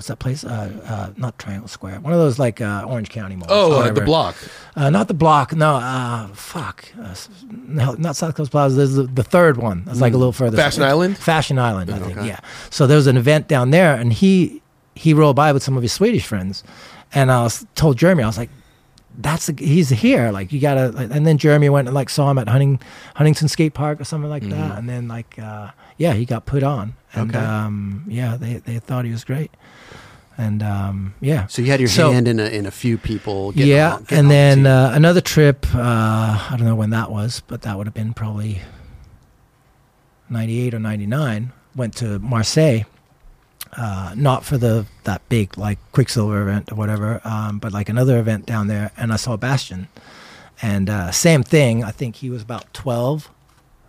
what's that place? Uh, uh, not Triangle Square. One of those like uh, Orange County malls. Oh, uh, the block. Uh, not the block. No, uh, fuck. Uh, no, not South Coast Plaza. There's the, the third one. It's like a little further. Fashion Island? Fashion Island, I think. Okay. Yeah. So there was an event down there, and he he rolled by with some of his Swedish friends, and I was told Jeremy, I was like, "That's the, he's here. Like you gotta." Like, and then Jeremy went and like saw him at Hunting Huntington Skate Park or something like that, and then like uh, yeah, he got put on, and Okay. um, yeah, they they thought he was great, and um, yeah. So you had your So- hand in a, in a few people. getting yeah, on- and the then team. uh, another trip. Uh, I don't know when that was, but that would have been probably ninety-eight or ninety-nine. Went to Marseille, uh, not for the that big like Quiksilver event or whatever, um, but like another event down there, and I saw Bastien, and uh, same thing. I think he was about twelve,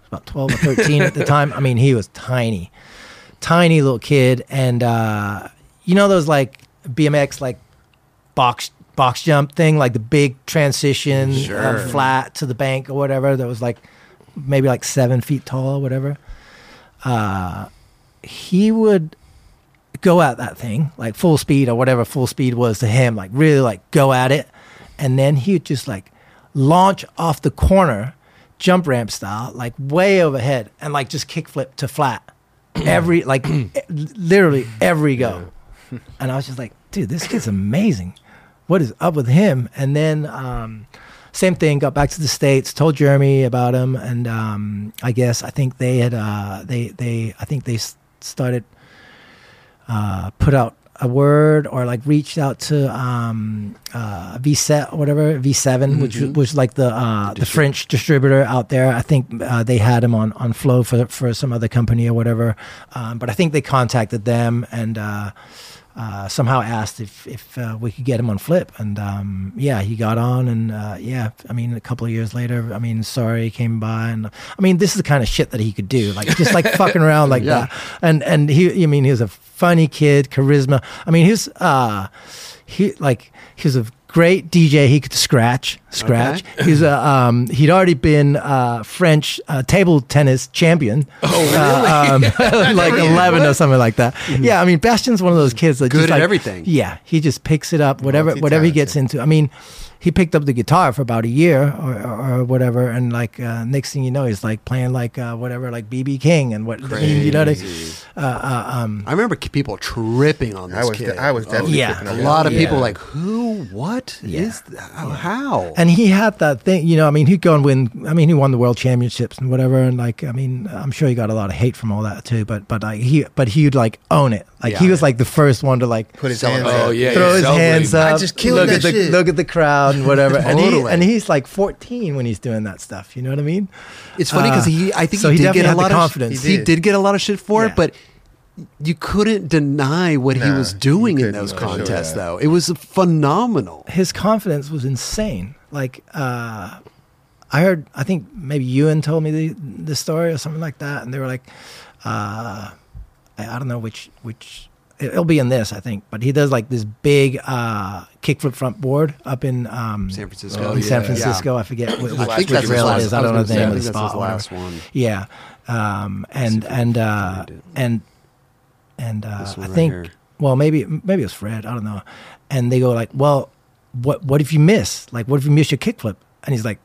about twelve or thirteen at the time. I mean, he was tiny, tiny little kid, and uh, you know those like BMX like box box jump thing, like the big transition uh, flat to the bank or whatever. That was like maybe like seven feet tall or whatever. Uh, he would go at that thing like full speed or whatever full speed was to him, like really like go at it, and then he would just like launch off the corner, jump ramp style, like way overhead, and like just kickflip to flat. Every like literally every go. And I was just like, dude, this kid's amazing. What is up with him? And then um, same thing, got back to the States, told Jeremy about him, and um, I guess I think they had uh, they they I think they started uh, put out a word or like reached out to um, uh, V7 or whatever V7, which Mm-hmm. was- was like the uh, the French distributor out there. I think uh, they had him on on Flow for for some other company or whatever. Um, but I think they contacted them and. Uh, uh, somehow asked if if uh, we could get him on Flip, and um, yeah, he got on, and uh, yeah, I mean, a couple of years later, I mean, sorry came by, and I mean, this is the kind of shit that he could do, like just like fucking around like Yeah. that, and and he, I mean, he was a funny kid, charisma. I mean, he's uh, he like he was a great DJ. He could scratch, scratch. He's a um, he'd already been uh, French uh, table tennis champion. Oh, really? um, like eleven or something like that. Yeah, I mean, Bastien's one of those kids that Good just at like, everything. Yeah, he just picks it up, whatever whatever he gets into. I mean. He picked up the guitar for about a year or, or, or whatever, and like uh, next thing you know, he's like playing like uh, whatever, like BB King and what I you know. What I, uh, uh, um, I remember people tripping on this I was kid. I was definitely Yeah. tripping a on lot of Yeah. people like who what is Yeah. that? how and he had that thing, you know. I mean, he'd go and win. I mean, he won the world championships and whatever. And like, I mean, I'm sure he got a lot of hate from all that too. But but like he but he'd like own it. Like he Yeah. was like the first one to like Put his Celebrate. hands Oh up. yeah, throw yeah, his celebrate. hands up. I just killed look that at the shit. look at the crowd and whatever. and he and he's like 14 when he's doing that stuff. You know what I mean? it's funny because he I think so he, he did get a lot of confidence. he He did. did. get a lot of shit for Yeah. it but you couldn't deny what he was doing you in those for sure. contests though it was phenomenal his confidence was insane. Like uh, I heard, I think maybe Ewan told me the the story or something like that, and they were like, uh, I, I don't know which which it- it'll be in this, I think, but he does like this big uh, kickflip front board up in um, San Francisco Oh, in San yeah. Francisco. I forget which, I which think that's rail it is. I don't know the name of the spot. last one. Yeah, um, and and uh, and and uh, I think here. well maybe maybe it was Fred. I don't know. And they go like, well, what what if you miss? Like, what if you miss your kickflip? And he's like,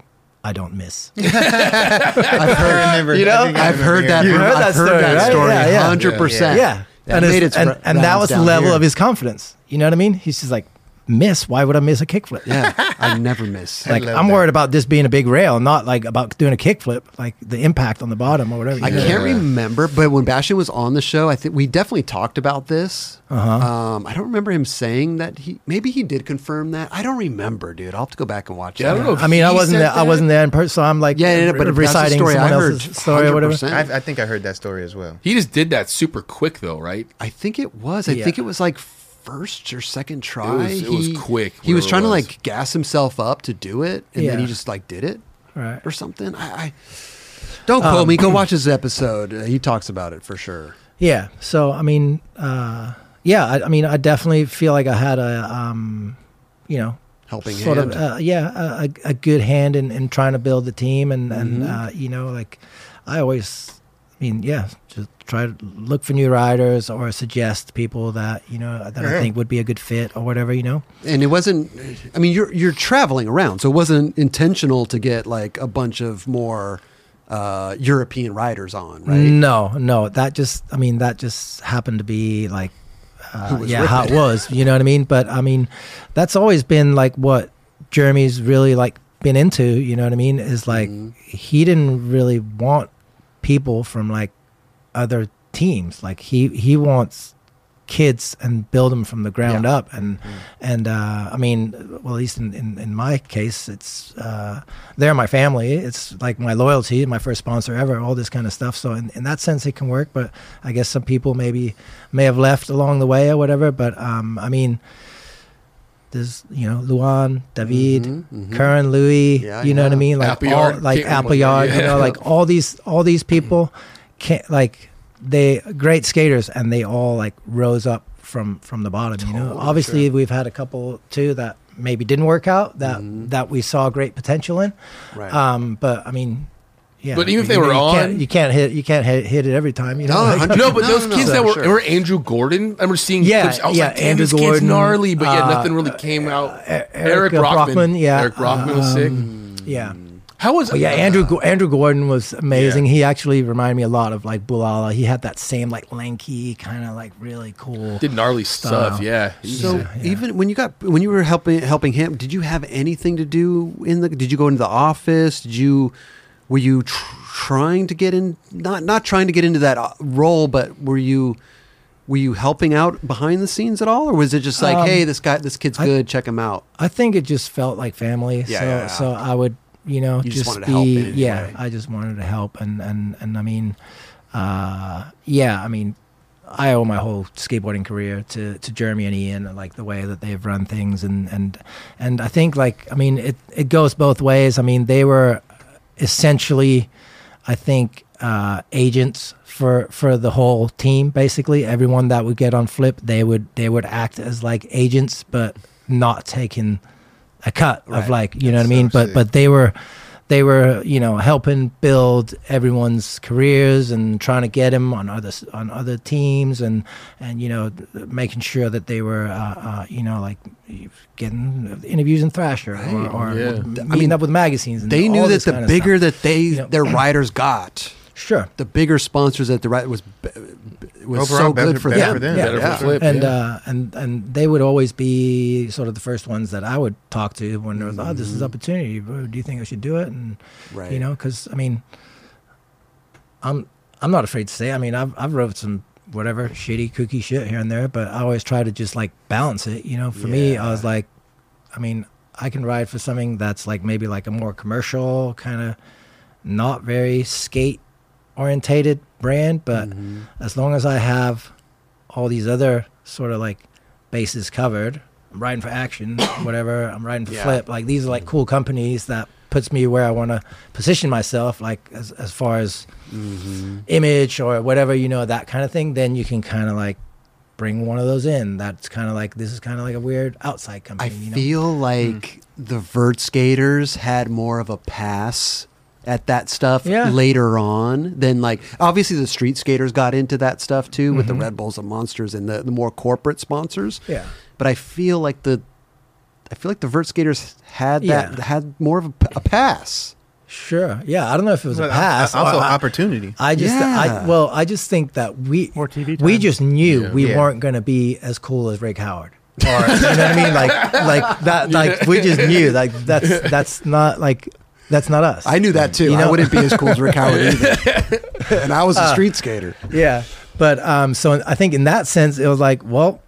I don't miss. I've heard remember- You know? I think I I've heard that You heard that I've heard story, that right? story Yeah, yeah. 100% yeah, That and, made it's- its and, and that was the level here. of his confidence. You know what I mean? He's just like, miss. Why would I miss a kickflip? yeah I never miss Like I'm that. worried about this being a big rail, not like about doing a kickflip, like the impact on the bottom or whatever. I know? can't remember, but when Bastien was on the show, I think we definitely talked about this. Uh-huh. Um, I don't remember him saying that he maybe he did confirm that. I don't remember, dude. I'll have to go back and watch. Yeah, I don't know I mean, I wasn't said there. I wasn't there in person, so I'm like, Yeah, yeah, re- but that's the reciting story someone I heard. else's story or whatever. I, I think I heard that story as well. He just did that super quick though, right? I think it was. I Yeah. think it was like first or second try. was- it was quick, He was trying it to like gas himself up to do it, and then he just like did it Right. or something. I, I don't quote Um, me. Go watch his episode. Uh, he talks about it for sure. Yeah. So I mean, uh, yeah. I, I mean, I definitely feel like I had a, um, you know, Helping sort hand. of, uh, yeah, a, a a good hand in, in trying to build the team, and and Mhm. uh, you know, like I always I mean, yeah, just try to look for new riders or suggest people that you know that I think would be a good fit or whatever. You know, And it wasn't. I mean, you're you're traveling around, so it wasn't intentional to get like a bunch of more uh, European riders on, right? No, no, that just I mean that just happened to be like uh, yeah how it was. You know what I mean? But I mean that's always been like what Jeremy's really like been into. You know what I mean? Is like Mm-hmm. he didn't really want people from like other teams. Like he he wants kids and build them from the ground Yeah. up. And and uh i mean well at least in, in in my case it's uh they're my family. It's like my loyalty my first sponsor ever all this kind of stuff. So in, in that sense it can work. But i guess some people maybe may have left along the way or whatever. But um i mean there's you know luan david Mhm, mhm. Curren, Louis, Yeah, you know what I mean? Like Appleyard, all, like can't remember Appleyard, you know, like all these all these people can't like they great skaters and they all like rose up from from the bottom, you know. Totally, Obviously we've had a couple too that maybe didn't work out that Mhm. that we saw great potential in. Right. Um but I mean yeah. But even if they you were you can't, on- you can't hit you can't hit, hit it every time, you know. No, like- No, but No, those no, kids no, that for were, sure. remember Andrew Gordon? I remember seeing Yeah, clips. I was yeah, like, damn, Andrew this kid's Gordon, gnarly, but yeah, uh, nothing really came out. E- Eric uh, Brockman. yeah. Eric Brockman was sick. um, Yeah. How was But yeah, Andrew Go- Andrew Gordon was amazing. Yeah. He actually reminded me a lot of like Boulala. He had that same like lanky kind of like really cool. did gnarly stuff? Yeah. So Yeah, yeah. even when you got when you were helping helping him, did you have anything to do in the? Did you go into the office? Did you were you tr- trying to get in? Not not trying to get into that uh, role, but were you were you helping out behind the scenes at all, or was it just like, Um, hey, this guy, this kid's I- good, check him out? I think it just felt like family. Yeah, so yeah, yeah. so I would you know You just just, wanted to help be yeah. way. I just wanted to help and and and I mean, uh, yeah. I mean. I owe my whole skateboarding career to, to Jeremy and Ian, and like the way that they've run things, and and and I think like I mean it it goes both ways. I mean they were essentially, I think, uh, agents for for the whole team. Basically, everyone that would get on Flip, they would they would act as like agents, but not taking a cut Right. of like you know That's what I mean. so but sick. but they were they were you know helping build everyone's careers and trying to get them on other on other teams and and you know making sure that they were uh, uh, you know like getting interviews in Thrasher Right. or, or Yeah. meeting I mean, up with magazines. And They knew that the bigger that they You know. their riders got, sure. the bigger sponsors that the right was was Overall, so better- good for better them. for them. Yeah, Better yeah. for Flip. and yeah. uh, and and they would always be sort of the first ones that I would talk to when there was, oh, this is opportunity. Do you think I should do it? And Mm-hmm. Right. you know, because I mean, I'm I'm not afraid to say. I mean, I've I've rode some whatever shitty kooky shit here and there, but I always try to just like balance it. You know, for me, I was like, I mean, I can ride for something that's like maybe like a more commercial kind of, not very skate orientated brand, but Mm-hmm. as long as I have all these other sort of like bases covered, I'm riding for Axion, whatever. I'm riding for Yeah. flip. Like these are like cool companies that puts me where I want to position myself, like as as far as Mm-hmm. image or whatever, you know, that kind of thing. Then you can kind of like bring one of those in. That's kind of like this is kind of like a weird outside I company. you know? feel like the vert skaters had more of a pass at that stuff Yeah. later on than like obviously the street skaters got into that stuff too with the Mhm. Red Bulls and Monsters and the, the more corporate sponsors. yeah. But I feel like the I feel like the vert skaters had that Yeah. had more of a pass. Sure. Yeah. I don't know if it was Well, a pass. Also, or I- opportunity. I just, Yeah. I well, I just think that we More TV we just knew Yeah. we Yeah. weren't going to be as cool as Rick Howard, or you know what I mean? Like, like that, like we just knew, like that's that's not like that's not us. I knew that too. You I know- wouldn't be as cool as Rick Howard either. and I was a street skater. yeah, but um, so I think in that sense, it was like, well,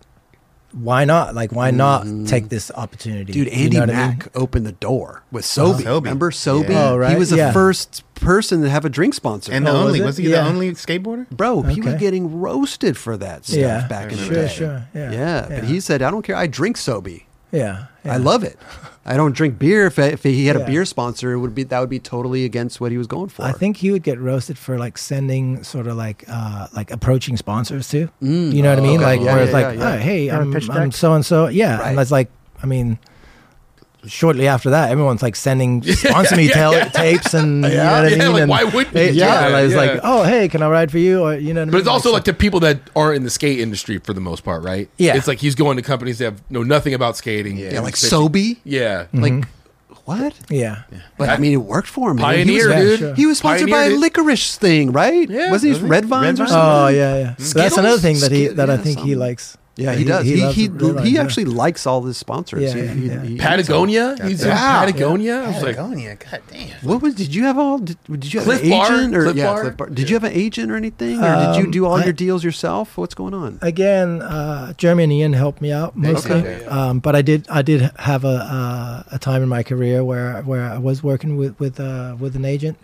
why not? Like, why not take this opportunity, Dude, You Andy know what I mean? Mack opened the door with Sobe. Sobe. Remember Sobe? Yeah. Oh, right, He was the yeah. first person to have a drink sponsor. And the Oh, only it? was, he Yeah. the only skateboarder? Bro, he was getting roasted for that stuff Yeah, back in the day. sure, yeah, yeah, but he said, "I don't care. I drink Sobe. Yeah, yeah. I love it. I don't drink beer. If, if he had a beer sponsor, it would be that would be totally against what he was going for. I think he would get roasted for like sending sort of like uh like approaching sponsors too. Mm. You know what I mean? Okay. Like Yeah, where it's yeah, like, yeah, yeah. oh, hey, Have a I'm, I'm so and so. Yeah, Right. and it's like, I mean, shortly after that, everyone's like sending sponsor me yeah, ta- yeah. tapes and you know what I mean. like, and why wouldn't they- do Yeah, that? like, it's Yeah. like, oh hey, can I ride for you? Or you know, what I But mean? it's also so- like to people that aren't in the skate industry for the most part, right? Yeah. It's like he's going to companies that have, know nothing about skating. Yeah. Yeah, like pitching. Sobe. Yeah. Mm-hmm. Like what? yeah. But I mean, it worked for him. Pioneer, he was, dude. sure. He was sponsored by Pioneered it. licorice thing, right? Yeah, wasn't he wasn't he? Red Vines or something? Oh yeah, yeah. Mm-hmm. So that's another thing that he Skit- that I yeah, think he likes. Yeah, he does. He loves he, realize, he yeah. actually likes all his sponsors. Yeah, He- yeah, he- yeah. he- Patagonia? He's in Yeah. Patagonia? I was like, Patagonia. God damn. What was? Did you have all? Did, did you have Clif an Bar? agent or Clif yeah? Bar? Clif Bar. Did you have an agent or anything, or did you Um, do all I- your deals yourself? What's going on? again, uh, Jeremy and Ian helped me out mostly. Okay. Um, but I did I did have a uh, a time in my career where where I was working with with uh, with an agent.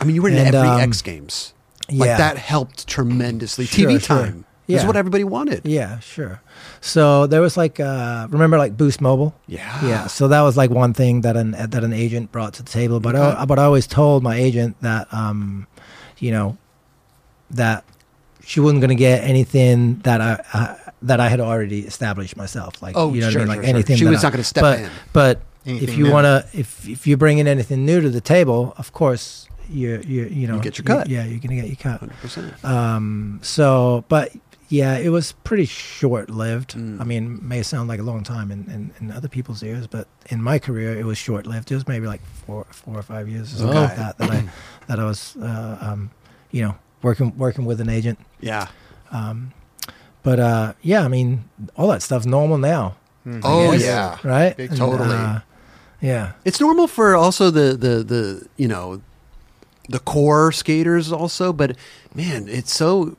I mean, you were in And, every um, X Games. Like yeah. that helped tremendously. Sure, TV sure. That's what everybody wanted. Yeah, sure. So there was like uh, remember like Boost Mobile. Yeah. Yeah, so that was like one thing that an that an agent brought to the table. But Okay. I, but I always told my agent that um, you know, that she wasn't going to get anything that I, I that I had already established myself. Like Oh, you know sure, what I mean? sure, Like sure. anything. She that was I- not gonna step but, in. But if you want to, if if you're bringing anything new to the table, of course you you you know get your cut. yeah, you're gonna get your cut. 100%. Um, so, but yeah, it was pretty short lived. Mm. I mean, it may sound like a long time in, in, in other people's ears, but in my career, it was short lived. It was maybe like four, four or five years or something like that that I that I was, uh, um, you know, working working with an agent. Yeah. Um, but uh, yeah, I mean, all that stuff's normal now, Oh guess. yeah. right? Big And, totally. uh, yeah. It's normal for also the the the you know the core skaters also, but man, it's so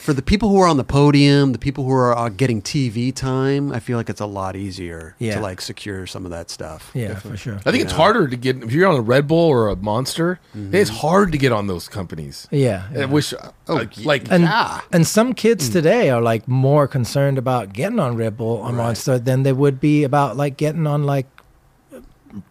for the people who are on the podium, the people who are uh, getting TV time. I feel like it's a lot easier Yeah. to like secure some of that stuff. Yeah, for sure. I think it's Yeah. harder to get if you're on a Red Bull or a Monster. It's hard to get on those companies. Yeah. I wish, Oh, like, like and Yeah. and some kids Hmm. today are like more concerned about getting on Red Bull or Monster than they would be about like getting on like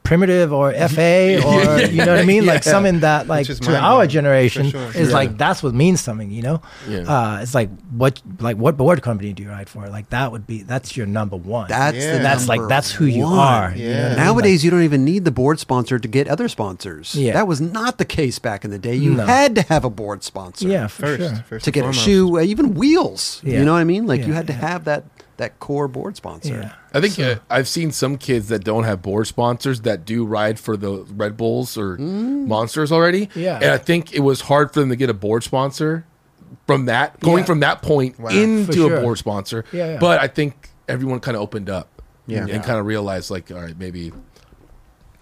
primitive or FA or you know what I mean like Yeah. something that like to our blowing. generation For sure, is sure. like that's what means something you know Yeah. uh, it's like what like what board company do you ride for like that would be that's your number one That's Yeah. the that's like that's who you one. are you know Yeah. what I mean? Nowadays, you don't even need the board sponsor to get other sponsors. Yeah. That was not the case back in the day. You No. had to have a board sponsor. Yeah for First, sure first To and get a shoe, uh, even wheels. Yeah. You know what I mean? Like you had to yeah. have that that core board sponsor. yeah I think uh, I've seen some kids that don't have board sponsors that do ride for the Red Bulls or Monsters already. Yeah. and I think it was hard for them to get a board sponsor from that going Yeah. from that point Wow. into For a board sponsor. Yeah, yeah. But I think everyone kind of opened up. Yeah. and Yeah. kind of realized like, all right, maybe.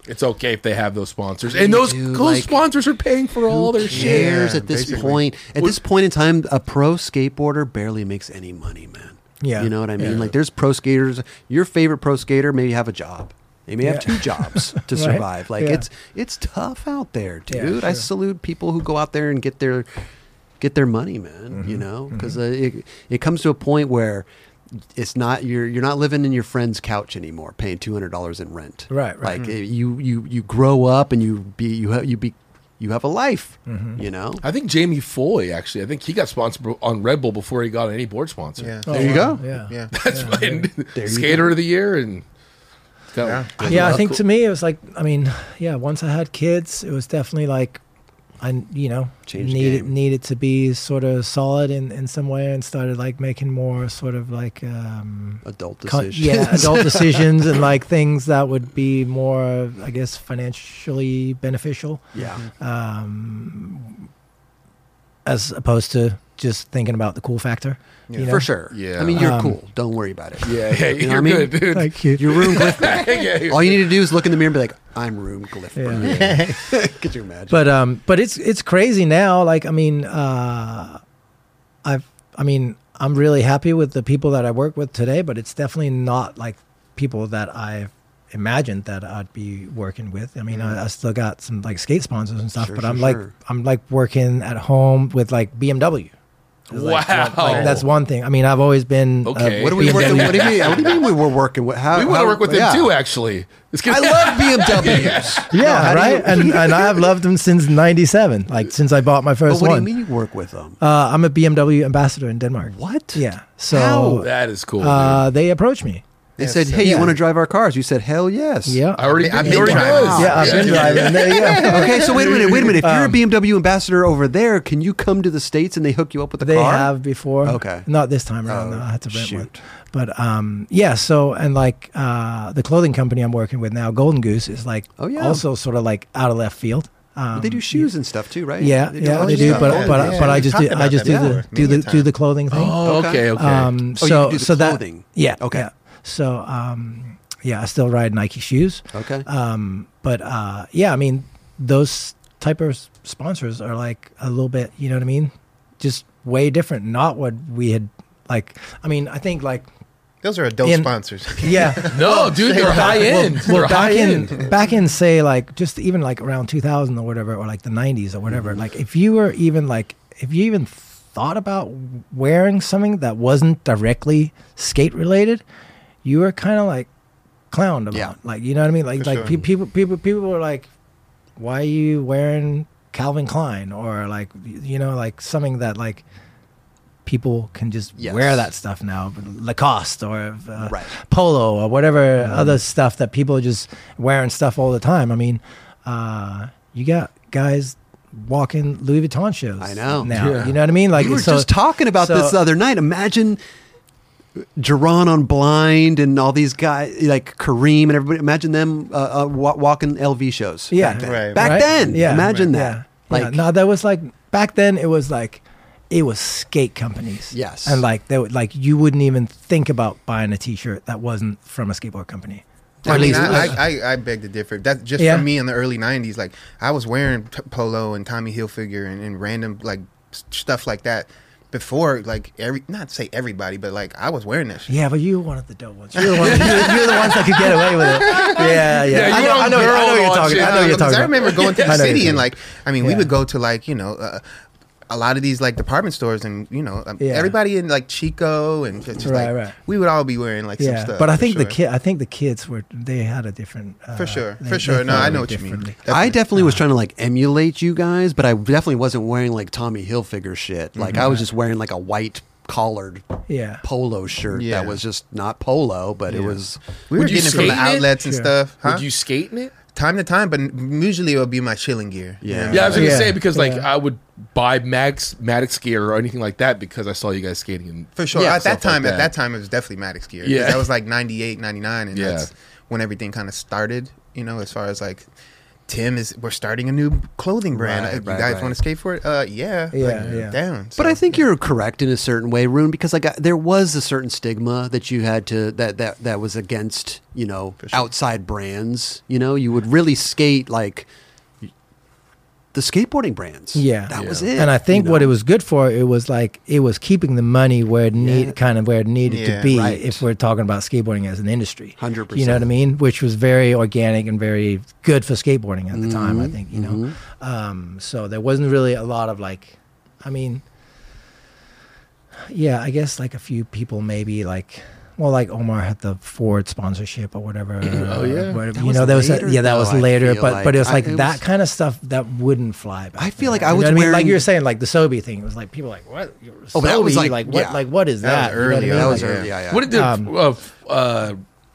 It's okay if they have those sponsors, and those Dude, those like, sponsors are paying for all their shares Yeah, at this basically. point? At this point in time, a pro skateboarder barely makes any money, man. Yeah. You know what I mean? Yeah. Like there's pro skaters. Your favorite pro skater maybe have a job. They may have two jobs to Right. survive. Like Yeah. it's it's tough out there, Yeah, dude. I salute people who go out there and get their get their money, man. You Mm-hmm. know, because uh, it it comes to a point where it's not you're you're not living in your friend's couch anymore, paying two hundred dollars in rent. Right, right. Like uh, you you you grow up and you be you you be you have a life. Mm-hmm. You know. I think Jamie Foy actually. I think he got sponsored on Red Bull before he got any board sponsor. Yeah. Oh, There you wow. go. yeah Yeah. That's fine. There you Skater of the year and. got- Yeah. yeah i think cool- to me it was like i mean yeah once i had kids it was definitely like i you know Changed needed needed to be sort of solid in in some way and started like making more sort of like um Adult con- decisions. yeah adult decisions and like things that would be more i guess financially beneficial yeah. um as opposed to just thinking about the cool factor you know? For sure. Yeah. I mean, you're Um, cool. Don't worry about it. Yeah, yeah, You know you're what I mean? good, dude. thank you You're Rune Glifberg. Yeah. All you need to do is look in the mirror and be like, I'm Rune Glifberg. Yeah. Could you imagine? but um but it's it's crazy now like i mean uh i've i mean i'm really happy with the people that i work with today but it's definitely not like people that i've imagined that i'd be working with i mean I, I still got some like skate sponsors and stuff Sure, but sure, i'm like sure. i'm like working at home with like bmw It's like, Wow. like, that's one thing i mean i've always been uh, Okay. what do we BMW work? What do you mean? What do you mean we were working with? How, we want how- to work with yeah. too, actually. It's I gonna- love BMWs. Yeah how do right you- and and i have loved them since 97 like since i bought my But first what one do you mean you work with them? uh, i'm a bmw ambassador in denmark What? yeah so How? That is cool. uh, they approached me They Yes, said, sir. "Hey, you want to drive our cars?" You said, "Hell yes." Yeah. I already, I've he been already driving. does. yeah, I've been driving. There you go. Okay, so wait a minute, wait a minute. If you're a Um, BMW ambassador over there, can you come to the states and they hook you up with a They car? have before. Okay. Not this time around. Oh, though. I had to rent one. But um, yeah. So and like uh, the clothing company I'm working with now, Golden Goose, is like Oh, yeah. also sort of like out of left field. Um, they do shoes and stuff too, right? Yeah, do yeah, they do. stuff. But Yeah, but yeah. but I just do I just do the do the do the clothing thing. Oh, okay, okay. Um, Oh, you so do the so clothing. that yeah Okay. yeah. So um, yeah, I still ride Nike shoes. Okay. Um, but uh, yeah, I mean those type of sponsors are like a little bit, you know what I mean? Just way different. Not what we had like. I mean, I think like Those are adult In- sponsors. yeah. No, dude, they're high end. Well, they're back high in end. back in say like just even like around 2000 or whatever, or like the 90s or whatever. Mm-hmm. Like if you were even like if you even thought about wearing something that wasn't directly skate related, you were kind of like clowned about. Yeah. Like you know what I mean? Like For like sure. pe- people people people were like, why are you wearing Calvin Klein or like you know like something that like people can just Yes. wear that stuff now lacoste or uh, Right. polo or whatever other stuff that people are just wearing stuff all the time i mean uh, you got guys walking louis vuitton shows I know. now Yeah. you know what i mean like we were so- just talking about this so- the other night. Imagine Jeron on Blind and all these guys like Kareem and everybody. Imagine them uh, uh, walking LV shows. Yeah. back then. Right. Back Right? then, Yeah. imagine yeah. that. yeah. Like, no that was like back then it was like it was skate companies Yes. and like they would like you wouldn't even think about buying a t-shirt that wasn't from a skateboard company I at mean, least- I, I, I, I beg to differ. That's just Yeah. for me in the early '90s. Like I was wearing t- polo and Tommy Hilfiger and, and random like stuff like that before. Like every, not say everybody, but like I was wearing that shit. Yeah, but you were one of the dope ones. You're the, one, you're, you're the ones that could get away with it. Yeah, yeah. Yeah, I you know, I know, I know you're talking. watching. I know you're talking. I remember going to the city and like, I mean, we would go to like you know. Uh, a lot of these like department stores and you know um, Yeah. everybody in like Chico and just, just, Right, like right. we would all be wearing like some Yeah, stuff. but I for think the sure. kid, I think the kids were they had a different. Uh, for sure, they- for sure. No, I know what you mean. differently. I definitely was trying to like emulate you guys, but I definitely wasn't wearing like Tommy Hilfiger shit. Like I was just wearing like a white collared Yeah, polo shirt Yeah. that was just not polo, but it was. We were Would you getting it from the skate in it? outlets and Sure. stuff. Huh? Would you skate in it? Time to time, but usually it would be my chilling gear. you Yeah. know? Yeah, I was gonna Yeah. say because like Yeah. I would buy Max Matix gear or anything like that because I saw you guys skating. And For sure. Yeah, at that stuff like time, at that time, it was definitely Matix gear. Yeah. That was like 98, 99, and Yeah. that's when everything kind of started, you know, as far as like Tim is, we're starting a new clothing brand. Right, you right, guys right. want to skate for it? Uh, yeah. Yeah, like, yeah. Down. But I So- think you're correct in a certain way, Rune, because like I, there was a certain stigma that you had to that that that was against you know sure. outside brands. You know, you would really skate like the skateboarding brands. Yeah. that Yeah. was it. and I think you what it was good for it was like it was keeping the money where it need Yeah. kind of where it needed Yeah, to be. right. If we're talking about skateboarding as an industry, 100%. You know what I mean? Which was very organic and very good for skateboarding at the time. I Mhm, think you know. Um, so there wasn't really a lot of like, I mean, yeah, I guess like a few people maybe like. Well, like Omar had the Ford sponsorship or whatever. Oh, yeah. whatever. You know, there was later, a, yeah, that though, was later, but like. but it was I- like it that was- kind of stuff that wouldn't fly. Back I feel then. like I You know was what mean? like you were saying, like the Sobe thing. It was like people were like what? You're Oh, that was Sobe? like- what? yeah. Like what is That that? was You know what I early mean? that was early. Yeah, yeah. What did the Um, uh, uh,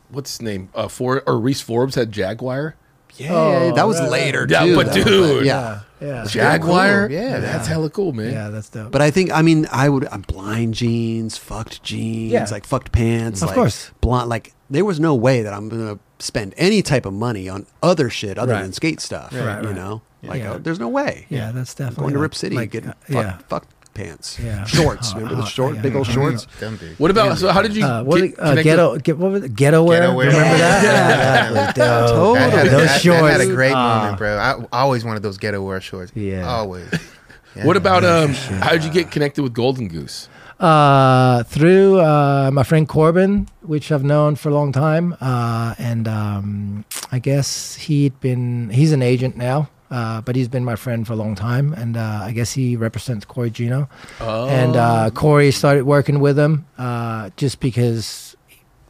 what's his name? Uh, For or Reese Forbes had Jaguar. Yeah, Oh, that was right, later. Yeah, too, but though. dude. yeah. yeah, Jaguar. cool. Yeah. that's hella cool, man. yeah, that's dope. But I think I mean I would I'm blind jeans, fucked jeans, Yeah. like fucked pants. Of like, course. blonde. Like there was no way that I'm gonna spend any type of money on other shit other Right. than skate stuff. Right, you right. know, like Yeah. uh, there's no way. yeah, that's I'm definitely going to like- Rip City, like, getting uh, fuck, yeah. fucked pants, Yeah. shorts. Uh, Remember the uh, short, yeah. big old shorts. Dumb. What about? So how did you? Uh, what get uh, connected- ghetto? Get, what was it? Ghetto wear? Ghetto wear. Remember Yeah. that? Yeah, that was dope. Totally. That had, a, Those that, that had a great Ah. moment, bro. I, I always wanted those ghetto wear shorts. Yeah. Always. Yeah. What about um? How did you get connected with Golden Goose? Uh, through uh, my friend Corbin, which I've known for a long time, uh, and um, I guess he'd been he's an agent now, uh, but he's been my friend for a long time, and uh, I guess he represents Cory Juneau, Oh, and uh, Cory started working with him uh, just because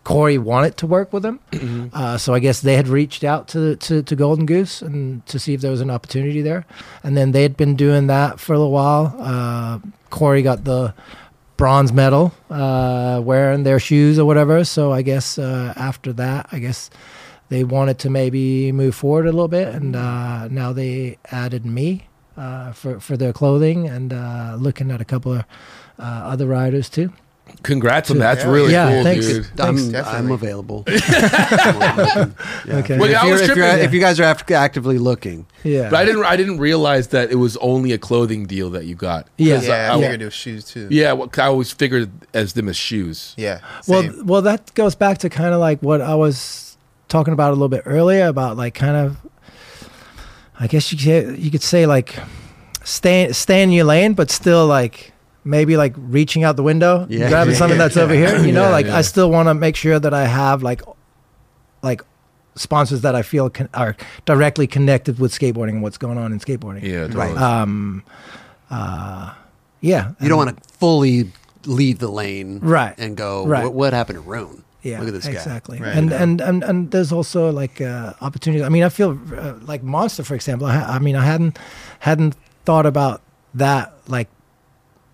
Cory wanted to work with him. Uh, so I guess they had reached out to, to to Golden Goose and to see if there was an opportunity there, and then they had been doing that for a little while. Uh, Cory got the bronze medal uh, wearing their shoes or whatever. So I guess uh, after that, I guess they wanted to maybe move forward a little bit, and uh, now they added me uh, for for their clothing and uh, looking at a couple of uh, other riders too. Congrats on that. That's Yeah. really Yeah, cool, thanks. dude. I'm, I'm Definitely. available. Okay. Well, if, you're, if, if you guys are act- actively looking, Yeah, But I didn't. I didn't realize that it was only a clothing deal that you got. Yeah. 'Cause Yeah, I I, figured it was shoes too. yeah. Well, I always figured as them as shoes. Yeah. Well, well, that goes back to kind of like what I was talking about a little bit earlier about like kind of, I guess you could you could say like stay stay in your lane, but still like maybe like reaching out the window, Yeah. grabbing something that's over here. You know, Yeah, like yeah. I still want to make sure that I have like like sponsors that I feel con- are directly connected with skateboarding and what's going on in skateboarding. Yeah. Totally. Right. Um. Uh. Yeah. you don't want to fully leave the lane Right. and go, Right. what, what happened to Rune? Yeah, Look at this guy. exactly. Right. And, and and and there's also like uh, opportunities. I mean, I feel uh, like Monster, for example. I, ha- I mean, I hadn't hadn't thought about that like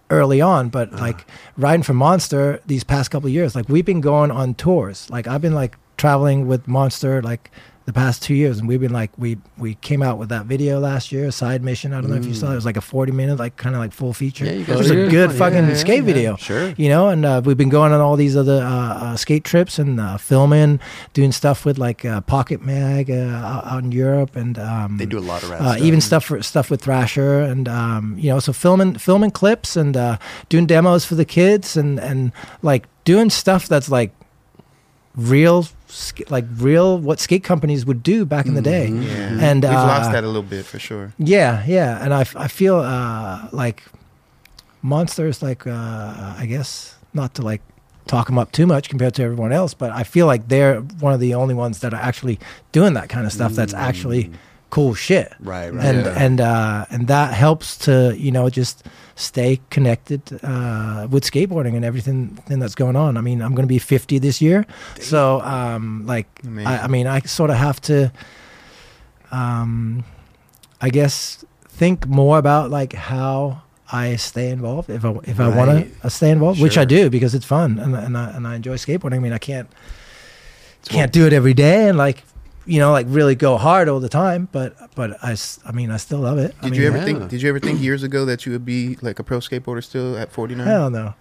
early on, but Uh-huh. like riding for Monster these past couple of years, like we've been going on tours. Like I've been like traveling with Monster like the past two years, and we've been like we we came out with that video last year, side mission. I don't know if you saw it. It was like a 40 minute, like kind of like full feature. Yeah, you it was a good. good fucking yeah, skate yeah. video Sure. you know and uh, we've been going on all these other uh, uh, skate trips and uh, filming doing stuff with like uh, pocket mag uh, out, in europe and um, They do a lot of uh, stuff. even stuff for stuff with thrasher and um, you know so filming filming clips and uh, doing demos for the kids and and like doing stuff that's like real like real what skate companies would do back in the day yeah. and we've uh, lost that a little bit for sure. yeah, yeah, and i, I feel uh, like monsters, like uh, I guess not to like talk them up too much compared to everyone else, but I feel like they're one of the only ones that are actually doing that kind of stuff. That's actually cool shit, Right, right. and Yeah. and uh, and that helps to you know just stay connected uh, with skateboarding and everything thing that's going on. I mean, I'm going to be 50 this year, so um, like I, I mean, I sort of have to, um, I guess, think more about like how I stay involved if I if I want Right. to stay involved, which I do because it's fun and and I, and I enjoy skateboarding. I mean, I can't can't do it every day and like you know like really go hard all the time, but but I, I mean I still love it. I Did mean, you ever yeah. think? Did you ever think years ago that you would be like a pro skateboarder still at 49? Hell no. no,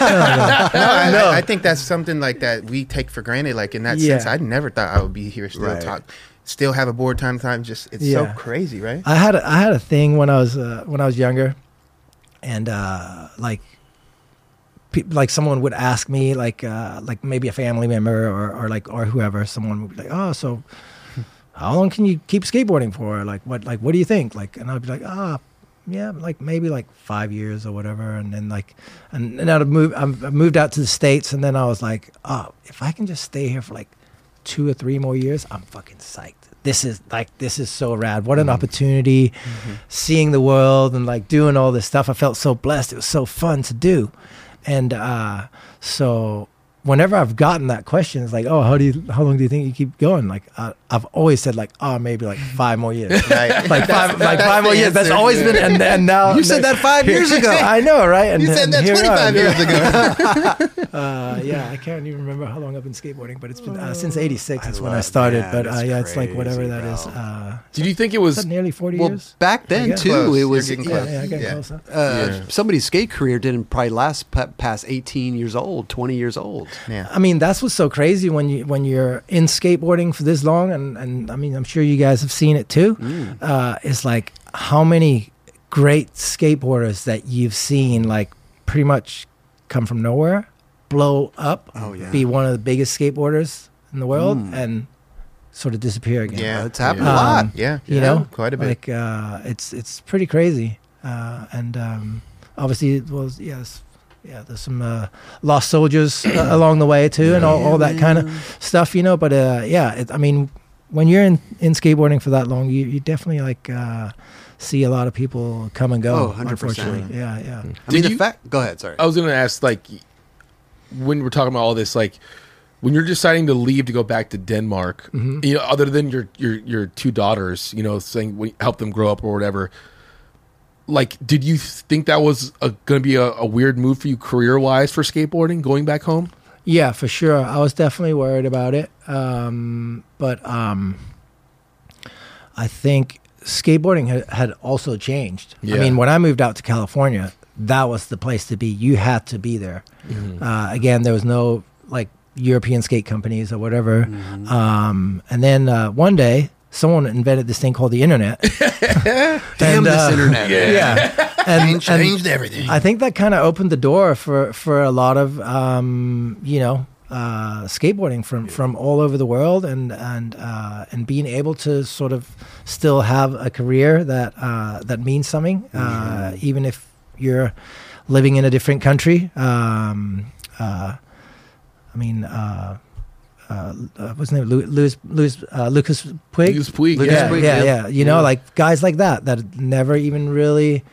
I, No. I, I think that's something like that we take for granted. Like in that Yeah. sense, I never thought I would be here still Right. talk, still have a board time time. Just it's Yeah. so crazy, right? I had a, I had a thing when I was uh, when I was younger, and uh, like pe- like someone would ask me like uh, like maybe a family member or, or like or whoever someone would be like oh so how long can you keep skateboarding for like what like what do you think like and I'd be like ah yeah like maybe like five years or whatever and then like and, and I'd move I moved out to the states and then I was like oh if I can just stay here for like two or three more years, I'm fucking psyched. This is like this is so rad. What an opportunity, seeing the world and like doing all this stuff. I felt so blessed. It was so fun to do, and uh, so whenever I've gotten that question, it's like, oh, how do you, how long do you think you keep going? Like uh, I've always said, like, oh, maybe like five more years. Right. Like five, like five more the years. That's answer. always been, and, and now You said that five years ago. I know, right? And, You said and that here we 25 years ago. Uh, yeah, I can't even remember how long I've been skateboarding, but it's been uh, since '86 I is when I started. man, but uh, that's yeah, it's like whatever crazy, that is. bro. Uh, Did you think it was? nearly 40 Well, years? back then guess. too, Close. it was Yeah, yeah, I get Yeah. close. Huh? uh, Yeah. somebody's skate career didn't probably last past 18 years old, 20 years old. Yeah. I mean, that's what's so crazy when you when you're in skateboarding for this long, and and I mean, I'm sure you guys have seen it too. Mm. Uh, it's like how many great skateboarders that you've seen, like pretty much come from nowhere, blow up, Oh, yeah. be one of the biggest skateboarders in the world, Mm. and sort of disappear again. Yeah. it's happened Yeah. a lot. Um, Yeah. you yeah, know, quite a bit. Like uh, it's it's pretty crazy, uh, and um, obviously it was yes, yeah. There's some uh, lost soldiers uh, along the way too, and all, all that kind of stuff, you know. But uh, yeah, it, I mean, when you're in, in skateboarding for that long, you, you definitely like uh, see a lot of people come and go. Oh, 100%. Unfortunately, yeah, yeah. I mean, Did the you- fact. Go ahead. Sorry. I was going to ask, like, when we're talking about all this, like, when you're deciding to leave to go back to Denmark, Mm-hmm. you know, other than your your your two daughters, you know, saying we help them grow up or whatever, like, did you think that was going to be a, a weird move for you career wise for skateboarding going back home? Yeah, for sure. I was definitely worried about it. Um, but um, I think skateboarding had, had also changed. Yeah. I mean, when I moved out to California, that was the place to be. You had to be there. Uh, again, there was no like European skate companies or whatever. Um, and then uh, one day, someone invented this thing called the internet. Damn And, this uh, internet. yeah. And, Changed, and- changed everything. I think that kind of opened the door for for a lot of um, you know uh, skateboarding from from all over the world and and uh, and being able to sort of still have a career that uh, that means something, uh, even if you're living in a different country. Um, uh, I mean. Uh, uh, what's his name? Louis, Louis, uh, Lucas Puig. Lucas Puig, Lucas yeah, Puig, yeah, yeah. yeah. You know, Yeah. like guys like that that never even really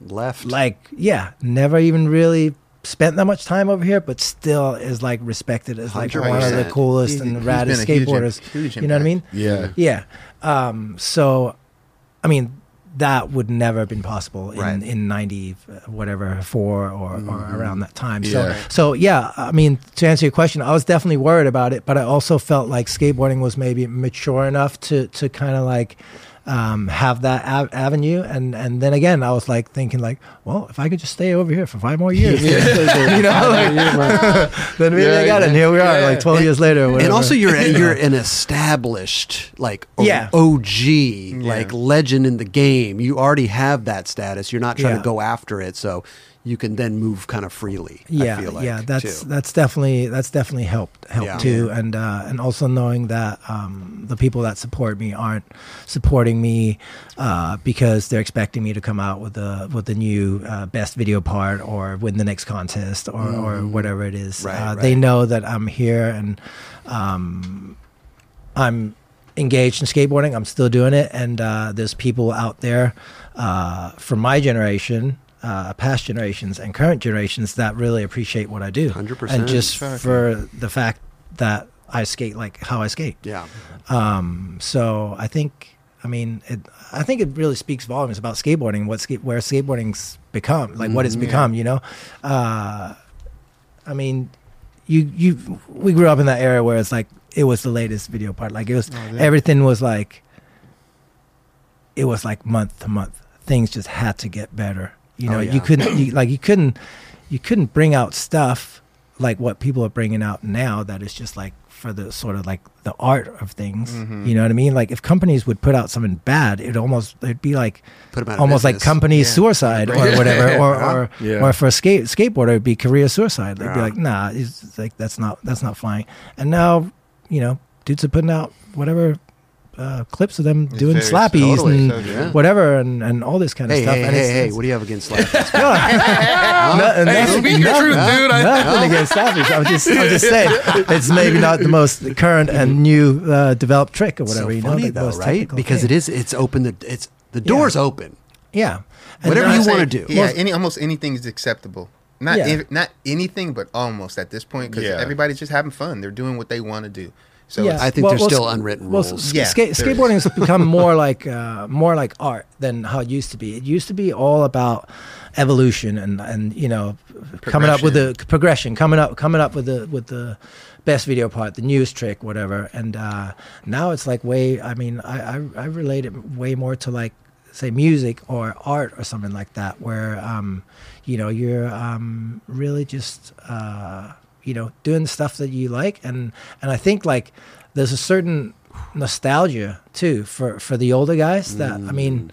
Left. like yeah never even really spent that much time over here but still is like respected as like one of the coolest He's- and he's raddest been a huge skateboarders huge you know what i mean Yeah. yeah um so i mean that would never have been possible in, Right. in 90 uh, whatever four or, or around that time so Yeah. so yeah i mean to answer your question i was definitely worried about it but i also felt like skateboarding was maybe mature enough to to kind of like um, have that av- avenue and and then again i was like thinking like well if i could just stay over here for five more years you know like, then maybe i got it and here we are like 12 years later or and also you're you're an established like o- Yeah. OG like legend in the game. You already have that status. You're not trying Yeah. to go after it, so you can then move kind of freely. yeah I feel like, yeah that's too. that's definitely that's definitely helped helped Yeah. too and uh and also knowing that um the people that support me aren't supporting me uh because they're expecting me to come out with the with the new uh, best video part or win the next contest or or whatever it is. Right, uh, they know that i'm here and um i'm engaged in skateboarding i'm still doing it and uh there's people out there uh from my generation uh, past generations and current generations that really appreciate what I do. 100%. And just Fuck. for the fact that I skate like how I skate. yeah. Um, so I think, I mean, it, I think it really speaks volumes about skateboarding, what skate, where skateboarding's become, like what it's become, you know? Uh, I mean, you, you, we grew up in that era where it's like, it was the latest video part. Like it was, everything was like, it was like month to month. Things just had to get better. You know, Oh, yeah. you couldn't, you, like you couldn't, you couldn't bring out stuff like what people are bringing out now that is just like for the sort of like the art of things. Mm-hmm. You know what I mean? Like if companies would put out something bad, it'd almost it'd be like Put 'em out almost like company Yeah. suicide or Right. whatever, or or, Yeah. or for a skate skateboarder, it'd be career suicide. They'd be like, nah, it's like that's not that's not flying. And now, you know, dudes are putting out whatever. Uh, clips of them It's doing very- slappies totally, and so true. whatever and, and all this kind of Hey, stuff. hey, and hey, it's, hey! it's- What do you have against Slappies? no, Hey, nothing- speak your truth, dude. I- Nothing against Slappies. I'm just, I'm just saying, it's maybe not the most current and new uh, developed trick or whatever. so you know, funny like though, most right? Because thing. it is. It's open. The it's the door's open. yeah, And Whatever you wanna do. Yeah, Well- any almost anything is acceptable. Not Yeah. ev- not anything, but almost at this point because Yeah. everybody's just having fun. They're doing what they want to do. So Yeah. I think Well- there's well, still unwritten well, rules. s- Yeah, skate, skateboarding has become more like uh, more like art than how it used to be. It used to be all about evolution and and you know coming up with the progression, coming up coming up with the with the best video part, the newest trick, whatever. And uh, now it's like way. I mean, I, I I relate it way more to like say music or art or something like that, where um, you know you're um, really just. Uh, you know, doing stuff that you like, and and I think like there's a certain nostalgia too for for the older guys that I mean,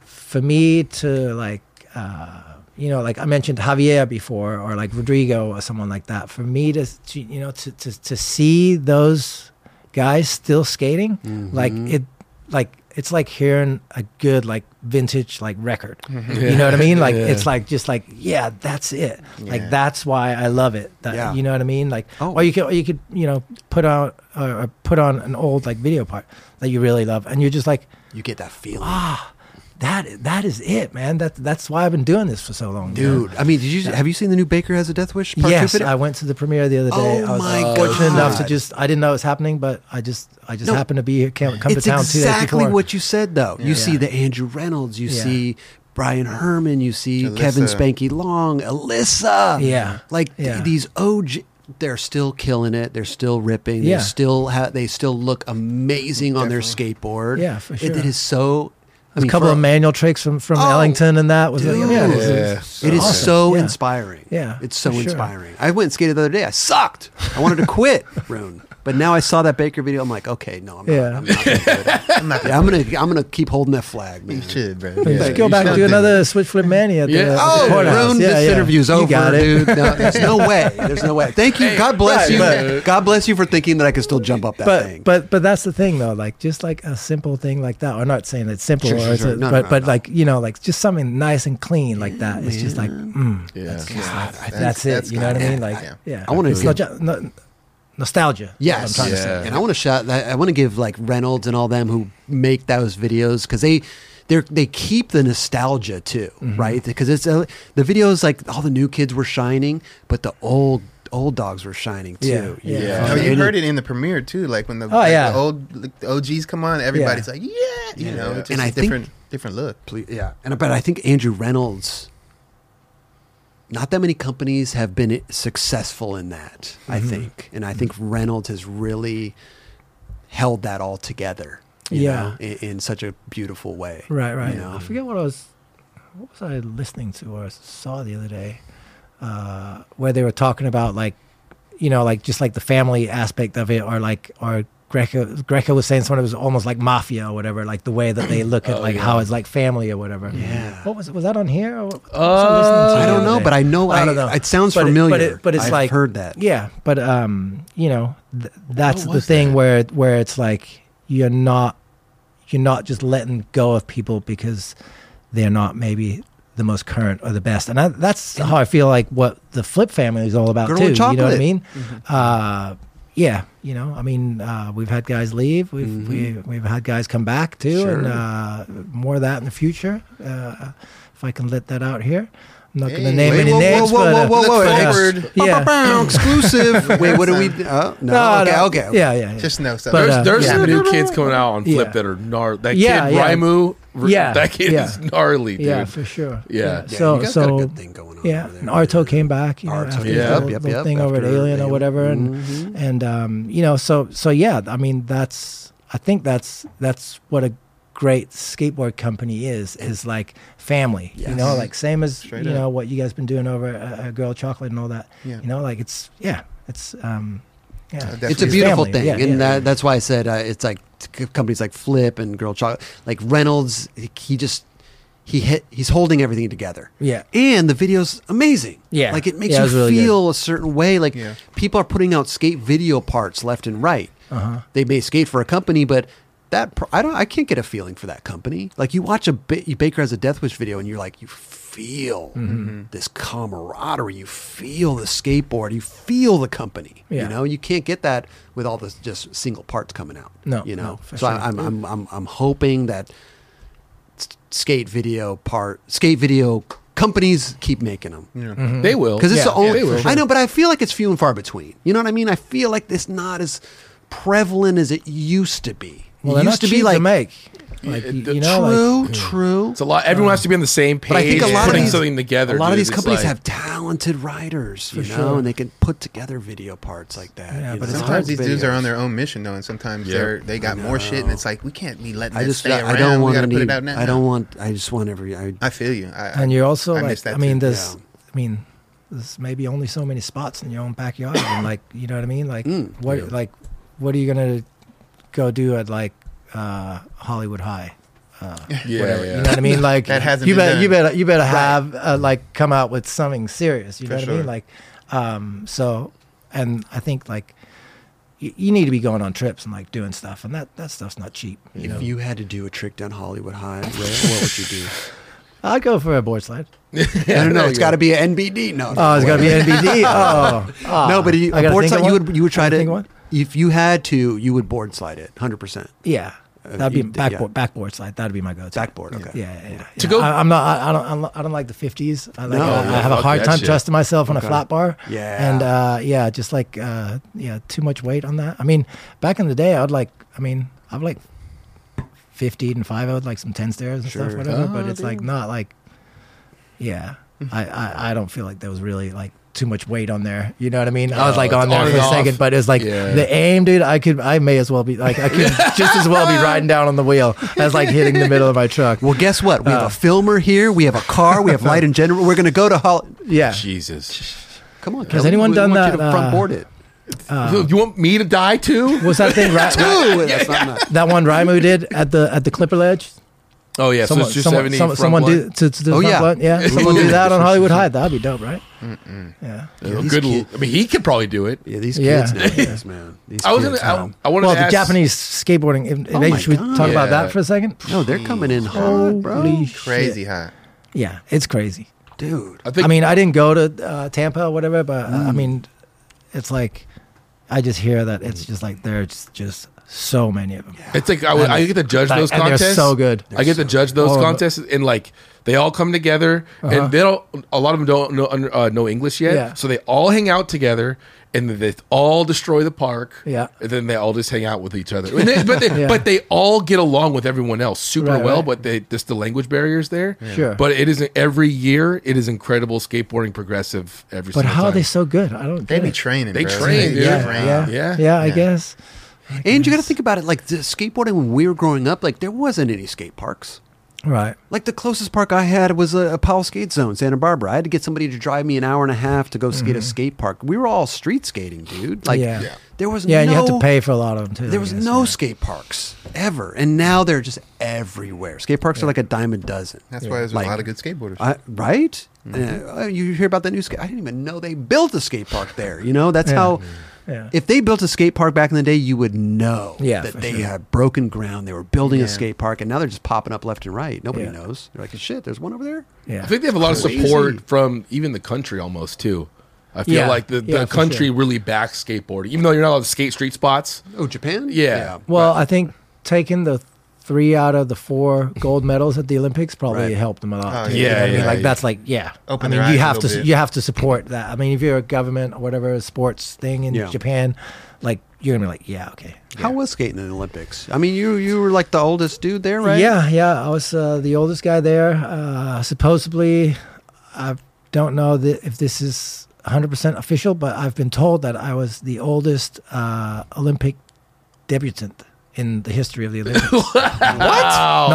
for me to like. Uh, you know, like I mentioned Javier before, or like Rodrigo, or someone like that. For me to, to you know, to, to to see those guys still skating, like it, like it's like hearing a good like vintage like record. You know what I mean? Like Yeah. it's like just like yeah, that's it. Like that's why I love it. That, Yeah. You know what I mean? Like Oh. or you could or you could you know put out uh, or put on an old like video part that you really love, and you're just like You get that feeling, Ah, that that is it, man. That that's why I've been doing this for so long, you know? dude. I mean, did you have you seen the new Baker has a Death Wish? Part Yes, video? I went to the premiere the other day. Oh I was my uh, fortunate enough to just I didn't know it was happening, but I just I just No, happened to be here, come, come to town two days exactly before. what you said though. You Yeah. see the Andrew Reynolds, you Yeah. see Brian Herman, you see Elissa. Kevin Spanky Long, Elissa. Yeah. like th- these OG. They're still killing it. They're still ripping. They Yeah. still have. They still look amazing on their skateboard. Yeah, for It- sure. it is so. A mean, couple of manual tricks from from Oh, Ellington and that was like, dude. yeah, Yeah. is It is awesome. so Yeah. inspiring. Yeah, it's so sure. inspiring. I went and skated the other day. I sucked. I wanted to quit, Rune. But now I saw that Baker video. I'm like, okay, no, I'm not. Yeah. I'm not gonna do it. I'm not Yeah, I'm gonna, I'm gonna keep holding that flag, man. You should, bro. Let's go You back should and do do another switch flip mania. At the, Yeah. at the Oh, courthouse. Rune, Yeah, this yeah. interview's You over, dude. No, there's no way. There's no way. Thank you. Hey, God bless right, you. but- God bless you for thinking that I could still jump up that but thing. but but that's the thing though like just like a simple thing like that or not saying it's simple Sure, or sure, it's sure. a- No, but no, but no. like you know like just something nice and clean like that it's just like mm, Yeah. that's, God, that's- that's, it that's you know what I mean like Yeah. yeah, I wanna It's nostalgia is I'm Yes, trying to Yeah. say. and I want to shout. I want to give like Reynolds and all them who make those videos because they they they keep the nostalgia too, Mm-hmm. right? Because it's uh, the videos like all the new kids were shining, but the old old dogs were shining too. Yeah, you yeah. Oh, you And heard it in the premiere too. Like when the, Oh, like, yeah. the old like, the OGs come on, everybody's like, yeah, you know, Yeah. it's just And a I think- different different look. Ple- yeah, and but I think Andrew Reynolds. Not that many companies have been successful in that. I Mm-hmm. think, and I think Reynolds has really held that all together. you Yeah. know, in, in such a beautiful way. right right You know? I forget what I was what was I listening to or saw the other day uh, where they were talking about like you know like just like the family aspect of it or like or Greco Greco was saying something it was almost like mafia or whatever like the way that they look at Oh, like yeah. how it's like family or whatever Yeah. what was was that on here or what I Uh, I don't know, day? but I know I, I don't know. it sounds But it- familiar. but it- but it's I've like- heard that. yeah but um you know th- that's the thing that? where where it's like you're not you're not just letting go of people because they're not maybe the most current or the best and I, that's how i feel like what the flip family is all about Girl too you know what i chocolate. mean uh yeah you know i mean uh we've had guys leave. We've Mhm. we, we've had guys come back too and uh more of that in the future uh if i can let that out here i'm not going to name Wait, any whoa, names whoa, whoa, but, uh, whoa, whoa, Look whoa, forward. yeah. Exclusive. Wait, what do we? Oh, no. No, okay, no. okay, okay. Yeah, yeah, yeah. Just know something. But, There's, uh, there's yeah. some new kids coming out on Flip Yeah. that are gnar. That Yeah, kid yeah. Raimu, Yeah, that kid yeah. is gnarly, dude. yeah, for sure. Yeah. Yeah, so you guys so got a good thing going on. yeah, over there. and Arto came back, you know, Arto, after yeah. the Yep, little, yep, yep, thing over at Alien or whatever, and Mhm. and um, you know, so so yeah, I mean, that's I think that's that's what a great skateboard company is is like family, you know, like same as Straight you up. know what you guys been doing over at uh, Girl Chocolate and all that, Yeah. you know, like it's yeah, it's um, yeah, it's a beautiful family, thing, yeah, and yeah. That, that's why I said uh, it's like companies like Flip and Girl Chocolate, like Reynolds. He, he just he hit. He's holding everything together. Yeah. and the video's amazing. Yeah. like it makes Yeah, it you was really good. feel a certain way. Like Yeah. people are putting out skate video parts left and right. Uh-huh. They may skate for a company, but. That pro- I don't. I can't get a feeling for that company. Like you watch a ba- Baker has a Death Wish video, and you're like, you feel Mm-hmm. this camaraderie. You feel the skateboard. You feel the company. Yeah. You know, you can't get that with all the just single parts coming out. No, you know. no, so sure. I, I'm, I'm I'm I'm hoping that skate video part skate video companies keep making them Yeah. They will. because it's Yeah, the only. they. I know, but I feel like it's few and far between. You know what I mean? I feel like it's not as prevalent as it used to be. Well, it used to be like to make, like you, the you know, true, like, true. It's a lot. Everyone has to be on the same page. But I think a lot of putting these, something together. A lot of these companies like- have talented writers, you know, sure. and they can put together video parts like that. Yeah, but know? it's hard Sometimes these dudes are on their own mission though, and sometimes Yep. they're they got more shit, and it's like we can't be letting I that just, stay around. I don't want gotta put it out now. I don't want. I just want every. I, I feel you. I, and you're also I like miss that I mean too. there's Yeah. I mean there's maybe only so many spots in your own backyard and like you know what I mean like Mm, what like what are you gonna go do at like uh, Hollywood High uh, Yeah, whatever, yeah. you know what I mean like That hasn't you been better done. you better you better have uh, like come out with something serious you For know what I mean like um, so and I think like you, you need to be going on trips and like doing stuff and that that stuff's not cheap you if know you had to do a trick down Hollywood High, Ray, what would you do? I'd go for a board slide I don't know. It's got to be an NBD. No, oh it's gotta be NBD oh, oh. no, but you, I a gotta board slide, you would you would try gotta think one? If you had to, you would board slide it, hundred percent. Yeah, Uh, that'd be you d- backboard. yeah. Backboard slide. That'd be my go-to. Backboard. Okay. Yeah, yeah. yeah. To go- I, I'm not. I, I don't. I'm not- I don't like the 50s. I like. No, I, yeah, I have a hard time shit. trusting myself on Okay. a flat bar. Yeah. And uh, yeah, just like uh, yeah, too much weight on that. I mean, back in the day, I'd like. I mean, I'd like 50 and five. I would like some 10 stairs and Sure. stuff, whatever. Oh, but it's like not like yeah, I, I I don't feel like there was really like too much weight on there. You know what I mean? I was like on there on for a second, but it's like Yeah. the aim, dude. I could I may as well be like I could just as well be riding down on the wheel as like hitting the middle of my truck. Well, guess what? We have Uh. a filmer here. We have a car. We have light in general. We're going to go to Hol- Yeah. Jesus. Come on, Has Kelly. anyone we done want that, You to front uh, board it. you want me to die too? Was that thing right? Ooh, that's not enough. that one Rymu did at the at the Clipper Ledge? Oh yeah, someone, so it's someone, 270 some- front someone blunt. do to, to do Oh, front yeah. blunt? yeah. Someone do that on Hollywood High. That'd be dope, right? Yeah. Yeah, good. kid- I mean, he could probably do it. Yeah, these Yeah. kids nowadays, man. These I was kids, gonna. I, man. I wanted Well, to the ask, Japanese skateboarding. If, if Oh they- my should we God. talk about that for a second? No, they're coming in hard, bro. Holy Crazy shit. hot. Yeah, it's crazy. Dude. I think. I mean, I didn't go to uh, Tampa or whatever, but uh, Mm. I mean, it's like I just hear that it's just like there's just so many of them. It's like I, would- I get to judge Like, those and they're contests. so good. I get to judge those All contests, and like they all come together, Uh-huh. and they don't. A lot of them don't know, uh, know English yet, Yeah. so they all hang out together, and they all destroy the park. Yeah. and then they all just hang out with each other. They- but they, Yeah. but they all get along with everyone else super Right, well. right. But they just the language barriers there. Sure. But it is every year. It is incredible skateboarding progressive every. But single how are they so good? I don't. They get be it. training. They bro. train, dude. Yeah, train. yeah, Yeah. yeah, I Yeah. Guess. And you got to think about it like the skateboarding when we were growing up, like there wasn't any skate parks. Right. Like the closest park I had was a, a Powell Skate Zone, Santa Barbara. I had to get somebody to drive me an hour and a half to go skate a skate park. We were all street skating, dude. Like Mm-hmm. Yeah. Yeah. there was Yeah, no and you have to pay for a lot of them too. There was guess, no yeah. skate parks ever, and now they're just everywhere. Skate parks are like a dime a dozen. That's why there's Like- a lot of good skateboarders. I, right? Mm-hmm. Uh, you hear about the new skate? I didn't even know they built a skate park there. You know, that's Yeah. how. Yeah. If they built a skate park back in the day, you would know Yeah, that they sure. had broken ground. They were building a skate park, and now they're just popping up left and right. Nobody Yeah. knows. They're like, shit, there's one over there. yeah. I think they have a lot of support from even the country almost too. I feel Yeah. like the, the for country sure. really backs skateboarding, even though you're not allowed to skate street spots. Oh, Japan? Yeah. Well, I think taking the three out of the four gold medals at the Olympics probably Right. helped them a lot. Oh, too. yeah, You know what I mean? yeah, like yeah. that's like yeah. Open I mean, you have to bit. you have to support that. I mean, if you're a government or whatever sports thing in Yeah. Japan, like you're gonna be like, yeah, okay. How was skating in the Olympics? I mean, you you were like the oldest dude there, right? Yeah, yeah. I was uh, the oldest guy there. Uh, supposedly, I don't know that if this is 100% official, but I've been told that I was the oldest uh, Olympic debutant in the history of the Olympics. What?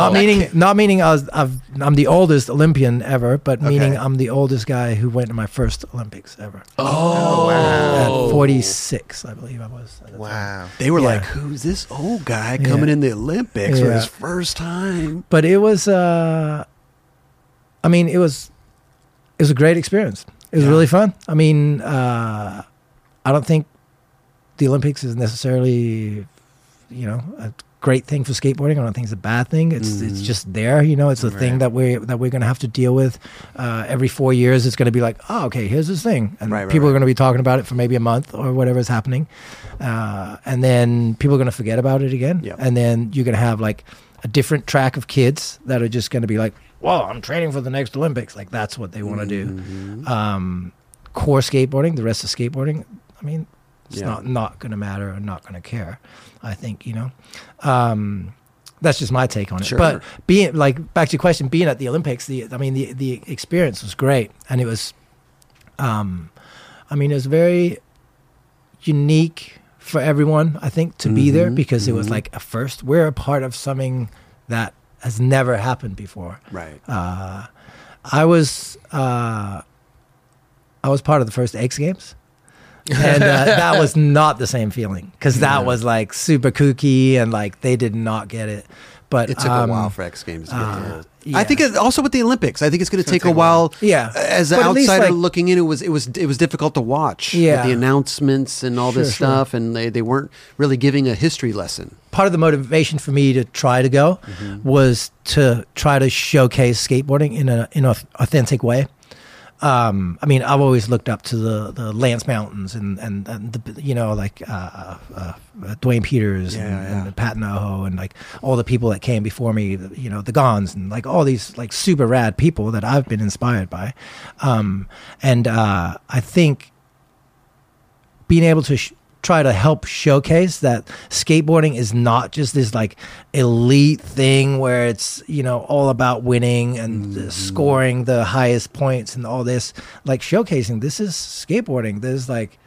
Not meaning, not meaning I was, I've, I'm the oldest Olympian ever, but meaning Okay. I'm the oldest guy who went to my first Olympics ever. oh wow. At 46, I believe I was. at the time. Wow. They were Yeah. like, "Who's this old guy coming in the Olympics for Yeah. his first time?" but it was uh i mean it was it was a great experience it was Yeah. really fun i mean uh i don't think the olympics is necessarily you know a great thing for skateboarding. I don't think it's a bad thing. It's it's just there you know it's a thing that we that we're going to have to deal with uh every 4 years. It's going to be like oh okay here's this thing. And Right, right, people are going to be talking about it for maybe a month or whatever is happening. Uh and then people are going to forget about it again. Yep. and then you're going to have like a different track of kids that are just going to be like, "Well, I'm training for the next Olympics." Like that's what they want to Mm-hmm. do. Um, core skateboarding, the rest of skateboarding, I mean, it's Yeah. not not going to matter or not going to care. I think you know. Um, that's just my take on it. Sure. But being like back to your question, being at the Olympics, the I mean the the experience was great, and it was, um, I mean, it was very unique for everyone. I think to be there Mhm, because it was mhm. like a first. We're a part of something that has never happened before. Right. Uh, I was uh, I was part of the first X Games, and uh, that was not the same feeling because that was like super kooky and like they did not get it. But It took um, a while for X Games to get uh, there. yeah. I think it, also with the Olympics, I think it's going to take, take a a while. while. Yeah. as an But at least, outsider like- looking in, it was it was it was difficult to watch. with Yeah. the announcements and all this Sure, sure. stuff, and they, they weren't really giving a history lesson. part of the motivation for me to try to go Mm-hmm. was to try to showcase skateboarding in a in an authentic way. Um, I mean, I've always looked up to the, the Lance Mountains and, and, and the, you know, like uh, uh, uh, Duane Peters and, Yeah, yeah. and Pat Ngoho and like all the people that came before me, the- you know, the Gonz and like all these like super rad people that I've been inspired by. Um, and uh, I think being able to sh- try to help showcase that skateboarding is not just this like elite thing where it's you know all about winning and uh, scoring the highest points and all this. Like showcasing this is skateboarding. There's like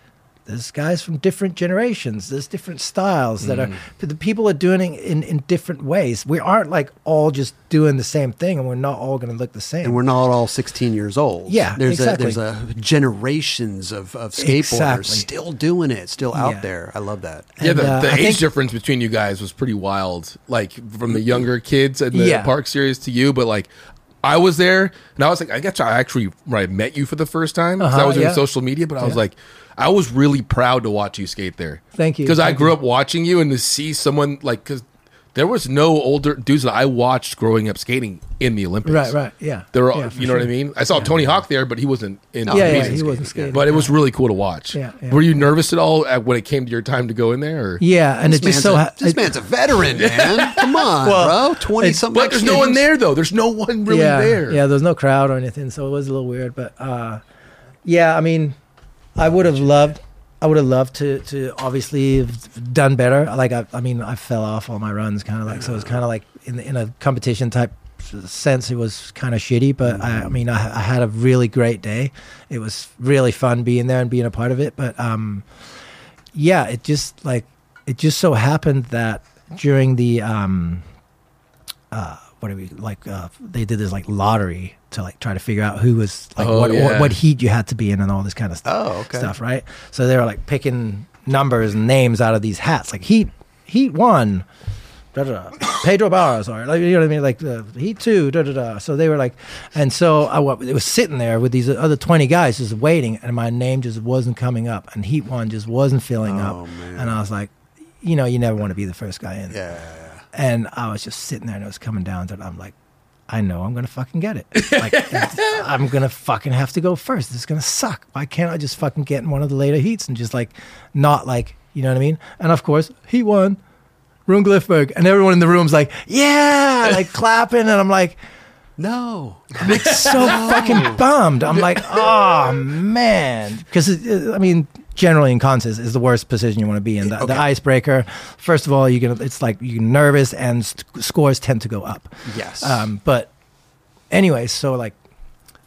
there's guys from different generations there's different styles that are the people are doing it in, in different ways we aren't like all just doing the same thing and we're not all going to look the same and we're not all 16 years old. Yeah, there's exactly. a there's a generations of, of skateboarders Exactly. still doing it, still out Yeah. there. I love that. Yeah, And, the, uh, the age think- difference between you guys was pretty wild. Like from the younger kids in the Yeah. park series to you, but like I was there and I was like, I guess I actually when I met you for the first time 'cause I Uh-huh, was doing yeah. social media, but I was like, I was really proud to watch you skate there. Thank you, because I grew you. up watching you and to see someone like because there was no older dudes that I watched growing up skating in the Olympics. right right yeah There were, Yeah, you know what I mean. I saw Tony Hawk there, but he wasn't in. yeah yeah he skating. wasn't skating But it was really cool to watch. Yeah, yeah. Were you nervous at all at, when it came to your time to go in there? Or? yeah and This, it just man's, so a, this it- man's a veteran, man. Come on, Well, bro. 20 something. But there's no one there though. There's no one really yeah, there. Yeah, there's no crowd or anything, so it was a little weird. But uh, yeah, I mean, I would have loved, I would have loved to to obviously have done better. Like I, I mean, I fell off all my runs, kind of like so. It was kind of like in in a competition type sense, it was kind of shitty. But I, I mean, I, I had a really great day. It was really fun being there and being a part of it. But um, yeah, it just like it just so happened that during the um, uh, what do we like? Uh, they did this like lottery to like try to figure out who was like Oh, what, yeah. what what heat you had to be in and all this kind of stuff. Oh, okay. Stuff, right? So they were like picking numbers and names out of these hats, like heat heat one. Da, da, da, Pedro Barros, or like you know what I mean, like uh, heat two, da da da. So they were like, and so I it was sitting there with these other twenty guys just waiting, and my name just wasn't coming up, and heat one just wasn't filling Oh, up, man. and I was like, you know, you never want to be the first guy in. Yeah. And I was just sitting there and it was coming down to it. I'm like, I know I'm gonna fucking get it. Like I'm gonna fucking have to go first. This is gonna suck. Why can't I just fucking get in one of the later heats and just like not like you know what I mean? And of course he won. Rune Glifberg. And everyone in the room's like, yeah, like clapping. And I'm like, No. I'm like so fucking bummed. I'm like, oh man, because I mean, generally in contests is the worst position you want to be in. The, the icebreaker. First of all, you can it's like you're nervous and st- scores tend to go up. Yes. Um, but anyway, so like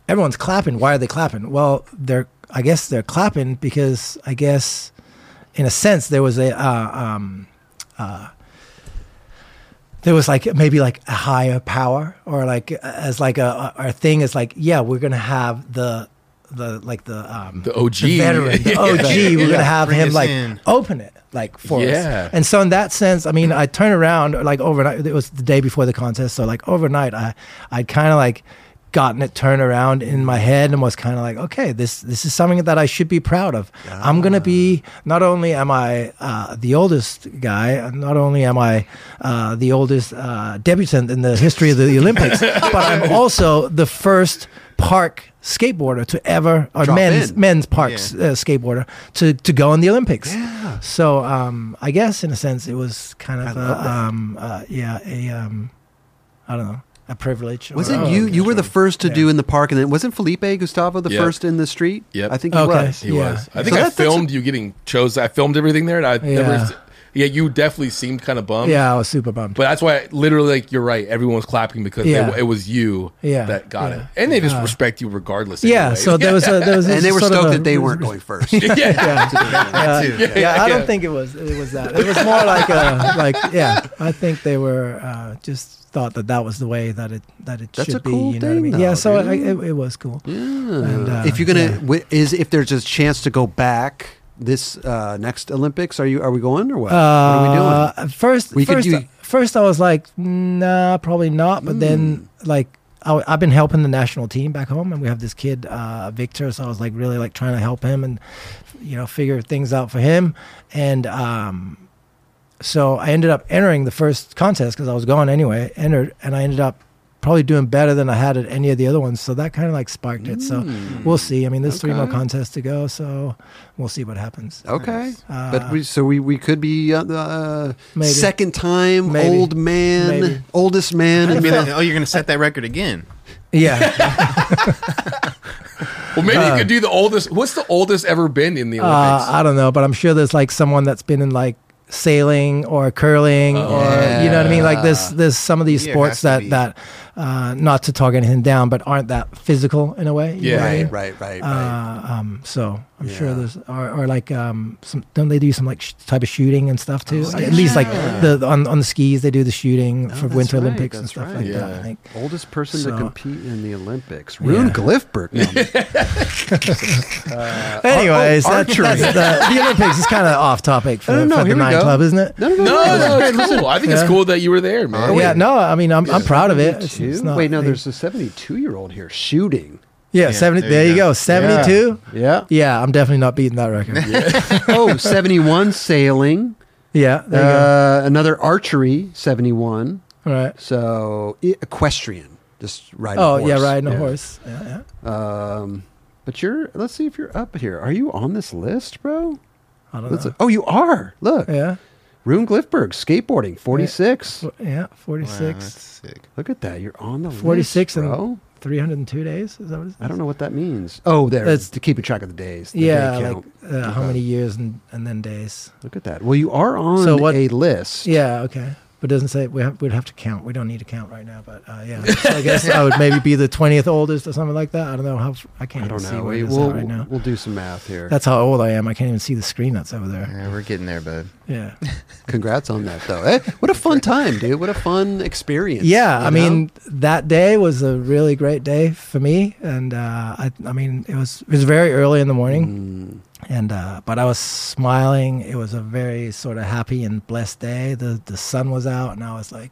everyone's clapping. Why are they clapping? Well, they're I guess they're clapping because I guess in a sense there was a uh, um, uh, there was like maybe like a higher power or like as like a our thing is like yeah we're gonna have the the like the um The OG. veteran the Yeah. OG we're gonna have Bring him like in. open it like for Yeah. us and so in that sense I mean I turn around like overnight it was the day before the contest so like overnight I I'd kind of like gotten it turned around in my head and was kind of like okay this this is something that I should be proud of I'm gonna be not only am I uh, the oldest guy not only am I uh, the oldest uh, debutant in the history of the Olympics but I'm also the first park skateboarder to ever or Drop men's in. men's parks Yeah. uh, skateboarder to to go in the Olympics. Yeah. So um, I guess in a sense it was kind of a, um, uh, yeah a um, I don't know a privilege. Wasn't you? You were the first to Yeah. do in the park, and then wasn't Felipe Gustavo the Yep. first in the street? Yeah, I think he Okay. was. He Yeah. was. I So think I that- that's filmed you getting chosen. I filmed everything there, and I never. Yeah. Yeah, you definitely seemed kind of bummed. Yeah, I was super bummed. But that's why, literally, like you're right. Everyone was clapping because Yeah. it, it was you Yeah, that got yeah. it, and they just Uh, respect you regardless. yeah, anyway. so there was a, there was And they were stoked a- that they weren't going first. yeah. Yeah, That too. yeah, Yeah, I don't think it was it was that. It was more like a like yeah. I think they were uh, just thought that that was the way that it that it That's should a cool be. You know what I mean? though, yeah. So dude. I, it, it was cool. And, uh, if you're gonna, yeah. wi- is if there's a chance to go back this uh, next Olympics, are you are we going or what? what are we doing? Uh, First, We first, do- first, I was like, nah, probably not. But then, Hmm. like, I, I've been helping the national team back home, and we have this kid, uh, Victor. So I was like, really like trying to help him and, you know, figure things out for him. And um, so I ended up entering the first contest because I was going anyway. Entered, and I ended up probably doing better than I had at any of the other ones. So that kind of like sparked it. So we'll see. I mean, there's three more. Contests to go, so we'll see what happens. Okay, Uh, but we so we, we could be uh, uh, second time Maybe. old man, Maybe. oldest man. I mean, oh, you're gonna set that record again. Yeah. Well, maybe you could do the oldest. What's the oldest ever been in the Olympics? Uh, I don't know, but I'm sure there's like someone that's been in like sailing or curling Oh. or you know what I mean. Like there's there's some of these Yeah, sports that that uh, not to talk anything down, but aren't that physical in a way. you know I Yeah. mean? Right, right, right, right. Uh, um, so I'm Yeah. sure there's or, or like um, some don't they do some like sh- type of shooting and stuff too? Oh, At least like yeah. the on on the skis they do the shooting Oh, for Winter right, Olympics and stuff right. like that. I think. Oldest person to compete in the Olympics. Rune Yeah. Glifberg. No, Anyways, oh, that- archery. that's the, the Olympics is kind of off topic for, No, no, for the we go. nightclub, isn't it? no, no, no, no, no, no, no, it's cool. I think it's cool that you were there, man. Yeah, no, I mean, I'm, I'm proud of it. It's, it's 72? not, Wait, no, there's a 72 year old here shooting. yeah, Yeah, 70. there There, you you go. go, 72. Yeah. Yeah, I'm definitely not beating that record. Yeah, oh, 71 sailing. Yeah, there you Uh, another archery, 71. go. All right. So equestrian, just riding Oh a horse. yeah, riding a horse. Yeah, yeah. Um, but you're, let's see if you're up here. Are you on this list, bro? I don't Let's know. oh, you are. Look. Yeah, Rune Glifberg, skateboarding, 46. F- yeah, Wow, 46, that's sick. Look at that. You're on the 46 list, and bro. 302 days. Is that what it is? I don't know what that means. Oh, there. It's- to keep a track of the days. the Yeah, day like count. uh, how many years and, and then days. Look at that. Well, you are on So what- a list. Yeah, okay. But it doesn't say we have, we'd have to count. We don't need to count right now, but uh, yeah. So I guess I would maybe be the 20th oldest or something like that. I don't know how. I can't I even don't see We, we'll, right now. we'll do some math here. That's how old I am. I can't even see the screen that's over there. Yeah, we're getting there, bud. Yeah. Congrats on that, though. Eh, what a fun time, dude. What a fun experience. Yeah, I know? mean that day was a really great day for me, and uh, I, I mean it was it was very early in the morning, Mm, and uh, but I was smiling. It was a very sort of happy and blessed day. The the sun was out, and I was like,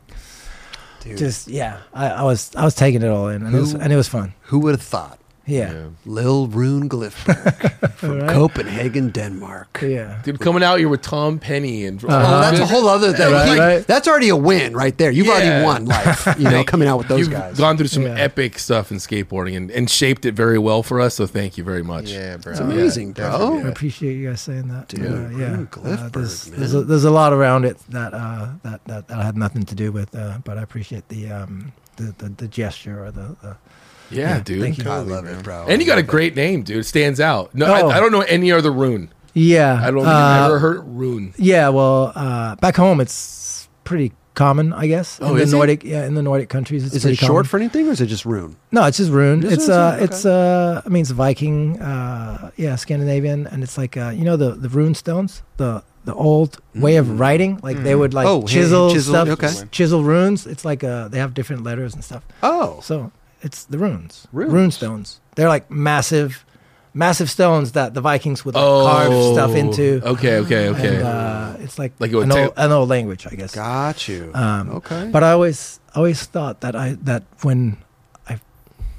dude, just yeah, I, I was I was taking it all in, and it was and it was fun. who would have thought? Yeah, Lil Rune Glifberg from Right. Copenhagen, Denmark. yeah. Dude, coming out here with Tom Penny and Oh, that's a whole other thing. Right, He- right. That's already a win right there. You've Yeah. already won life, you know, coming out with those You've guys. gone through some Yeah. epic stuff in skateboarding and, and shaped it very well for us. So thank you very much. Yeah, bro. It's amazing, Yeah, bro. definitely. I appreciate you guys saying that. Dude, Uh, yeah, Rune Glifberg, there's, man. there's, a, there's a lot around it that uh, that, that that had nothing to do with, uh, but I appreciate the um, the, the, the gesture or the, the Yeah, Yeah, dude. thank you. I love man. it, bro. And you got a love great name, dude. It stands out. No, Oh. I, I don't know any other rune. yeah. I don't think uh, I've ever heard rune. Yeah, well, uh, back home it's pretty common, I guess. Oh, in the is it? Nordic, yeah, in the Nordic countries, it's Is pretty it short common. for anything, or is it just Rune? No, it's just rune. This It's is uh, it? it's uh, I mean, it's Viking, uh, yeah, Scandinavian, and it's like uh, you know the the rune stones, the the old way of writing. Like they would like Oh, hand- chisel, chisel, stuff, okay. chisel runes. It's like uh, they have different letters and stuff. Oh, So it's the runes, Runes. rune stones. They're like massive, massive stones that the Vikings would like, Oh, carve stuff into. Okay, okay, okay. And, uh, it's like, Like it would an, old, take- an old language, I guess. got you. Um, okay. But I always always thought that I that when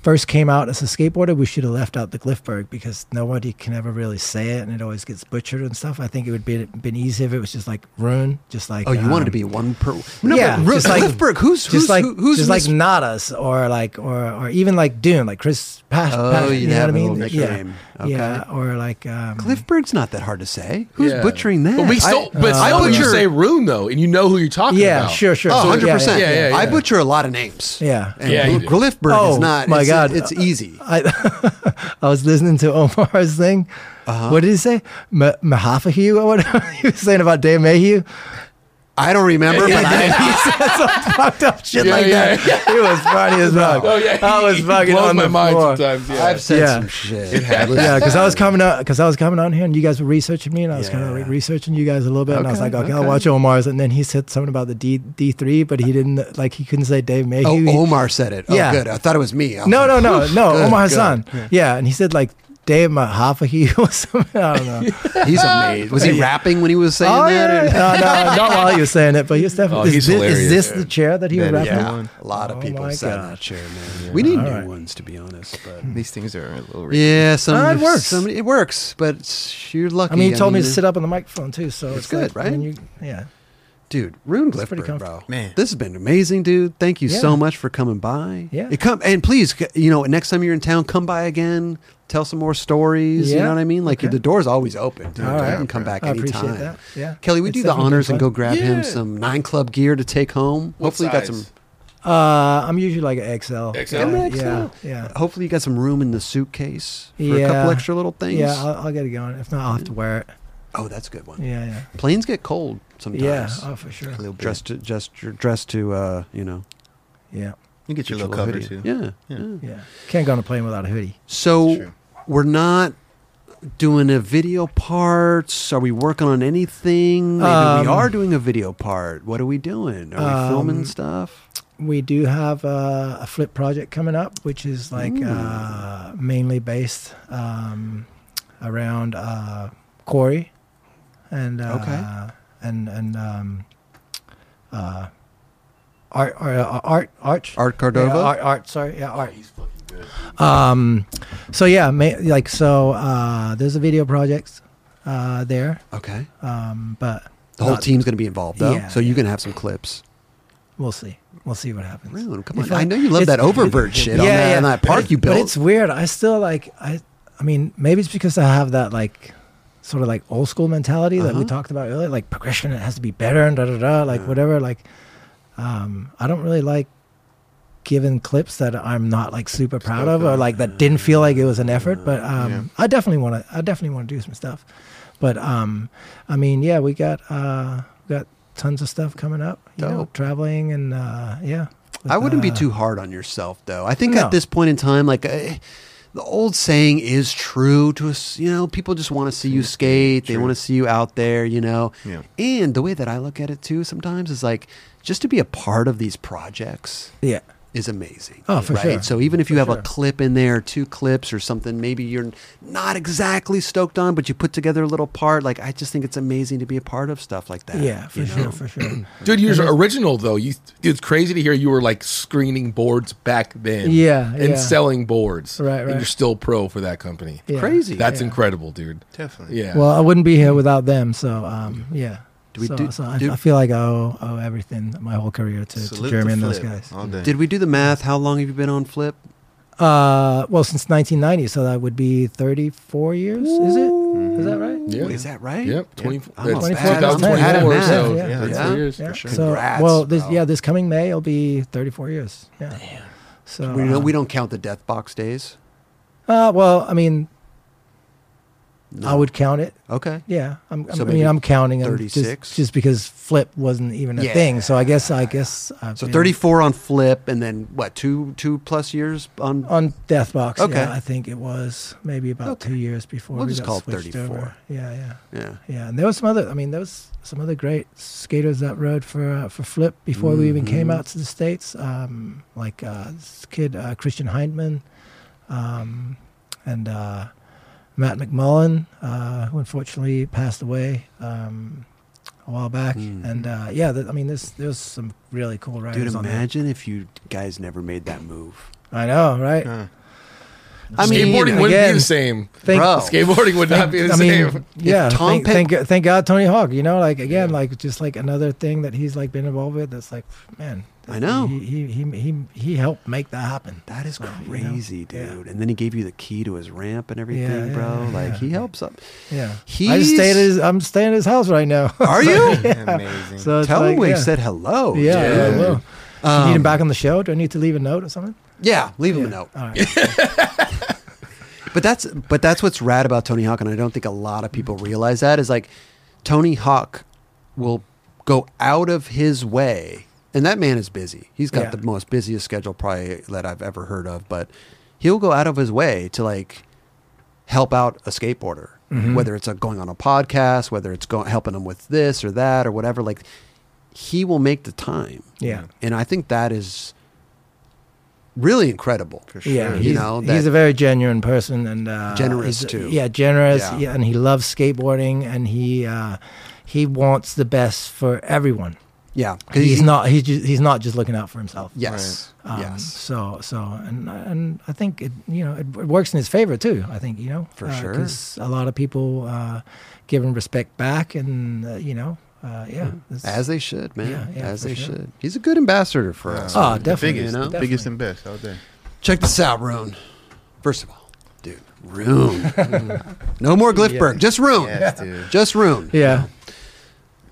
first came out as a skateboarder, we should have left out the Glifberg because nobody can ever really say it, and it always gets butchered and stuff. I think it would be been easy if it was just like rune, just like oh, you wanted to um, be one per. No, yeah, but Ru- just like- Glifberg. Who's just like who- who's just Miss- like Nadas or like or or even like Dune, like Chris Pash. Oh, Pash you'd you know have what I a mean? Yeah, nickname. Okay. yeah, or like um, Glifberg's not that hard to say. Who's Yeah. butchering that? But we still, I, but I still you butcher. say rune though, and you know who you're talking Yeah, about. Yeah, sure, sure. Oh, So, 100 yeah, percent. yeah, yeah, I butcher a lot of names. Yeah. and Yeah, you Gl- do. Oh, is not. my it's, God. it's easy. I I was listening to Omar's thing. Uh-huh. What did he say? M- Mahafahu or whatever he was saying about Dave Mayhew. I don't remember, but I, he said some fucked up shit Yeah, like yeah, that. It was funny as fuck. Oh yeah, I was he fucking blows on my the mind floor. sometimes. Yeah. I've said Yeah. some shit. Yeah, because I was coming out, because I was coming on here, and you guys were researching me, and I was kind of Yeah. like researching you guys a little bit, and I was Okay, like, okay, I'll okay. watch Omar's, and then he said something about the D D three, but he didn't like he couldn't say Dave Mayhew. Oh, He- Omar said it. Oh, Yeah. good. I thought it was me. I was no, like, no, no, no, good, Omar good. Hassan. Yeah. and he said like Dave Mahafahu or something. I don't know. He's amazing. Was he Yeah. rapping when he was saying Oh that? yeah, no, no, not while he was saying it, but he was Oh, definitely. he's is, this, is hilarious. this the chair that he was That is rapping? the Yeah, one. a lot of Oh people my sat in God. that chair, man. We need All new right. ones, to be honest. But These things are a little. yeah, some Ah, it works. Some, it works, but you're lucky. I mean, he told me to sit up on the microphone too, so It's it's, good, like, I mean, right? you, yeah. dude. Rune It's Glifberg, bro. Man. this has been amazing, dude. Thank you so much for coming by. Yeah. It come and please, you know, next time you're in town, come by again. Tell some more stories. You know what I mean? Like Okay. the door's always open. Dude. All You can come back I appreciate anytime. that. Yeah. Kelly, we It's do the honors and go grab him some nine club gear to take home. What Hopefully, you got some. Uh, I'm usually like an XL. XL? guy. XL? Yeah, yeah. Hopefully, you got some room in the suitcase for a couple extra little things. Yeah, I'll, I'll get it going. If not, I'll have to wear it. oh, that's a good one. Yeah, yeah, Planes get cold sometimes. yeah. Oh, for sure. A little bit. Dressed to just dressed to uh, you know Yeah, You get your get little cover hoodie. too. Yeah, Yeah. yeah. yeah. Can't go on a plane without a hoodie. So True. We're not doing a video parts. Are we working on anything? Maybe Um, we are doing a video part. What are we doing? Are we filming Um, stuff? We do have uh, a flip project coming up, which is like uh, mainly based um, around uh, Cory and uh, Okay. and and um, uh, art art uh, art arch Art Cordova. Yeah, art, art sorry yeah art um so yeah ma- like so uh there's a video project uh there okay. um but The whole not- team's going to be involved, though. Yeah, so you're going to have some clips. we'll see we'll see what happens Really? Come on. If I, know you love it's- that oververt shit on, that, on that park you built. But it's weird. I still like I. I mean, maybe it's because I have that like sort of like old school mentality that we Uh-huh. talked about earlier. Like progression, it has to be better and da da da. Like whatever. Like, um, I don't really like giving clips that I'm not like super proud of or like that didn't feel like it was an effort. But um, Yeah. I definitely want to. I definitely want to do some stuff. But um, I mean, yeah, we got uh, we got tons of stuff coming up. You know, traveling and uh, yeah. I wouldn't be uh, too hard on yourself, though. I think No. at this point in time, like uh, the old saying is true to us. You know, people just want to see you skate. They want to see you out there. You know, Yeah. and the way that I look at it too, sometimes is like just to be a part of these projects Yeah. Is amazing. Oh, for right? sure. So even if you For have a clip in there, two clips or something, maybe you're not exactly stoked on, but you put together a little part. Like I just think it's amazing to be a part of stuff like that. Yeah, for sure, know? for sure. Dude, you're original though. You, it's crazy to hear you were like screening boards back then. Yeah, and yeah. selling boards. Right, right. And you're still pro for that company. Yeah. Crazy. That's Yeah. incredible, dude. Definitely. Yeah. Well, I wouldn't be here without them. So, um, yeah. Do we so, do- so I, do- I feel like I owe, owe everything, my whole career to, to Jeremy to and those guys. All day. Did we do the math? How long have you been on Flip? Uh, well, since 1990, so that would be 34 years. Is it? Is that right? yeah. Is that right? Yep. 20, I'm a 24 bad- I'm bad at 2024, math. so Yeah, that's yeah. years. Yeah. sure. So, Congrats, well, this yeah, this coming May it'll be 34 years. Yeah. So We don't, uh, we don't count the Deathbox days. Uh, well, I mean, No. I would count it. Okay. Yeah, I'm, So I mean, I'm counting them 36? just, just because flip wasn't even a Yeah. thing. So I guess I guess I've So been 34 on Flip, and then what? Two two plus years on. on Deathbox. Okay. yeah, I think it was maybe about Okay. two years before We'll we just call it switched 34. over. Yeah, yeah, yeah. yeah. And there was some other. I mean, there was some other great skaters that rode for uh, for Flip before we even came Mhm. out to the states. Um, like uh, this kid uh, Christian Hindman, um, and uh, Matt McMullen, uh, who unfortunately passed away um, a while back. Mm. And uh, yeah, th- I mean, there's there's some really cool riders Dude, on there. imagine if you guys never made that move. I know, right? Uh, I mean, Skateboarding wouldn't be again, the same. Think, Bro. Skateboarding would not be the I same. mean, yeah. Tom thank, Pitt- thank, thank God Tony Hawk. You know, like again, like just like another thing that he's like been involved with. That's like, man, I know. he he he he, he helped make that happen. That is So, you know, crazy, yeah. dude. And then he gave you the key to his ramp and everything, Yeah, yeah, bro. yeah, like yeah. he helps up. Yeah, I He's- just stay at his. I'm staying at his house right now. Are you? Amazing. so Tell like, him we yeah. said hello. Yeah, dude. yeah, I will. Do you Um, need him back on the show? Do I need to leave a note or something? Yeah, leave him a note. All right. But that's but that's what's rad about Tony Hawk, and I don't think a lot of people realize that is like Tony Hawk will go out of his way, and that man is busy. He's got Yeah. the most busiest schedule probably that I've ever heard of, but he'll go out of his way to like help out a skateboarder, Mhm. whether it's a, going on a podcast, whether it's going helping him with this or that or whatever. Like he will make the time, Yeah. and I think that is really incredible. For sure. Yeah, You he's, know, he's a very genuine person and uh, Generous, too. Yeah, generous. Yeah. Yeah. and he loves skateboarding, and he uh, he wants the best for everyone. Yeah, because He's not he's just, he's not just looking out for himself. Yes, Um, yes. So so and and I think it you know it, it works in his favor too. I think you know For sure. because a lot of people uh, give him respect back, and uh, you know uh, yeah As they should, man. Yeah, yeah, As they sure. should. He's a good ambassador for us. Oh, man. the definitely, biggest, you know? the biggest and best all day. Check this out, Rune. First of all, dude, Rune. no more Glifberg. Just Rune. Yes, dude. Just Rune. yeah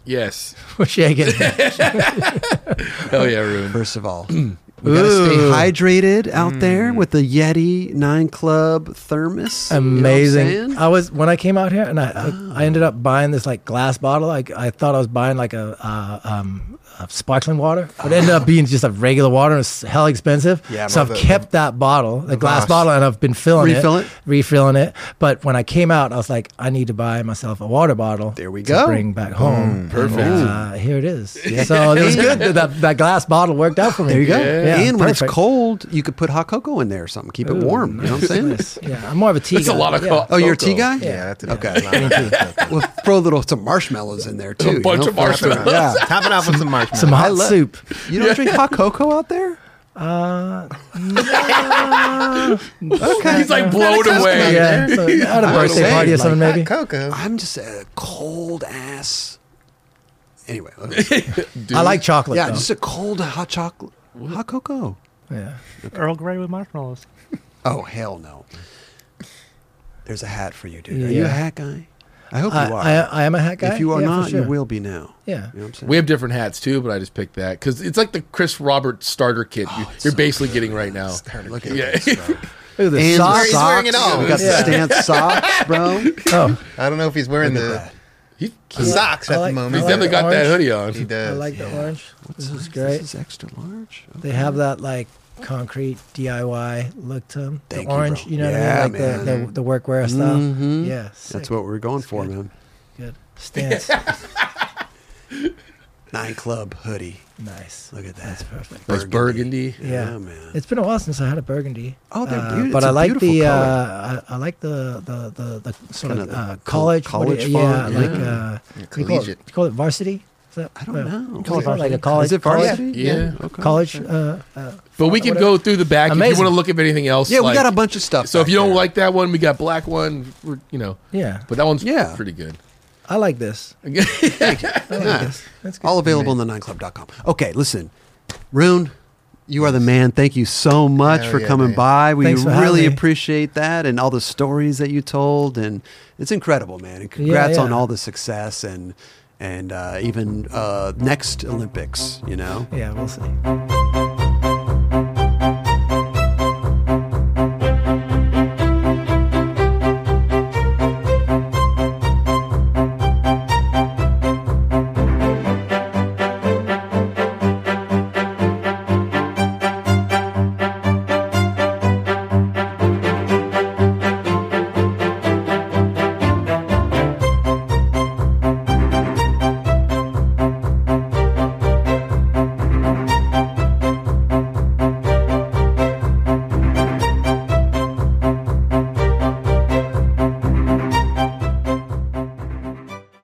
Yes. We're shaking. Hell yeah, Ruin. First of all, we gotta stay Ooh. hydrated out there with the Yeti Nine Club thermos. You know what I'm Amazing. saying? I was when I came out here, and I I, I ended up buying this like glass bottle. Like I thought I was buying like a, uh, um, a sparkling water, but it ended up being just a regular water. and It's hell expensive. Yeah, so I've the- kept that bottle, the, glass Voss. bottle, and I've been filling Refill it? refilling it. But when I came out, I was like, I need to buy myself a water bottle. There we to go. Bring back home. Perfect. And, uh, here it is. So it was good. that- That that glass bottle worked out for me. There you go. Yeah, and when it's cold, you could put hot cocoa in there or something. Keep it warm. You know what I'm saying? Yeah, I'm more of a tea. That's a guy. lot of yeah. co- Oh, you're a tea guy? Yeah, that's a, Okay. okay. Well, throw a little some marshmallows in there too. you bunch know, of for- marshmallows. Yeah. Top it off with some marshmallows. Some hot love- soup. You don't drink hot cocoa out there? Uh, okay. He's like blown away. Yeah, so at a birthday say, party or something, Hot maybe. cocoa. I'm just a cold ass. Anyway. I like chocolate. yeah, though. just a cold hot chocolate, hot cocoa. yeah. Earl Grey with marshmallows. Oh hell no! There's a hat for you, dude. Are you a Yeah. hat guy? I hope I, you are. I, I am a hat guy. if you are Yeah, not, sure. you will be now. Yeah. You know what I'm? We have different hats too, but I just picked that because it's like the Chris Robert starter kit oh, you, you're basically getting right now. Look at Yeah. this. Look at the And socks. He's wearing it all. We got Yeah. the stance socks, bro. Oh, I don't know if he's wearing the, that. He, the socks I at like- the moment. he's I like definitely the got that hoodie on. he does. I like the orange. This is Size? great. This is extra large. They have that like concrete DIY look to them. The Thank you, orange, bro. you, know what I mean? Like the, man. the, the workwear style. Mhm. Yeah. That's what we're going for, good. man. Good. Stance. Nine Club hoodie. nice. Look at that. That's perfect. Nice burgundy. Yeah. Yeah, man. It's been a while since I had a burgundy. Oh, they're Uh, beautiful. But It's I a like the uh. I, I like the the the, the sort Kinda of the uh, college what do college you- yeah, font, like yeah. uh, what do you call it? You call it varsity? Is that, I don't uh, know. you it like a college? Is it college- varsity? Yeah. Okay. College. Uh, uh, But we can whatever. go through the back if you Amazing. want to look at anything else. Yeah, we got a bunch of stuff. So if you don't there. like that one, we got black one. We're, you know, Yeah, but that one's Yeah. pretty good. I like this. I like this. That's good. all available on the nineclub.com. Okay, listen, Rune, you are the man. Thank you so much Hell for yeah, coming man. by. We Thanks really appreciate that and all the stories that you told, and it's incredible, man. And congrats yeah. on all the success and and uh, even uh, next Olympics. You know. Yeah, we'll see.